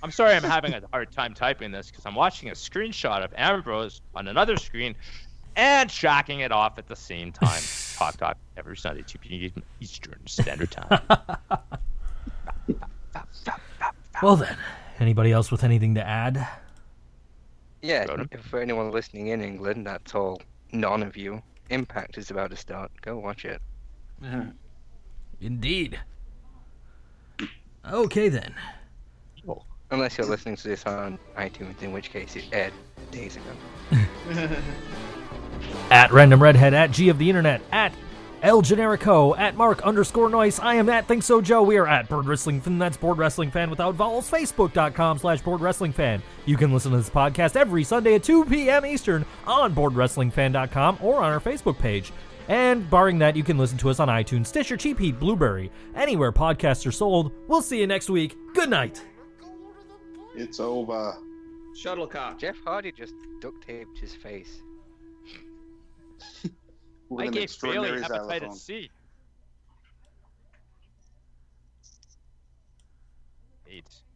I'm sorry I'm having a hard time typing this because I'm watching a screenshot of Ambrose on another screen and tracking it off at the same time. (laughs) talk Talk every Sunday, 2 p.m. Eastern Standard Time. (laughs) well then, anybody else with anything to add? Yeah, if for anyone listening in England, that's all. None of you. Impact is about to start. Go watch it. (laughs) Indeed. Okay then. Unless you're listening to this on iTunes, in which case it aired days ago. (laughs) At Random Redhead, at G of the Internet, at El Generico, at Mark underscore Noise. I am at Think So Joe. We are at Bored Wrestling Fan. That's Bored Wrestling Fan without vowels. Facebook.com slash Bored Wrestling Fan. You can listen to this podcast every Sunday at 2 p.m. Eastern on BoredWrestlingFan.com or on our Facebook page. And barring that, you can listen to us on iTunes, Stitcher, Cheap Heat, Blubrry, anywhere podcasts are sold. We'll see you next week. Good night. It's over. Shuttlecock. Jeff Hardy just duct taped his face. (laughs) I an gave extraordinary Bailey xylophone. hepatitis C. AIDS.